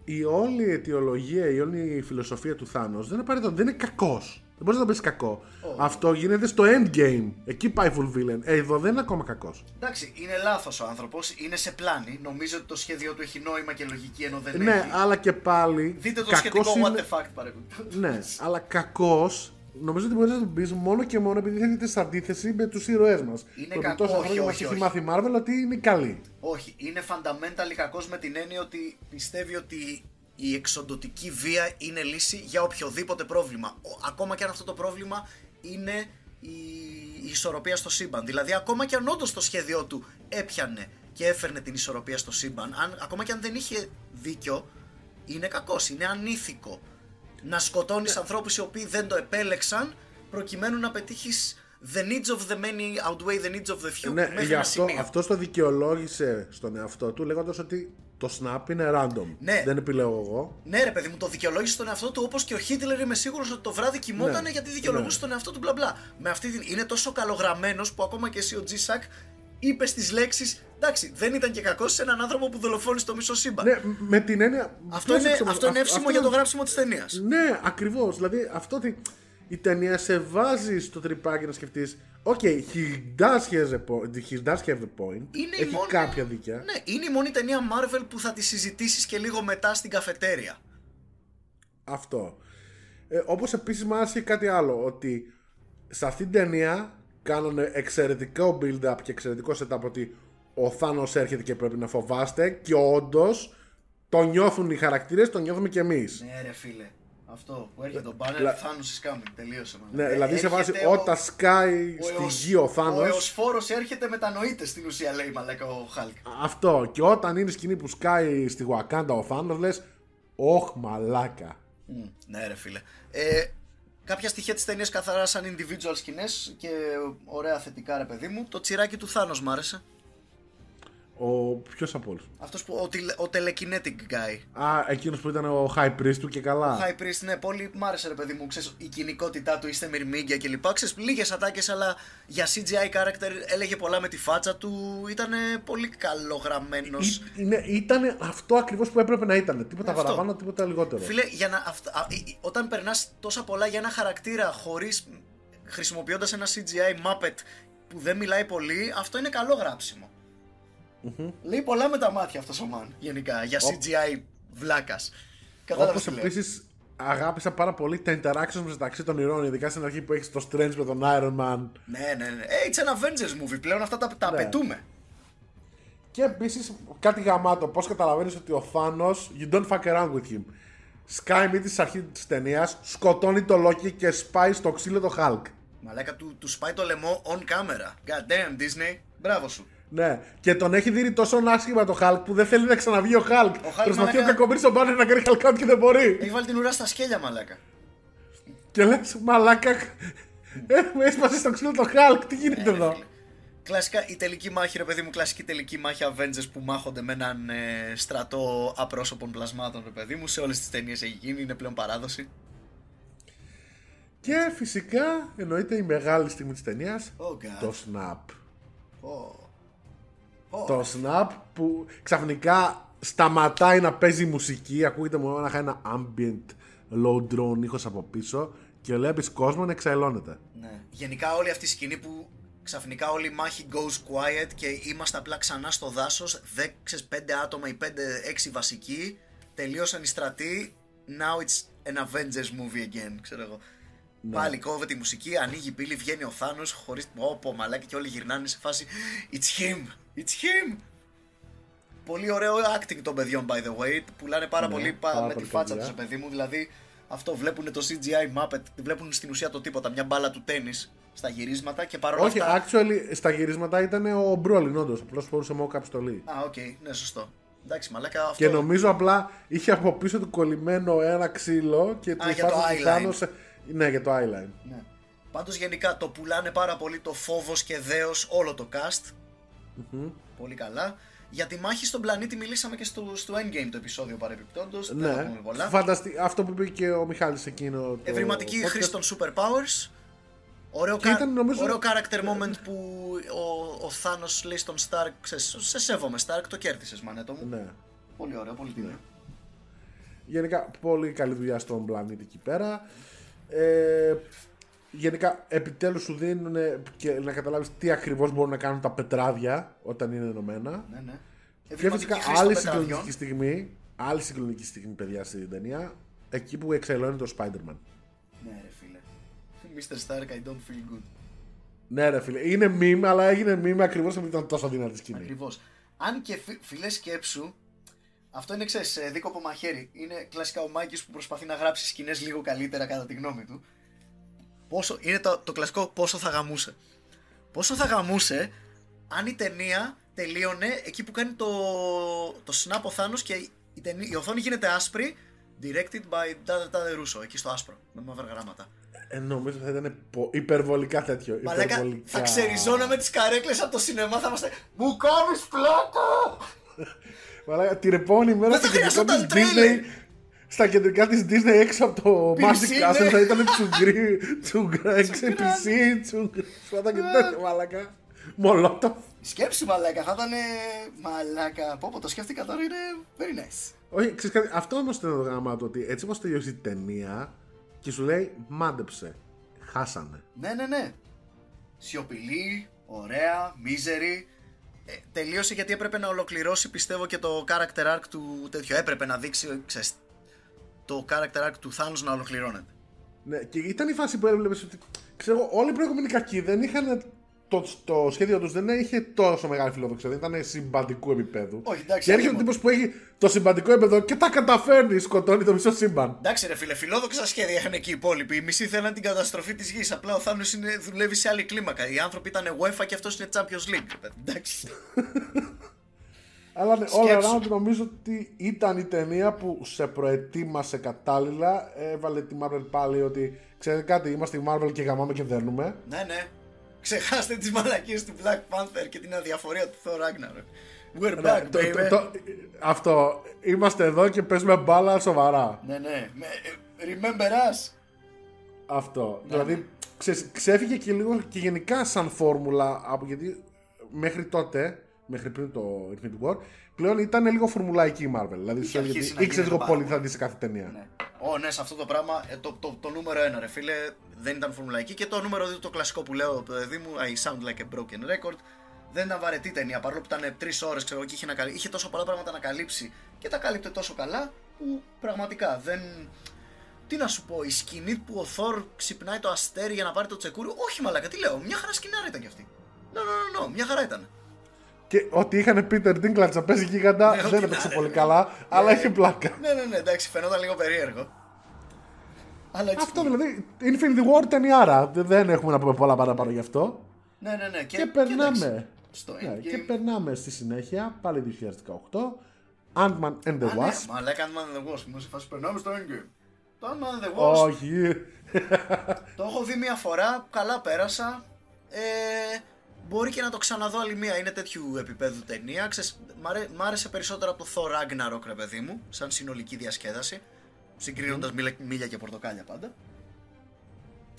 Η όλη αιτιολογία, η όλη φιλοσοφία του Thanos δεν είναι απαραίτητο, δεν είναι κακός. Δεν μπορείς να το πεις κακό. Αυτό γίνεται στο endgame. Εκεί πάει full villain. Ε, εδώ δεν είναι ακόμα κακός. Εντάξει, είναι λάθος ο άνθρωπος, είναι σε πλάνη. Νομίζω ότι το σχέδιό του έχει νόημα και λογική ενώ δεν Ναι, έχει. αλλά και πάλι. Δείτε το κακός σχετικό είναι- what the fuck παρεμπιπτόντως. Ναι, αλλά κακός νομίζω ότι μπορείς να τον πεις μόνο και μόνο επειδή έρχεται σε αντίθεση με τους ήρωές μας. Είναι Που επί κακό, τόσα όχι, χρόνια μας όχι, έχει όχι. μάθει η Marvel ότι είναι καλή. Όχι, είναι fundamentally κακός με την έννοια ότι πιστεύει ότι η εξοντοτική βία είναι λύση για οποιοδήποτε πρόβλημα. Ο- Ακόμα και αν αυτό το πρόβλημα είναι η, η ισορροπία στο σύμπαν. Δηλαδή, ακόμα και αν όντως το σχέδιό του έπιανε και έφερνε την ισορροπία στο σύμπαν, αν, ακόμα και αν δεν είχε δίκιο, είναι κακός, είναι ανήθικο. Να σκοτώνεις ανθρώπους οι οποίοι δεν το επέλεξαν προκειμένου να πετύχεις the needs of the many outweigh the needs of the few ναι, μέχρι γι' ένα αυτό, σημείο. αυτό το δικαιολόγησε στον εαυτό του λέγοντας ότι το snap είναι random. Ναι. Δεν επιλέγω εγώ. Ναι, ρε παιδί μου, το δικαιολόγησε στον εαυτό του όπως και ο Χίτλερ. Είμαι σίγουρος ότι το βράδυ κοιμότανε Ναι, γιατί δικαιολογούσε ναι. τον εαυτό του μπλα μπλα. Με αυτή την... Είναι τόσο καλογραμμένος που ακόμα και εσύ ο G-Sack είπες τις λέξεις. Εντάξει, δεν ήταν και κακός σε έναν άνθρωπο που δολοφόνησε το μισό σύμπαν. Ναι, με την έννοια. αυτό, είναι, πρόσεξε όμως, αυτό είναι αυ- εύσημο αυτό για το είναι- γράψιμο της ταινίας. Ναι, ακριβώς. Δηλαδή αυτό ότι η ταινία σε βάζει στο τρυπάκι να σκεφτείς. Οκ, he does have a point. He does have a point. Είναι η Έχει μόνη- κάποια δίκαια. Ναι, είναι η μόνη ταινία Marvel που θα τη συζητήσεις και λίγο μετά στην καφετέρια. Αυτό. Ε, Όπως επίσης μου άρεσε και κάτι άλλο. Ότι σε αυτήν την ταινία κάνανε εξαιρετικό build-up και εξαιρετικό setup ότι ο Θάνος έρχεται και πρέπει να φοβάστε και όντως Το νιώθουν οι χαρακτήρες, το νιώθουμε κι εμείς. Ναι, ρε φίλε. Αυτό που έρχεται το banner, Λα- Thanos is coming. Τελείωσε. man. Ναι, Ε, δηλαδή σε έρχεται βάση ο- όταν σκάει ο στη Εως- γη ο Ο Θάνος Εωσφόρος έρχεται μετανοείται στην ουσία, λέει μαλάκα ο Χάλκ. Αυτό. Και όταν είναι η σκηνή που σκάει στη Wakanda ο Θάνος λες Όχ μαλάκα. Μμ, Ναι, ρε φίλε. Ε, κάποια στοιχεία της ταινίας καθαρά σαν individual σκηνές και ωραία θετικά, ρε παιδί μου. Το τσιράκι του Θάνος μ' άρεσε. Ο ποιος από όλους; Αυτός που, ο, τηλε- ο telekinetic guy. Α, εκείνος που ήταν ο High Priest του και καλά. High Priest, ναι, πολύ μ' άρεσε ρε παιδί μου. Ξέρεις, η κοινικότητά του, είστε μυρμήγκια κλπ. Ξέρεις, λίγες ατάκες, αλλά για CGI character έλεγε πολλά με τη φάτσα του. Ήταν πολύ καλογραμμένος. Ή- Είναι, ήταν αυτό ακριβώς που έπρεπε να ήταν. Τίποτα Αυτό. παραπάνω, τίποτα λιγότερο. Φίλε, για να, αυτα- α, ε, ε, όταν περνάς τόσα πολλά για ένα χαρακτήρα χωρίς χρησιμοποιώντας ένα CGI Muppet που δεν μιλάει πολύ, αυτό είναι καλό γράψιμο. Λέει πολλά με τα μάτια αυτός ο man, γενικά, για CGI βλάκας. Κατάλαβες Όπως τι λέω. επίσης αγάπησα πάρα πολύ τα interactions μεταξύ των ηρώων, ειδικά στην αρχή που έχεις το Strange με τον Iron Man. Ναι, ναι, ναι. Ε, it's an Avengers movie. Πλέον αυτά τα, τα Ναι. απαιτούμε. Και επίσης κάτι γαμάτο. Πώς καταλαβαίνεις ότι ο Θάνος, you don't fuck around with him. Σκάει μύτη στη αρχή της ταινίας, σκοτώνει το Loki και σπάει στο ξύλο το Hulk. Μαλάκα του, του σπάει το λαιμό on camera. God damn, Disney. Μπράβο σου. Ναι, και τον έχει δει τόσο άσχημα το Hulk που δεν θέλει να ξαναβγεί ο Hulk. Hulk, Προσπαθεί μαλάκα- ο κακομπρί στον πάνω να κάνει Hulk out και δεν μπορεί. Έχει βάλει την ουρά στα σκέλια, μαλάκα. Και λες, μαλάκα. Ε, με έσπασε στο ξύλο το Hulk, τι γίνεται Ναι, ρε εδώ; φίλε. Κλασικά η τελική μάχη, ρε παιδί μου, κλασική τελική μάχη Avengers που μάχονται με έναν ε, στρατό απρόσωπων πλασμάτων, ρε παιδί μου. Σε όλες τις ταινίες έχει γίνει, είναι πλέον παράδοση. Και φυσικά εννοείται η μεγάλη στιγμή της ταινίας. Oh god. Το Snap. Oh. Oh. Το Snap που ξαφνικά σταματάει να παίζει μουσική, ακούγεται μόνο να ένα ambient low drone ήχος από πίσω και βλέπεις κόσμο να εξαελώνεται. Ναι. Γενικά όλη αυτή η σκηνή που ξαφνικά όλη η μάχη goes quiet και είμαστε απλά ξανά στο δάσος, 10, 5 άτομα ή 5-6 βασικοί, τελείωσαν οι στρατοί, now it's an Avengers movie again, ξέρω εγώ. Πάλι κόβεται η μουσική, ανοίγει η πύλη, βγαίνει ο Θάνος χωρίς πω μαλάκι και όλοι γυρνάνε σε φάση It's him! It's him! Πολύ ωραίο acting των παιδιών by the way, πουλάνε πάρα Ναι, πολύ πα- πάρα με πολύ τη φάτσα παιδιά. τους παιδί μου, δηλαδή αυτό βλέπουν το CGI Muppet, βλέπουν στην ουσία το τίποτα, μια μπάλα του τέννις στα γυρίσματα και παρόλα Όχι, αυτά... actually στα γυρίσματα ήταν ο Μπρόλιν όντως, απλώς φορούσε mock-up στολή. Α, οκ, ναι, σωστό. Εντάξει, μαλάκα αυτό. Και νομίζω απλά είχε από πίσω του κολλημένο ένα ξύλο και του για το φάση του eyeline. Thanos σε- Ναι, για το eyeline. Ναι. Πάντως γενικά το πουλάνε πάρα πολύ το φόβος και δέος όλο το cast. Πολύ καλά. Για τη μάχη στον πλανήτη μιλήσαμε και στο, στο Endgame το επεισόδιο παρεμπιπτόντως. Δεν θα Ναι, πούμε πολλά. φανταστι... αυτό που είπε και ο Μιχάλης εκείνο. Το... Ευρηματική podcast. χρήση των superpowers. Ωραίο, Και κα- ήταν, νομίζω- ωραίο character moment που ο, ο Θάνος λέει στον Stark «Ξέρεις, σε σέβομαι Stark, το κέρδισες μανέτο μου. Ναι. Πολύ ωραίο, πολύ τίμιο. Γενικά, πολύ καλή δουλειά στον πλανήτη εκεί πέρα. Ε, γενικά, επιτέλους σου δίνουν και να καταλάβεις τι ακριβώς μπορούν να κάνουν τα πετράδια όταν είναι ενωμένα. Ναι, ναι. Και Ευρηματική φυσικά χρήση των άλλη πετραδιών. συγκλονιστική στιγμή, άλλη συγκλονιστική στιγμή, παιδιά, στην ταινία, εκεί που εξελώνει το Spider-Man. Ναι, ρε φίλε. Mr. Stark, I don't feel good. Ναι, ρε φίλε, είναι meme, αλλά έγινε meme ακριβώς επειδή ήταν τόσο δυνατή σκηνή. Ακριβώς. Αν και φι- φιλέ σκέψου, αυτό είναι ξέρεις, δίκοπο μαχαίρι. Είναι κλασικά ο Μάκης που προσπαθεί να γράψει σκηνές λίγο καλύτερα κατά τη γνώμη του. Πόσο, είναι το, το κλασικό πόσο θα γαμούσε. Πόσο θα γαμούσε αν η ταινία τελείωνε εκεί που κάνει το, το snap ο Θάνος και η, ταινία, η οθόνη γίνεται άσπρη. Directed by Τάδε Τάδε Ρούσο, εκεί στο άσπρο, με μαύρα γράμματα. Ε, νομίζω θα ήταν πο- υπερβολικά τέτοιο. Μαλάκα, υπερβολικά... θα ξεριζώναμε τις καρέκλες από το σινεμά, θα είμαστε Μου κάνεις πλάκα! Μαλάκα, την επόμενη μέρα Δεν στα θα κεντρικά της χρειαζόταν τρέλερ. Disney στα κεντρικά της Disney έξω από το Magic Πισίνες. Castle θα ήταν τσουγκρί, τσουγκρά, έξω πισί, τσουγκρί, σφάτα και τέτοια μαλάκα. Μολότοφ. Σκέψου μαλάκα, θα ήταν μαλάκα. Πω πω το σκέφτηκα τώρα είναι very nice. Όχι, ξέρεις κάτι, αυτό όμως ήταν το γράμμα του ότι έτσι όπως τελειώσει η ταινία και σου λέει μάντεψε, χάσανε. Ναι, ναι, ναι. Σιωπηλή, ωραία, μίζερη. Ε, τελείωσε γιατί έπρεπε να ολοκληρώσει πιστεύω και το character arc του τέτοιο. Έπρεπε να δείξει, ξέρεις, το character arc του Thanos να ολοκληρώνεται. Ναι, και ήταν η φάση που έβλεπες ότι ξέρω, εγώ, όλοι οι προηγούμενοι κακοί δεν είχαν το, το σχέδιο τους δεν είχε τόσο μεγάλη φιλοδοξία, δεν ήταν συμπαντικού επίπεδου. Όχι, εντάξει, Και έρχεται ο αλλήμον. τύπος που έχει το συμπαντικό επίπεδο και τα καταφέρνει, σκοτώνει το μισό σύμπαν. Εντάξει, ρε φίλε, φιλόδοξα σχέδια είχαν εκεί οι υπόλοιποι. Οι μισοί θέλαν την καταστροφή της γης. Απλά ο Θάνο δουλεύει σε άλλη κλίμακα. Οι άνθρωποι ήταν UEFA και αυτός είναι Champions League. ρε παιδί. Εντάξει. Αλλά ναι, all Σκέψου. around νομίζω ότι ήταν η ταινία που σε προετοίμασε κατάλληλα. Έβαλε τη Marvel πάλι ότι ξέρετε κάτι, είμαστε η Marvel και γαμάμε και δέρνουμε. ναι, ναι. Ξεχάστε τις μαλακίες του Black Panther και την αδιαφορία του Thor Ragnarok. We're Ναι, back, το- baby. το- το- αυτό. Είμαστε εδώ και παίζουμε μπάλα σοβαρά. Ναι, ναι. Με- ε, Remember us. Αυτό. Ναι, δηλαδή ξέρεις, ξέφυγε και λίγο και γενικά σαν φόρμουλα από γιατί μέχρι τότε, μέχρι πριν το Infinity War, πλέον ήταν λίγο φορμουλαϊκή η Marvel. Δηλαδή σου αρχίσει έλεγε να ήξερε γίνεται λίγο πολύ πάρα τι θα δεις σε κάθε ταινία. Ναι. Ω, ναι, σε αυτό το πράγμα ε, το, το, το νούμερο ένα, ρε φίλε, δεν ήταν φορμουλαϊκή. Και το νούμερο 2, το κλασικό που λέω, παιδί μου, I sound like a broken record, δεν ήταν βαρετή ταινία. Παρόλο που ήταν τρεις ώρες, ξέρω εγώ, και είχε, να καλύ- είχε τόσο πολλά πράγματα να καλύψει και τα κάλυπτε τόσο καλά, που πραγματικά δεν. Τι να σου πω, η σκηνή που ο Θόρ ξυπνάει το αστέρι για να πάρει το τσεκούρι, όχι μαλάκα, τι λέω, μια χαρά σκηνάρα ήταν κι αυτή. Ναι, ναι, ναι, ναι, μια χαρά ήταν. Και ότι είχαν Peter Dinklage να παίζει γίγαντα Ναι, ό,τι δεν να έπαιξε είναι, πολύ ναι. καλά, αλλά Ναι. είχε πλάκα. Ναι, ναι, ναι, εντάξει, φαινόταν λίγο περίεργο. Αλλά έτσι Αυτό δηλαδή, Infinity War ταινιάρα. Δεν έχουμε να πούμε πολλά παραπάνω γι' αυτό. Ναι, ναι, ναι. Και, Και, περνάμε. εντάξει, Στο Ναι, Endgame. και περνάμε στη συνέχεια, πάλι 2018, Ant-Man and the Α, ναι, Wasp. Μα λέει Ant-Man and the Wasp. Μου σε φάση περνάμε στο Endgame. Το Ant-Man and the Wasp Όχι. το έχω δει μία φορά. Καλά πέρασα. Ε, μπορεί και να το ξαναδώ άλλη μία. Είναι τέτοιου επίπεδου ταινία. Ξέρεις, μ' αρέ- μ' άρεσε περισσότερο από το Thor Ragnarok, ρε παιδί μου. Σαν συνολική διασκέδαση. Συγκρίνοντας μίλια και πορτοκάλια πάντα.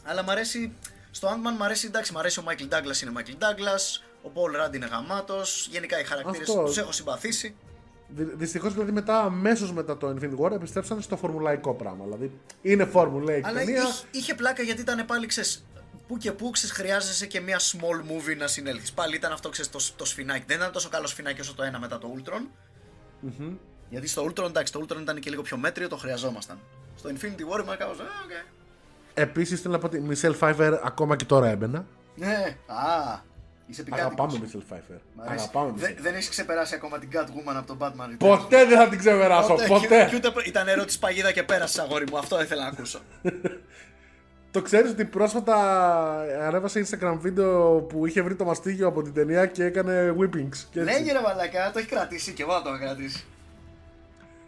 Αλλά μ' αρέσει. Στο Ant-Man μ' αρέσει, εντάξει, μ' αρέσει ο Michael Douglas είναι Michael Douglas. Ο Paul Rudd είναι γαμάτος. Γενικά οι χαρακτήρες Αυτό. τους έχω συμπαθήσει. Δυστυχώς δηλαδή μετά, αμέσως μετά το Infinity War, επιστρέψαν στο φορμουλαϊκό πράγμα. Δηλαδή είναι φορμουλαϊκή Αλλά ταινία. είχε, είχε πλάκα γιατί ήταν πάλι ξέρεις, που και που ξέρεις, χρειάζεσαι και μια small movie να συνέλθεις. Πάλι ήταν αυτό ξέρεις, το, το σφινάκι. Δεν ήταν τόσο καλό σφινάκι όσο το ένα μετά το Ultron. Γιατί στο Ultron, εντάξει, το Ultron ήταν και λίγο πιο μέτριο, το χρειαζόμασταν. Στο Infinity War ήμουν κάπως, «Α, οκ». Επίσης θέλω να πω ότι η Michelle Pfeiffer ακόμα και τώρα έμπαινα. Ναι, α, είσαι επικάτοικος. Αγαπάμε Michelle Pfeiffer. Μ' αρέσει. Αγαπάμε. Δε- δεν έχει ξεπεράσει ακόμα την Catwoman από τον Batman Returns. Ποτέ δεν θα την ξεπεράσω. και- Ποτέ. και ούτε προ- ήταν ερώτηση παγίδα και πέρασε, αγόρι μου. Αυτό ήθελα να ακούσω. Το ξέρεις ότι πρόσφατα ανέβασε Instagram βίντεο που είχε βρει το μαστίγιο από την ταινία και έκανε whippings. Και έτσι. Λέγε ρε μαλακά, το έχει κρατήσει και εγώ θα το έχω κρατήσει.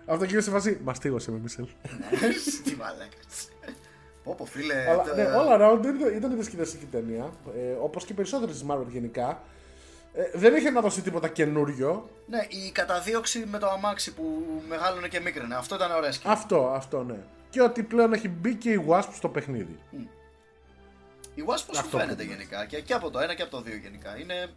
Αυτό και σε φάση. Μαστίγωσε με Michelle. Τι μαλάκα. Πω πω φίλε. Αλλά το- ναι, all around ήταν, ήταν διασκεδαστική ταινία. Ε, Όπως και περισσότερες της Marvel γενικά. Ε, δεν είχε να δώσει τίποτα καινούριο. Ναι, η καταδίωξη με το αμάξι που μεγάλωνε και μίκραινε. Αυτό ήταν ωραία σκηνή. Αυτό, αυτό ναι. Και ότι πλέον έχει μπει και η Wasp στο παιχνίδι. Η Wasp πώς σου Αυτό φαίνεται που- γενικά. Και, και από το ένα και από το δύο γενικά. Είναι.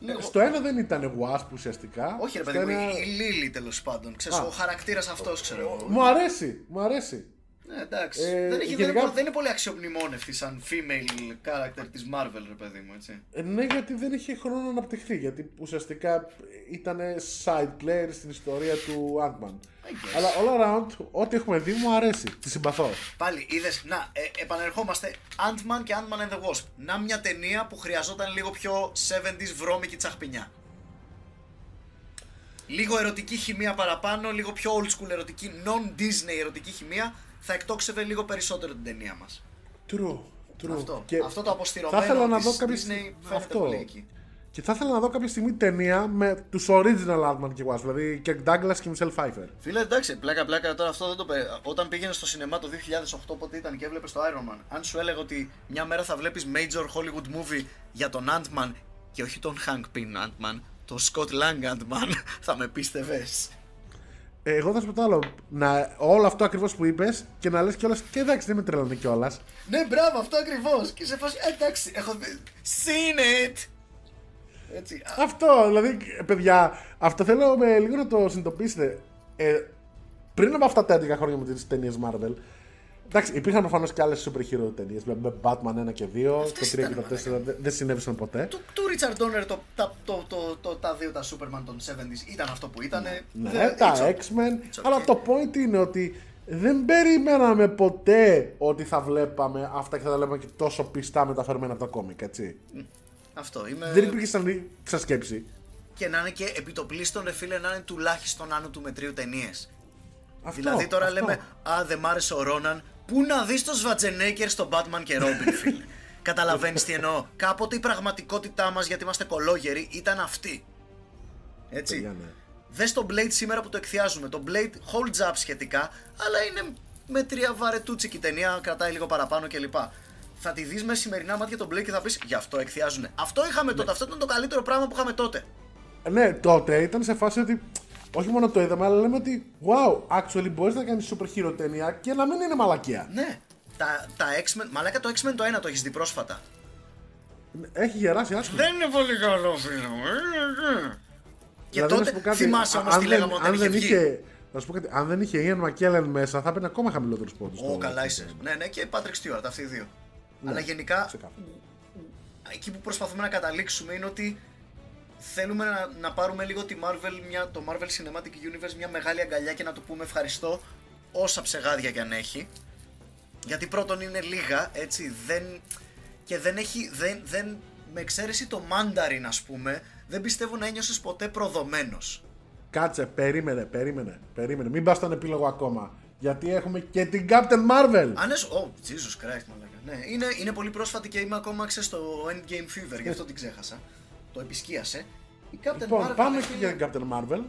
Λίγο... Στο ένα δεν ήταν Wasp ουσιαστικά. Όχι ρε Στο παιδί μου, ένα- η Λίλη τέλος πάντων. Ξέρεις, Α. ο χαρακτήρας αυτός ξέρω εγώ. Μου αρέσει, μου αρέσει. Ναι, εντάξει. Ε, δεν, έχει, γενικά- δεν, είναι, πολύ- δεν είναι πολύ αξιομνημόνευτη σαν female character της Marvel, ρε παιδί μου, έτσι. Ε, Ναι, γιατί δεν είχε χρόνο να αναπτυχθεί. Γιατί ουσιαστικά ήταν side player στην ιστορία του Ant-Man. I guess. Αλλά all around, ό,τι έχουμε δει μου αρέσει. Τη συμπαθώ. Πάλι είδες, να, ε, επανερχόμαστε. Ant-Man και Ant-Man and the Wasp. Να μια ταινία που χρειαζόταν λίγο πιο 70s βρώμικη τσαχπινιά. Λίγο ερωτική χημεία παραπάνω, λίγο πιο old school ερωτική, non-Disney ερωτική χημεία, θα εκτόξευε λίγο περισσότερο την ταινία μας. True, true. Αυτό, Και αυτό το αποστηρωμένο θα ήθελα να της δω κάποια Disney στιγμή- φαίνεται αυτό. πολύ εκεί. Και θα ήθελα να δω κάποια στιγμή ταινία με τους original Ant-Man και Wasp. Δηλαδή Kirk Douglas και Michelle Pfeiffer. Φίλε, εντάξει, πλάκα πλάκα τώρα αυτό δεν το πε... Όταν πήγαινε στο σινεμά το 2008, πότε ήταν και έβλεπες το Iron Man, αν σου έλεγα ότι μια μέρα θα βλέπεις major Hollywood movie για τον Ant-Man και όχι τον Hank Pym Ant-Man, τον Scott Lang Ant-Man, θα με πίστευες. Ε, Εγώ θα σου πω το άλλο. Να, όλο αυτό ακριβώς που είπες και να λες κιόλας. Και εντάξει, δεν με τρελάνε κιόλας. ναι, μπράβο, αυτό ακριβώς. Και σε φάση, «Ε, εντάξει, έχω δει. Seen it! Έτσι. α, Αυτό, δηλαδή, παιδιά, αυτό θέλω με λίγο να το συνειδητοποιήσετε. Ε, πριν από αυτά τα 11 χρόνια με τις ταινίες Marvel, εντάξει, υπήρχαν προφανώς και άλλες super hero ταινίες με Batman 1 και 2, Αυτές το 3 και ήταν, το 4 δεν, δεν συνέβησαν ποτέ. Του, του Richard Donner το, τα, το, το, το, τα δύο τα Superman των 70s ήταν αυτό που ήταν. Ναι, τα X-Men, okay. αλλά το point είναι ότι δεν περιμέναμε ποτέ ότι θα βλέπαμε αυτά και θα τα λέμε και τόσο πιστά μεταφερμένα από τα κόμικ, έτσι. Αυτό. Είμαι... Δεν υπήρχε σαν ξασκέψη. Και να είναι και επιτοπλίστων, ρε φίλε, να είναι τουλάχιστον άνω του μετρίου ταινίες. Αυτό, Δηλαδή τώρα αυτό. λέμε, Α, δεν μ' άρεσε ο Ρόναν. Πού να δεις το Σβατζενέκερ στο Batman και Robin, φίλε. Καταλαβαίνεις τι εννοώ. Κάποτε η πραγματικότητά μας, γιατί είμαστε κολόγεροι, ήταν αυτή. Έτσι. Παιδιά, ναι. Δες το Blade σήμερα που το εκθιάζουμε. Το Blade holds up σχετικά, αλλά είναι με τρία βαρετούτσικη ταινία, κρατάει λίγο παραπάνω κλπ. Θα τη δεις με σημερινά μάτια τον Blade και θα πεις γι' αυτό εκθιάζουν. Αυτό είχαμε τότε, αυτό ήταν το καλύτερο πράγμα που είχαμε τότε. Ναι, τότε ήταν σε φάση ότι όχι μόνο το είδαμε, αλλά λέμε ότι wow, actually μπορείς να κάνεις super hero ταινία και να μην είναι μαλακία. Ναι. Τα, τα X-Men, μαλάκα το X-Men το ένα το έχεις δει πρόσφατα. Έχει γεράσει άσχημα. Δεν είναι πολύ καλό φίλο μου. ε, ε. Και Δηλαδή, να σου τότε πω κάτι, θυμάσαι α- όμως αν τι δεν- λέγαμε όταν αν είχε δεν βγει. είχε, να σου πω κάτι, αν δεν είχε Ian McKellen μέσα, θα έπαιρνε ακόμα χαμηλότερους πόντους. Ω, καλά είσαι. Ναι, ναι, και Patrick Stewart, αυτοί οι δύο. Αλλά γενικά, εκεί που προσπαθούμε να καταλήξουμε είναι ότι θέλουμε να, να πάρουμε λίγο τη Marvel, μια, το Marvel Cinematic Universe μια μεγάλη αγκαλιά και να του πούμε ευχαριστώ όσα ψεγάδια κι αν έχει. Γιατί πρώτον είναι λίγα, έτσι, δεν, και δεν έχει, δεν, δεν, με εξαίρεση το Mandarin ας πούμε, δεν πιστεύω να ένιωσες ποτέ προδομένος. Κάτσε, περίμενε, περίμενε, περίμενε. Μην πας στον επίλογο ακόμα. Γιατί έχουμε και την Captain Marvel. Αν έσω... Oh, Jesus Christ, μαλάκα. Ναι, είναι, είναι πολύ πρόσφατη και είμαι ακόμα ξέρεις, στο Endgame Fever, γι' αυτό την ξέχασα. Το επισκίασε. Η Captain Λοιπόν, Marvel. πάμε ρε και φίλε, για την Captain Marvel.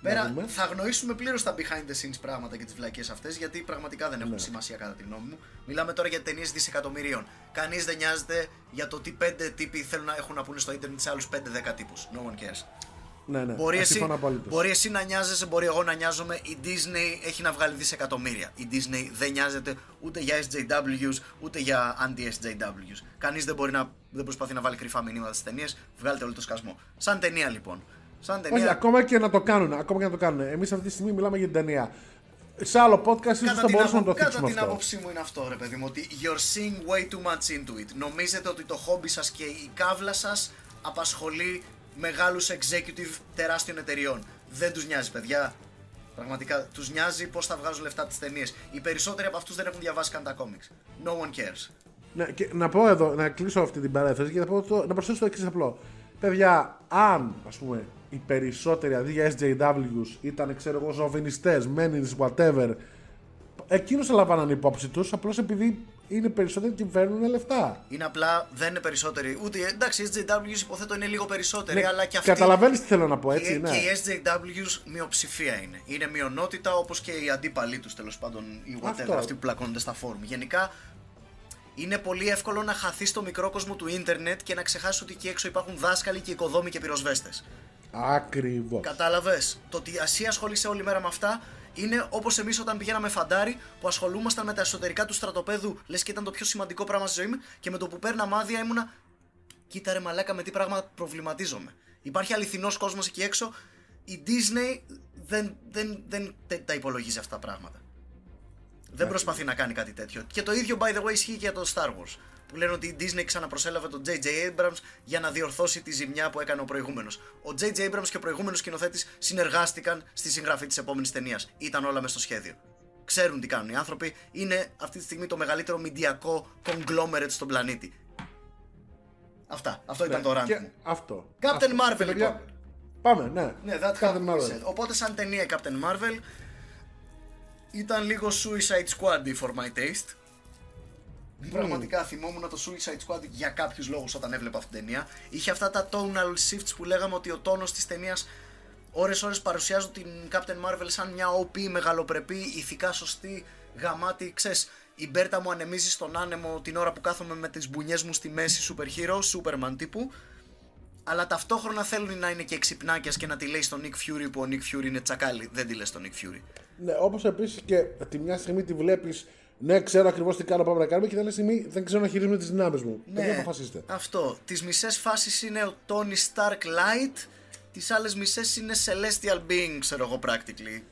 Να Πέρα, δούμε. θα αγνοήσουμε πλήρως τα behind the scenes πράγματα και τις βλακίες αυτές, γιατί πραγματικά δεν έχουν Ναι. σημασία κατά τη γνώμη μου. Μιλάμε τώρα για ταινίες δισεκατομμυρίων. Κανείς δεν νοιάζεται για το τι πέντε τύποι θέλουν να έχουν να πούνε στο Ιντερνετ σε άλλους 5-10 τύπους. No one cares. Ναι, ναι. Μπορεί Α, εσύ, συμφωνώ απολύτως. μπορεί εσύ να νοιάζεσαι, μπορεί εγώ να νοιάζομαι. Η Disney έχει να βγάλει δισεκατομμύρια. Η Disney δεν νοιάζεται ούτε για SJWs ούτε για anti-SJWs. Κανείς δεν μπορεί να δεν προσπαθεί να βάλει κρυφά μηνύματα στις ταινίες. Βγάλετε όλο το σκασμό. Σαν ταινία λοιπόν. Σαν ταινία. Όχι, ακόμα και να το κάνουν. Ακόμα και να το κάνουν. Εμείς αυτή τη στιγμή μιλάμε για την ταινία. Σε άλλο podcast ίσως θα την, μπορούσαμε απο- να το κατά θίξουμε την αυτό. άποψή μου είναι αυτό ρε παιδί μου ότι you're seeing way too much into it. Νομίζετε ότι το χόμπι σας και η κάβλα σας απασχολεί μεγάλους executive τεράστιων εταιριών. Δεν τους νοιάζει παιδιά. Πραγματικά τους νοιάζει πώς θα βγάζουν λεφτά από τις ταινίες. Οι περισσότεροι από αυτούς δεν έχουν διαβάσει καν τα comics. No one cares. Ναι, και να πω εδώ, να κλείσω αυτή την παρένθεση και να, πω το, να προσθέσω το εξής απλό. Παιδιά, αν ας πούμε οι περισσότεροι αντί για SJWs ήταν ξέρω εγώ ζωβινιστές, μένινες, whatever, εκείνους θα λαμβάναν υπόψη τους απλώς επειδή είναι περισσότεροι και φέρνουν λεφτά. Είναι απλά, δεν είναι περισσότεροι. Ούτε, εντάξει, SJWs υποθέτω είναι λίγο περισσότεροι, Ναι, αλλά και αυτοί. Καταλαβαίνεις τι θέλω να πω, έτσι, και, ναι. και οι SJWs μειοψηφία είναι. Είναι μειονότητα όπως και οι αντίπαλοι τους τέλος πάντων, οι whatever, Αυτό. αυτοί που πλακώνονται στα φόρουμ. Γενικά είναι πολύ εύκολο να χαθεί στο μικρό κόσμο του ίντερνετ και να ξεχάσεις ότι εκεί έξω υπάρχουν δάσκαλοι και οικοδόμοι και πυροσβέστες. Ακριβώς. Κατάλαβες; Το ότι εσύ ασχολείσαι όλη μέρα με αυτά είναι όπως εμείς όταν πηγαίναμε φαντάρι που ασχολούμασταν με τα εσωτερικά του στρατοπέδου, λες και ήταν το πιο σημαντικό πράγμα στη ζωή μου και με το που παίρναμε άδεια ήμουνα. Κοίτα ρε μαλάκα με τι πράγμα προβληματίζομαι. Υπάρχει αληθινός κόσμος εκεί έξω. Η Disney δεν, δεν, δεν τε- τα υπολογίζει αυτά τα πράγματα. Δεν προσπαθεί να κάνει κάτι τέτοιο. Και το ίδιο, by the way, ισχύει και για το Star Wars. Που λένε ότι η Disney ξαναπροσέλαβε τον J.J. Abrams για να διορθώσει τη ζημιά που έκανε ο προηγούμενος. Ο J.J. Abrams και ο προηγούμενος σκηνοθέτης συνεργάστηκαν στη συγγραφή της επόμενης ταινίας. Ήταν όλα μες στο σχέδιο. Ξέρουν τι κάνουν οι άνθρωποι. Είναι αυτή τη στιγμή το μεγαλύτερο μηντιακό conglomerate στον πλανήτη. Αυτά. Αυτό ήταν το rant Και μου. αυτό. Captain Αυτό. Marvel, Και, παιδιά, λοιπόν. Πάμε, ναι. Ναι, that Captain Captain Marvel. Marvel. Οπότε σαν ταινία η Captain Marvel ήταν λίγο Suicide Squad for my taste. Πραγματικά θυμόμουν το Suicide Squad για κάποιους λόγους όταν έβλεπα αυτή την ταινία. Είχε αυτά τα tonal shifts που λέγαμε ότι ο τόνος της ταινίας ώρες ώρες παρουσιάζουν την Captain Marvel σαν μια OP μεγαλοπρεπή, ηθικά σωστή, γαμάτη, ξέρεις, η Μπέρτα μου ανεμίζει στον άνεμο την ώρα που κάθομαι με τις μπουνιές μου στη μέση super hero, Superman τύπου αλλά ταυτόχρονα θέλουν να είναι και εξυπνάκια και να τη λέει στον Nick Fury που ο Nick Fury είναι τσακάλι. Δεν τη λες στον Nick Fury. Ναι, όπως επίσης και τη μια στιγμή τη βλέπεις, ναι, ξέρω ακριβώς τι κάνω, πάμε να κάνουμε, και την άλλη στιγμή δεν ξέρω να χειρίζομαι τις δυνάμεις μου. Ναι. Δεν αποφασίστε. Αυτό. Τις μισές φάσεις είναι ο Tony Stark Light, τις άλλες μισές είναι Celestial Being, ξέρω εγώ practically.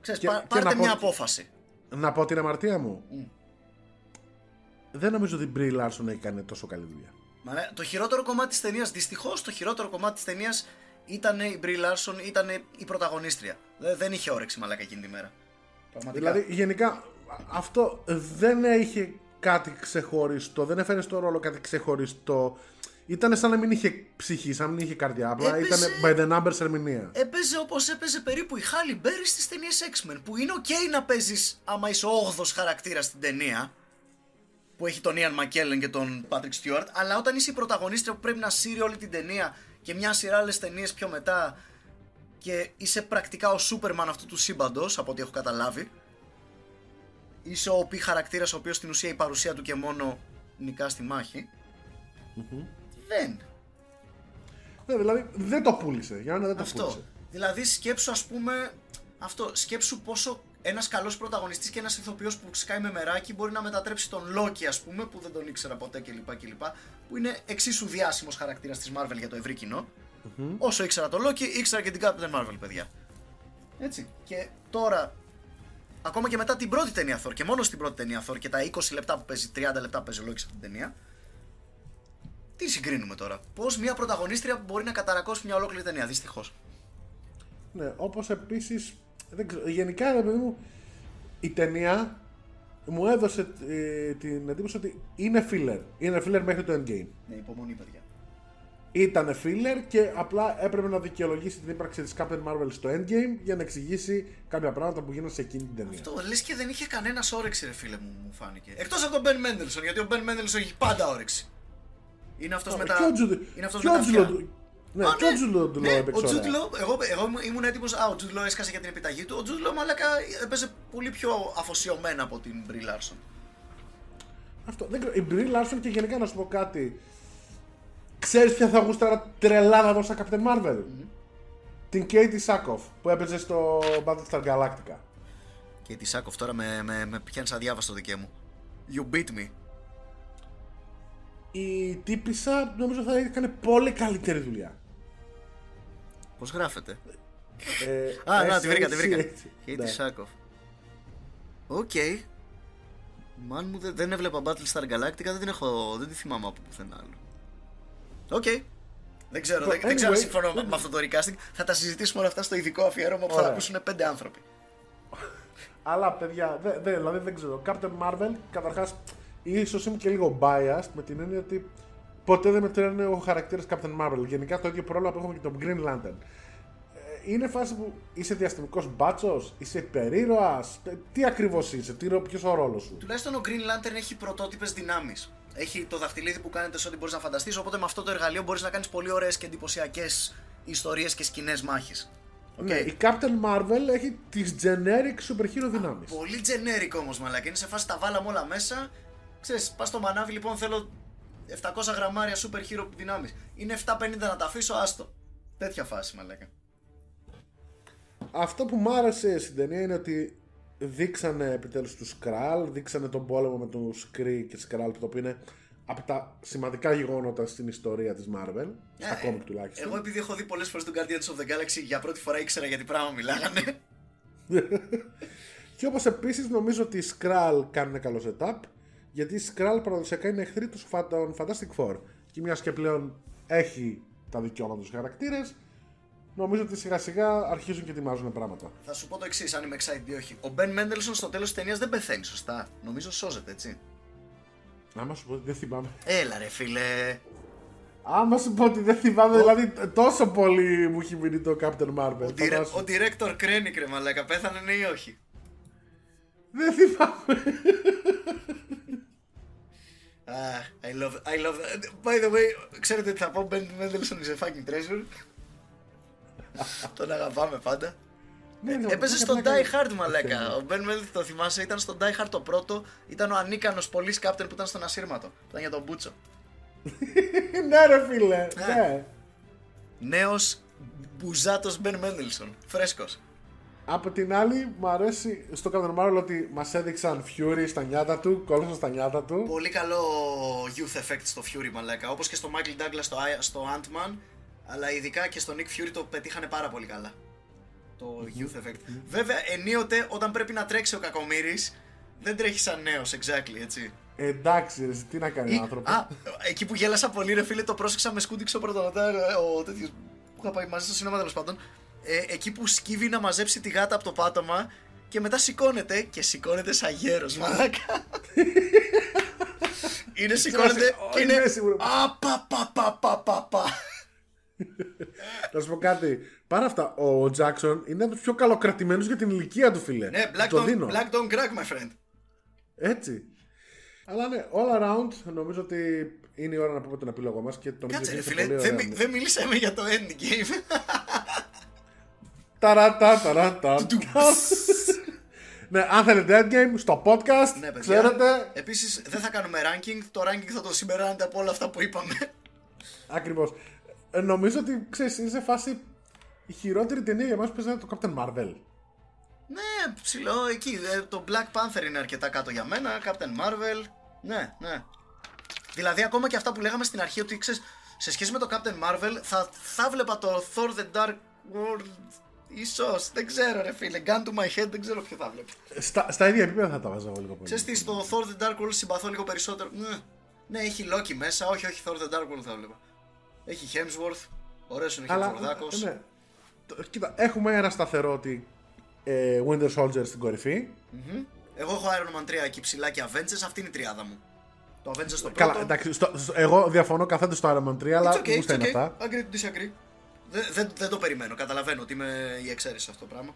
Ξέρεις, Και- πά- και πάρτε να πω- μια απόφαση. Να πω την αμαρτία μου. Δεν νομίζω ότι η Brie Larson έχει κάνει τόσο καλή δουλειά. Μα, ναι, το χειρότερο κομμάτι της ταινίας, δυστυχώς το χειρότερο κομμάτι της ταινίας ήταν η Brie Larson, ήταν η πρωταγωνίστρια. Δε- δεν είχε όρεξη μαλάκα εκείνη τη μέρα. Πραγματικά. Δηλαδή, γενικά, αυτό δεν είχε κάτι ξεχωριστό, δεν έφερε στο ρόλο κάτι ξεχωριστό. Ήταν σαν να μην είχε ψυχή, σαν να μην είχε καρδιά. Απλά Έπαιζε- ήταν by the numbers ερμηνεία. Έπαιζε όπως έπαιζε περίπου η Χάλι Μπέρι στις ταινίες X-Men. Που είναι ok να παίζεις άμα είσαι 8ο χαρακτήρας στην ταινία. Που έχει τον Ian McKellen και τον Patrick Stewart. Αλλά όταν είσαι η πρωταγωνίστρια που πρέπει να σύρει όλη την ταινία και μια σειρά άλλες ταινίες πιο μετά. Και είσαι πρακτικά ο Σούπερμαν αυτού του σύμπαντος, από ό,τι έχω καταλάβει. Είσαι ο π χαρακτήρας, ο οποίος στην ουσία η παρουσία του και μόνο νικά στη μάχη. Δεν. Ναι, δηλαδή δεν το πούλησε. Για να δεν το Αυτό. πούλησε. Δηλαδή σκέψου ας πούμε αυτό, σκέψου πόσο ένας καλός πρωταγωνιστής και ένας ηθοποιός που σκάει με μεράκι μπορεί να μετατρέψει τον Λόκι ας πούμε που δεν τον ήξερα ποτέ κλπ. κλπ που είναι εξίσου διάσημος χαρακτήρας της Marvel για το ευρύ κοινό. Όσο ήξερα τον Λόκι, ήξερα και την Captain Marvel παιδιά. Έτσι. Και τώρα, ακόμα και μετά την πρώτη ταινία Thor και μόνο στην πρώτη ταινία Thor και τα 20 λεπτά που παίζει, 30 λεπτά που παίζει ο Λόκι σε αυτήν την ταινία, τι συγκρίνουμε τώρα; Πώς μια πρωταγωνίστρια μπορεί να καταρακώσει μια ολόκληρη ταινία, δυστυχώς. Ναι, όπως επίσης. Γενικά, ρε παιδί μου, η ταινία μου έδωσε ε, την εντύπωση ότι είναι filler. Είναι filler μέχρι το endgame. Ναι, υπομονή, παιδιά. Ήταν filler και απλά έπρεπε να δικαιολογήσει την ύπαρξη της Captain Marvel στο endgame για να εξηγήσει κάποια πράγματα που γίνανε σε εκείνη την ταινία. Αυτό λες και δεν είχε κανένας όρεξη, ρε φίλε μου, μου φάνηκε. Εκτός από τον Ben Mendelssohn, γιατί ο Ben Mendelssohn έχει πάντα όρεξη. Είναι αυτός με τα. Και ο Τζου- Είναι αυτός και με ο τα Τζουλο- αυτιά. Ναι, Α, και ο Τζουλο ναι, έπαιξε ο ωραία. Τζούτλο, εγώ, εγώ ήμουν έτοιμος. Α, ο Τζούτλο έσκασε για την επιταγή του. Ο Τζούτλο, μαλάκα, έπαιζε πολύ πιο αφοσιωμένα από την Brie Larson. Αυτό, δεν ξέρω. Η Brie Larson και γενικά να σου πω κάτι. Ξέρεις ποια θα γούσταρα τρελά να δω σαν Captain Marvel; Την Katie Sackhoff που έπαιζε στο Battlestar Galactica. Και τη Σάκοφ τώρα με, με, με πιάνει αδιάβαστο δικαί μου. You beat me. Η τύπησα νομίζω θα έκανε πολύ καλύτερη δουλειά. Πώς γράφεται; Ε, Α, να, τη S-A-C-H. βρήκα, τη βρήκα. Ναι. Katie Sackhoff. Οκ. Μάνα μου δεν, δεν έβλεπα Battlestar Galactica, δεν την έχω, δεν τη θυμάμαι από πουθενά άλλο. Οκ. Δεν ξέρω, δεν, δεν ξέρω αν Anyway, συμφωνώ με αυτό το recasting. Θα τα συζητήσουμε όλα αυτά στο ειδικό αφιέρωμα που θα Ωραία. τα ακούσουν πέντε άνθρωποι. Αλλά παιδιά, δε, δε, δηλαδή δεν ξέρω. Captain Marvel, καταρχάς, ίσως είμαι και λίγο biased με την έννοια ότι ποτέ δεν με τρώνε ο χαρακτήρας Captain Marvel. Γενικά το ίδιο πρόβλημα που έχουμε και τον Green Lantern. Ε, Είναι φάση που είσαι διαστημικός μπάτσος, είσαι υπερήρωας. Τι ακριβώς είσαι, ποιος ο ρόλος σου; Τουλάχιστον ο Green Lantern έχει πρωτότυπες δυνάμεις. Έχει το δαχτυλίδι που κάνετε σε ό,τι μπορείς να φανταστείς. Οπότε με αυτό το εργαλείο μπορείς να κάνεις πολύ ωραίες και εντυπωσιακές ιστορίες και σκηνές μάχης. Ναι, η Captain Marvel έχει τις generic super hero δυνάμεις. Πολύ generic όμως, μαλάκα. Είναι σε φάση τα βάλαμε όλα μέσα. Ξέρεις, πας στο μανάβι λοιπόν θέλω 700 γραμμάρια super hero δυνάμεις. Είναι 750 να τα αφήσω, άστο. Τέτοια φάση, μαλάκα. Αυτό που μου άρεσε στην ταινία είναι ότι δείξανε επιτέλους τους Σκράλ, δείξανε τον πόλεμο με τον Σκρι και Σκράλ, το οποίο είναι από τα σημαντικά γεγονότα στην ιστορία της Marvel, στα Ε, κόμικ τουλάχιστον. Εγώ επειδή έχω δει πολλές φορές τον Guardians of the Galaxy, για πρώτη φορά ήξερα γιατί πράγμα μιλάγανε. Και όπως επίσης νομίζω ότι οι Σκράλ κάνουν καλό setup, γιατί οι Σκράλ παραδοσιακά είναι εχθροί τους Φα- των Fantastic Four. Και μιας και πλέον έχει τα δικαιώματα τους χαρακτήρες, νομίζω ότι σιγά σιγά αρχίζουν και ετοιμάζουν πράγματα. Θα σου πω το εξής, αν είμαι excited ή όχι. Ο Ben Mendelssohn στο τέλος της ταινίας δεν πεθαίνει, σωστά. Νομίζω σώζεται, έτσι. Άμα σου πω ότι δεν θυμάμαι. Έλα ρε φίλε. Άμα σου πω ότι δεν θυμάμαι, δηλαδή τόσο πολύ μου έχει μείνει το Captain Marvel. Ο, dire- φαντάσου. ο director Krennic ρε μαλάκα, πέθανε ναι ή όχι; Δεν θυμάμαι. Ah, I love, I love that. By the way, ξέρετε τι θα πω, Ben Mendelssohn is a fucking treasure. Τον αγαπάμε πάντα. Ναι, ναι, Έπαιζε πλάκα, στο πλάκα. Die Hard, μαλάκα. Ο Ben Mendelssohn, το θυμάσαι, ήταν στο Die Hard το πρώτο. Ήταν ο ανίκανος police captain που ήταν στον ασύρματο. Που Ήταν για τον Μπούτσο. ναι, ρε φίλε. Ναι. Νέος μπουζάτος Ben Mendelssohn. Φρέσκος. Από την άλλη, μου αρέσει στο Captain Marvel ότι μας έδειξαν Fury στα νιάτα του, κόλλησαν στα νιάτα του. Πολύ καλό youth effect στο Fury, μαλάκα. Όπως και στο Michael Douglas στο, I- στο Ant-Man. Αλλά ειδικά και στο Nick Fury το πετύχανε πάρα πολύ καλά. Το youth effect. Βέβαια, ενίοτε όταν πρέπει να τρέξει ο κακομύρης, δεν τρέχει σαν νέος, exactly, έτσι. Εντάξει, ρε, τι να κάνει Ή- ο άνθρωπος; Α, εκεί που γέλασα πολύ, ρε φίλε, το πρόσεξα με σκούντιξε ο πρωτοτατάρ, ο τέτοιος που είχα πάει μαζί στο σινέμα τέλος πάντων. Ε, εκεί που σκύβει να μαζέψει τη γάτα από το πάτωμα και μετά σηκώνεται και σηκώνεται σαν γέρος, μαλάκα. Είναι σηκώνεται και είμαι είναι. σίγουρος. Να σου πω κάτι. Παρά αυτά, ο Τζάξον είναι από του πιο καλοκρατημένου για την ηλικία του, φίλε. Ναι, black το don't, δίνω. black don't crack, my friend. Έτσι. Αλλά ναι, all around νομίζω ότι είναι η ώρα να πούμε τον επίλογο μας και το Κάτσε, ρε νομίζω φίλε, πολύ δεν, ωραία. μι- δεν μιλήσαμε για το endgame. Ταρατά, ταρατά. Ναι, αν θέλετε endgame στο podcast, Ναι, παιδιά. ξέρετε. Επίσης, δεν θα κάνουμε ranking. Το ranking θα το συμπεράνετε από όλα αυτά που είπαμε. Ακριβώς. Νομίζω ότι ξέρεις, είναι σε φάση η χειρότερη ταινία για μας που παίζει το Captain Marvel. Ναι, ψηλό εκεί. Ε, Το Black Panther είναι αρκετά κάτω για μένα. Captain Marvel. Ναι, ναι. Δηλαδή, ακόμα και αυτά που λέγαμε στην αρχή ότι ξέρεις, σε σχέση με το Captain Marvel, θα, θα βλέπα το Thor the Dark World. Ίσως, δεν ξέρω ρε φίλε. Gun to my head, δεν ξέρω ποιο θα βλέπω. Στα, στα ίδια επίπεδα θα τα βάζα εγώ λίγο πολύ. Ξέρεις τι, στο Thor the Dark World συμπαθώ λίγο περισσότερο. Ναι, ναι έχει Loki μέσα. Όχι, όχι, Thor the Dark World θα βλέπα. Έχει Hemsworth. Ωραίος είναι ο Αλλά, Hemsworthάκος. ναι. Το- Κοίτα, έχουμε ένα σταθερό ότι ε, Winter Soldier στην κορυφή. Μμμ. Εγώ έχω Iron Man 3 εκεί ψηλά και Avengers. Αυτή είναι η τριάδα μου. Το Avengers στο πρώτο. Καλά, εντάξει, στο, στο- εγώ διαφωνώ καθόλου στο Iron Man 3, αλλά It's okay, γούστα it's είναι okay. αυτά. Agree to disagree. Δεν, δεν, δεν το περιμένω. Καταλαβαίνω ότι είμαι η εξαίρεση σε αυτό το πράγμα.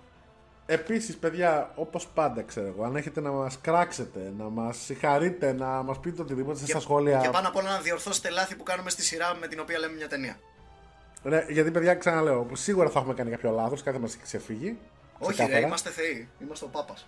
Επίσης, παιδιά, όπως πάντα ξέρω εγώ, αν έχετε να μας κράξετε, να μας συγχαρείτε, να μας πείτε οτιδήποτε στα σχόλια. Και πάνω απ' όλα να διορθώσετε λάθη που κάνουμε στη σειρά με την οποία λέμε μια ταινία. Ναι, γιατί, παιδιά, ξαναλέω, σίγουρα θα έχουμε κάνει κάποιο λάθος, κάθε μας έχει ξεφύγει. Όχι, ξεκάθαρα. ρε, είμαστε θεοί. Είμαστε ο Πάπας.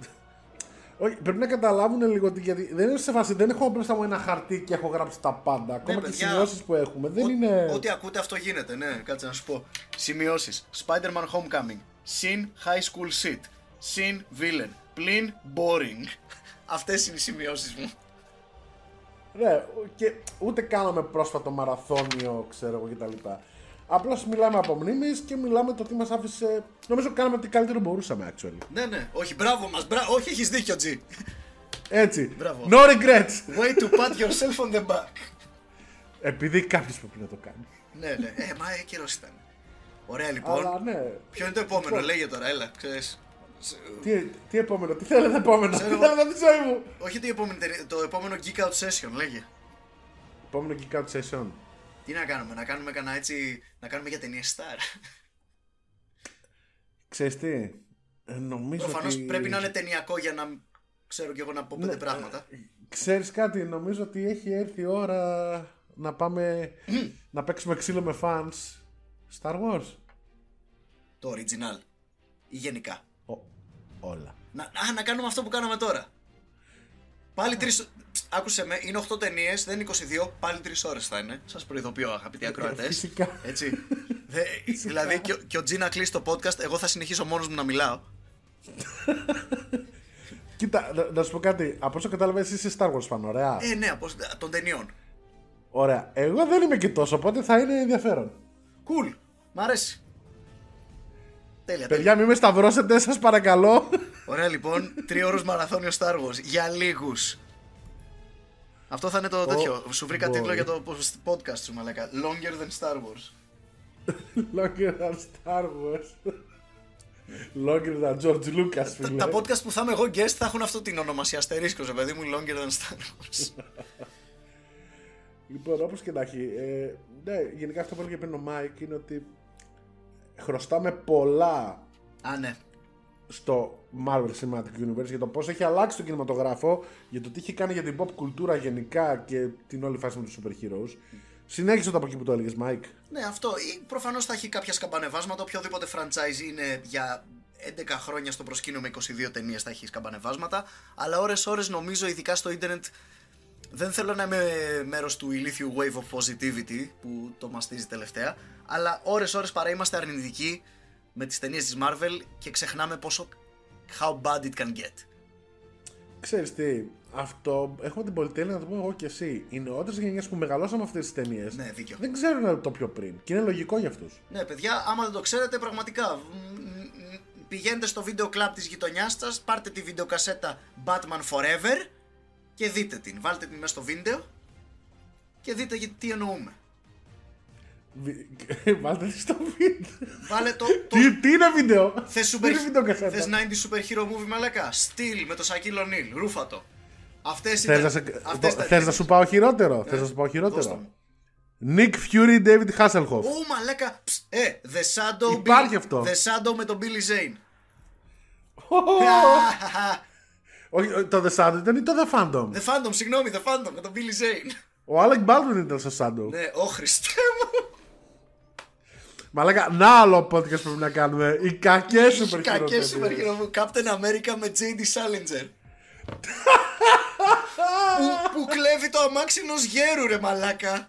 Όχι, πρέπει να καταλάβουν λίγο ότι γιατί δεν είναι σε φάση, δεν έχω μπροστά μου ένα χαρτί και έχω γράψει τα πάντα. Ακόμα και οι Ναι, παιδιά, σημειώσεις που έχουμε. Δεν είναι. Ό,τι ακούτε αυτό γίνεται, ναι, κάτσε να σου πω. Σημειώσεις. Spider-Man Homecoming. Συν High School Shit. Συν Villain. Πλην Boring. Αυτές είναι οι σημειώσεις μου. Ναι, και ούτε κάναμε πρόσφατο μαραθώνιο, ξέρω εγώ κτλ. Απλώς μιλάμε από μνήμης και μιλάμε το τι μας άφησε. Νομίζω κάναμε ό,τι καλύτερο μπορούσαμε, actually. Ναι, ναι. Όχι, μπράβο μας. Μπρά... Όχι, έχεις δίκιο, Τζι. Έτσι. Μπράβο. No regrets. Way to pat yourself on the back. Επειδή κάποιος πρέπει να το κάνει. ναι, ναι. Ε, μα ε, καιρός ήταν. Ωραία, λοιπόν. Αλλά ναι. Ποιο είναι το επόμενο, λέγε τώρα, έλα, ξέρεις. Σ- Τι, τι επόμενο, τι θέλετε επόμενο; Τι Ξέρω. θέλετε από τη ζωή μου; Όχι τι επόμενη, ταινία, το επόμενο Geek Out Session, λέγε. Επόμενο Geek Out Session. Τι να κάνουμε, να κάνουμε κανένα έτσι, να κάνουμε για ταινίες Star. Ξέρεις τι. Ε, νομίζω Προφανώς ότι... πρέπει να είναι ταινιακό για να ξέρω κι εγώ να πω πέντε Ναι, πράγματα. Ξέρεις κάτι, νομίζω ότι έχει έρθει η ώρα να πάμε να παίξουμε ξύλο με fans Star Wars. Το original. Ή γενικά. Ο, όλα. Να, α, να κάνουμε αυτό που κάναμε τώρα. Πάλι τρεις. Άκουσε με, είναι 8 ταινίες, δεν είναι 22, πάλι 3 ώρες θα είναι. Σας προειδοποιώ, αγαπητοί ακροατές. Ε, φυσικά. Έτσι. Δε, δηλαδή και, ο- και ο Τζι να κλείσει το podcast, εγώ θα συνεχίσω μόνος μου να μιλάω. Κοίτα, να, να σου πω κάτι. Από όσο κατάλαβα, εσύ είσαι Star Wars fan, ωραία. Ε, ναι, από, των ταινιών. Ωραία. Εγώ δεν είμαι και τόσο, οπότε θα είναι ενδιαφέρον. Cool. Μ' αρέσει. Τέλεια, τέλεια. Παιδιά, μην με σταυρώσετε, σας παρακαλώ. Ωραία λοιπόν, τρίωρος μαραθώνιο Star Wars. Για λίγους. Αυτό θα είναι το τέτοιο. Σου βρήκα boy. τίτλο για το podcast σου, μαλάκα. Longer than Star Wars. Longer than Star Wars. Longer than George Lucas, Τα, φίλε. τα podcast που θα είμαι εγώ guest θα έχουν αυτό την ονομασία αστερίσκο, ρε παιδί μου, Longer than Star Wars. Λοιπόν, όπως και να έχει. Ε, ναι, γενικά αυτό που έλεγε πριν ο Μάικ είναι ότι χρωστάμε πολλά Α, ναι. στο Marvel Cinematic Universe για το πώς έχει αλλάξει τον κινηματογράφο, για το τι έχει κάνει για την pop κουλτούρα γενικά και την όλη φάση με τους super heroes. Συνέχισε το από εκεί που το έλεγες, Μάικ. Ναι, αυτό. Ή προφανώς θα έχει κάποια σκαμπανεβάσματα. Οποιοδήποτε franchise είναι για 11 χρόνια στο προσκήνιο με 22 ταινίες θα έχει σκαμπανεβάσματα. Αλλά ώρε-ώρε νομίζω, ειδικά στο ίντερνετ, δεν θέλω να είμαι μέρος του ηλίθιου wave of positivity που το μαστίζει τελευταία. Αλλά ώρε-ώρε παρά είμαστε αρνητικοί με τις ταινίες της Marvel και ξεχνάμε πόσο. How bad it can get. Ξέρεις τι, αυτό έχουμε την πολυτέλεια να το πούμε εγώ και εσύ. Οι νεότερες γενιές που μεγαλώσαμε αυτές τις ταινίες Ναι, δίκιο. δεν ξέρουν το πιο πριν και είναι λογικό για αυτούς. Ναι, παιδιά, άμα δεν το ξέρετε, πραγματικά μ, μ, πηγαίνετε στο βίντεο κλαμπ της γειτονιάς σας, πάρτε τη βιντεοκασέτα Batman Forever και δείτε την. Βάλτε την μέσα στο βίντεο και δείτε γιατί τι εννοούμε. Βι- Βάλτε τη στο βίντεο. Βάλε το. το Τι, τι είναι βίντεο; θες Τι super, είναι βίντεο κασέτα; θες 90 super hero movie μαλακά; Steel με το Σακίλ O'Neal. Ρούφα το. Αυτές Θες ήταν. να, σε... αυτές ήταν θες να τις- σου πάω χειρότερο; Ναι. Θες να σου πάω Δώσ' χειρότερο; το. Nick Fury, David Hasselhoff. Ω, μαλάκα. Ψ, Ε, The Shadow. Υπάρχει Bill- αυτό. The Shadow με τον Billy Zane. Όχι, το The Shadow ήταν ή το The Phantom. The Phantom, συγγνώμη, The Phantom με τον Billy Zane. Ο Alec Baldwin ήταν στο Shadow. Ναι, ο Χριστέ μου. Μαλάκα, να άλλο podcast πρέπει να κάνουμε. Οι κακές σούπερ Κακές σούπερ χειρό μου. Captain America με JD Salinger. που, που κλέβει το αμάξι ενός γέρου ρε μαλάκα.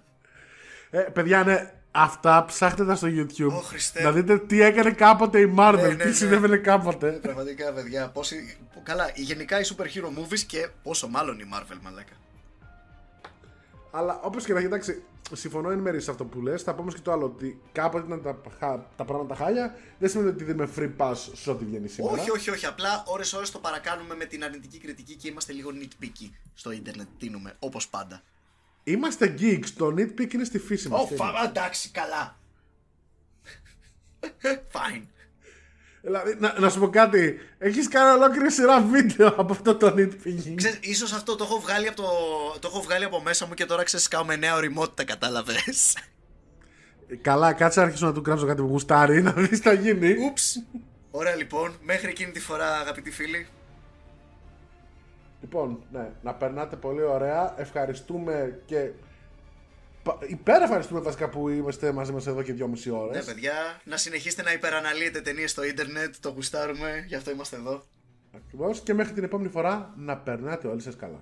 Ε, παιδιά, ναι, αυτά ψάχτε τα στο YouTube. Ω, Χριστέ. να δείτε τι έκανε κάποτε η Marvel, Ναι, ναι, τι ναι. συνέβαινε κάποτε. Πραγματικά παιδιά, πόσοι... που- Καλά, γενικά οι super hero movies και πόσο μάλλον η Marvel μαλάκα. Αλλά όπως και να έχει, εντάξει, συμφωνώ εν μέρει σε αυτό που λες. Θα πω όμως και το άλλο. Ότι κάποτε ήταν τα, χα- τα πράγματα χάλια. Δεν σημαίνει ότι δίνουμε free pass σε ό,τι βγαίνει σήμερα. Όχι, όχι, όχι. Απλά ώρες-ώρες το παρακάνουμε με την αρνητική κριτική και είμαστε λίγο nitpicky στο ίντερνετ. Τίνουμε, όπως πάντα. Είμαστε geeks. Το nitpick είναι στη φύση μας. Ω, φα- εντάξει, καλά. Fine. Δηλαδή, να, να σου πω κάτι. Έχεις κάνει ολόκληρη σειρά βίντεο από αυτό το nitpicking. Ξέρεις, ίσως αυτό το έχω βγάλει από, το... το έχω βγάλει από μέσα μου και τώρα ξέρεις κάω με νέα οριμότητα, κατάλαβες. Καλά, κάτσε να αρχίσω να του γράψω κάτι που γουστάρει, να δεις τι θα γίνει. Ούψ. Ωραία λοιπόν, μέχρι εκείνη τη φορά αγαπητοί φίλοι. Λοιπόν, ναι, να περνάτε πολύ ωραία. Ευχαριστούμε και. Πα- Υπερευχαριστούμε βασικά που είμαστε μαζί μας εδώ και δυόμιση Ναι ώρες. παιδιά, να συνεχίσετε να υπεραναλύετε ταινίες στο ίντερνετ, το γουστάρουμε, γι' αυτό είμαστε εδώ. Ακριβώς. Και μέχρι την επόμενη φορά να περνάτε όλοι σας καλά.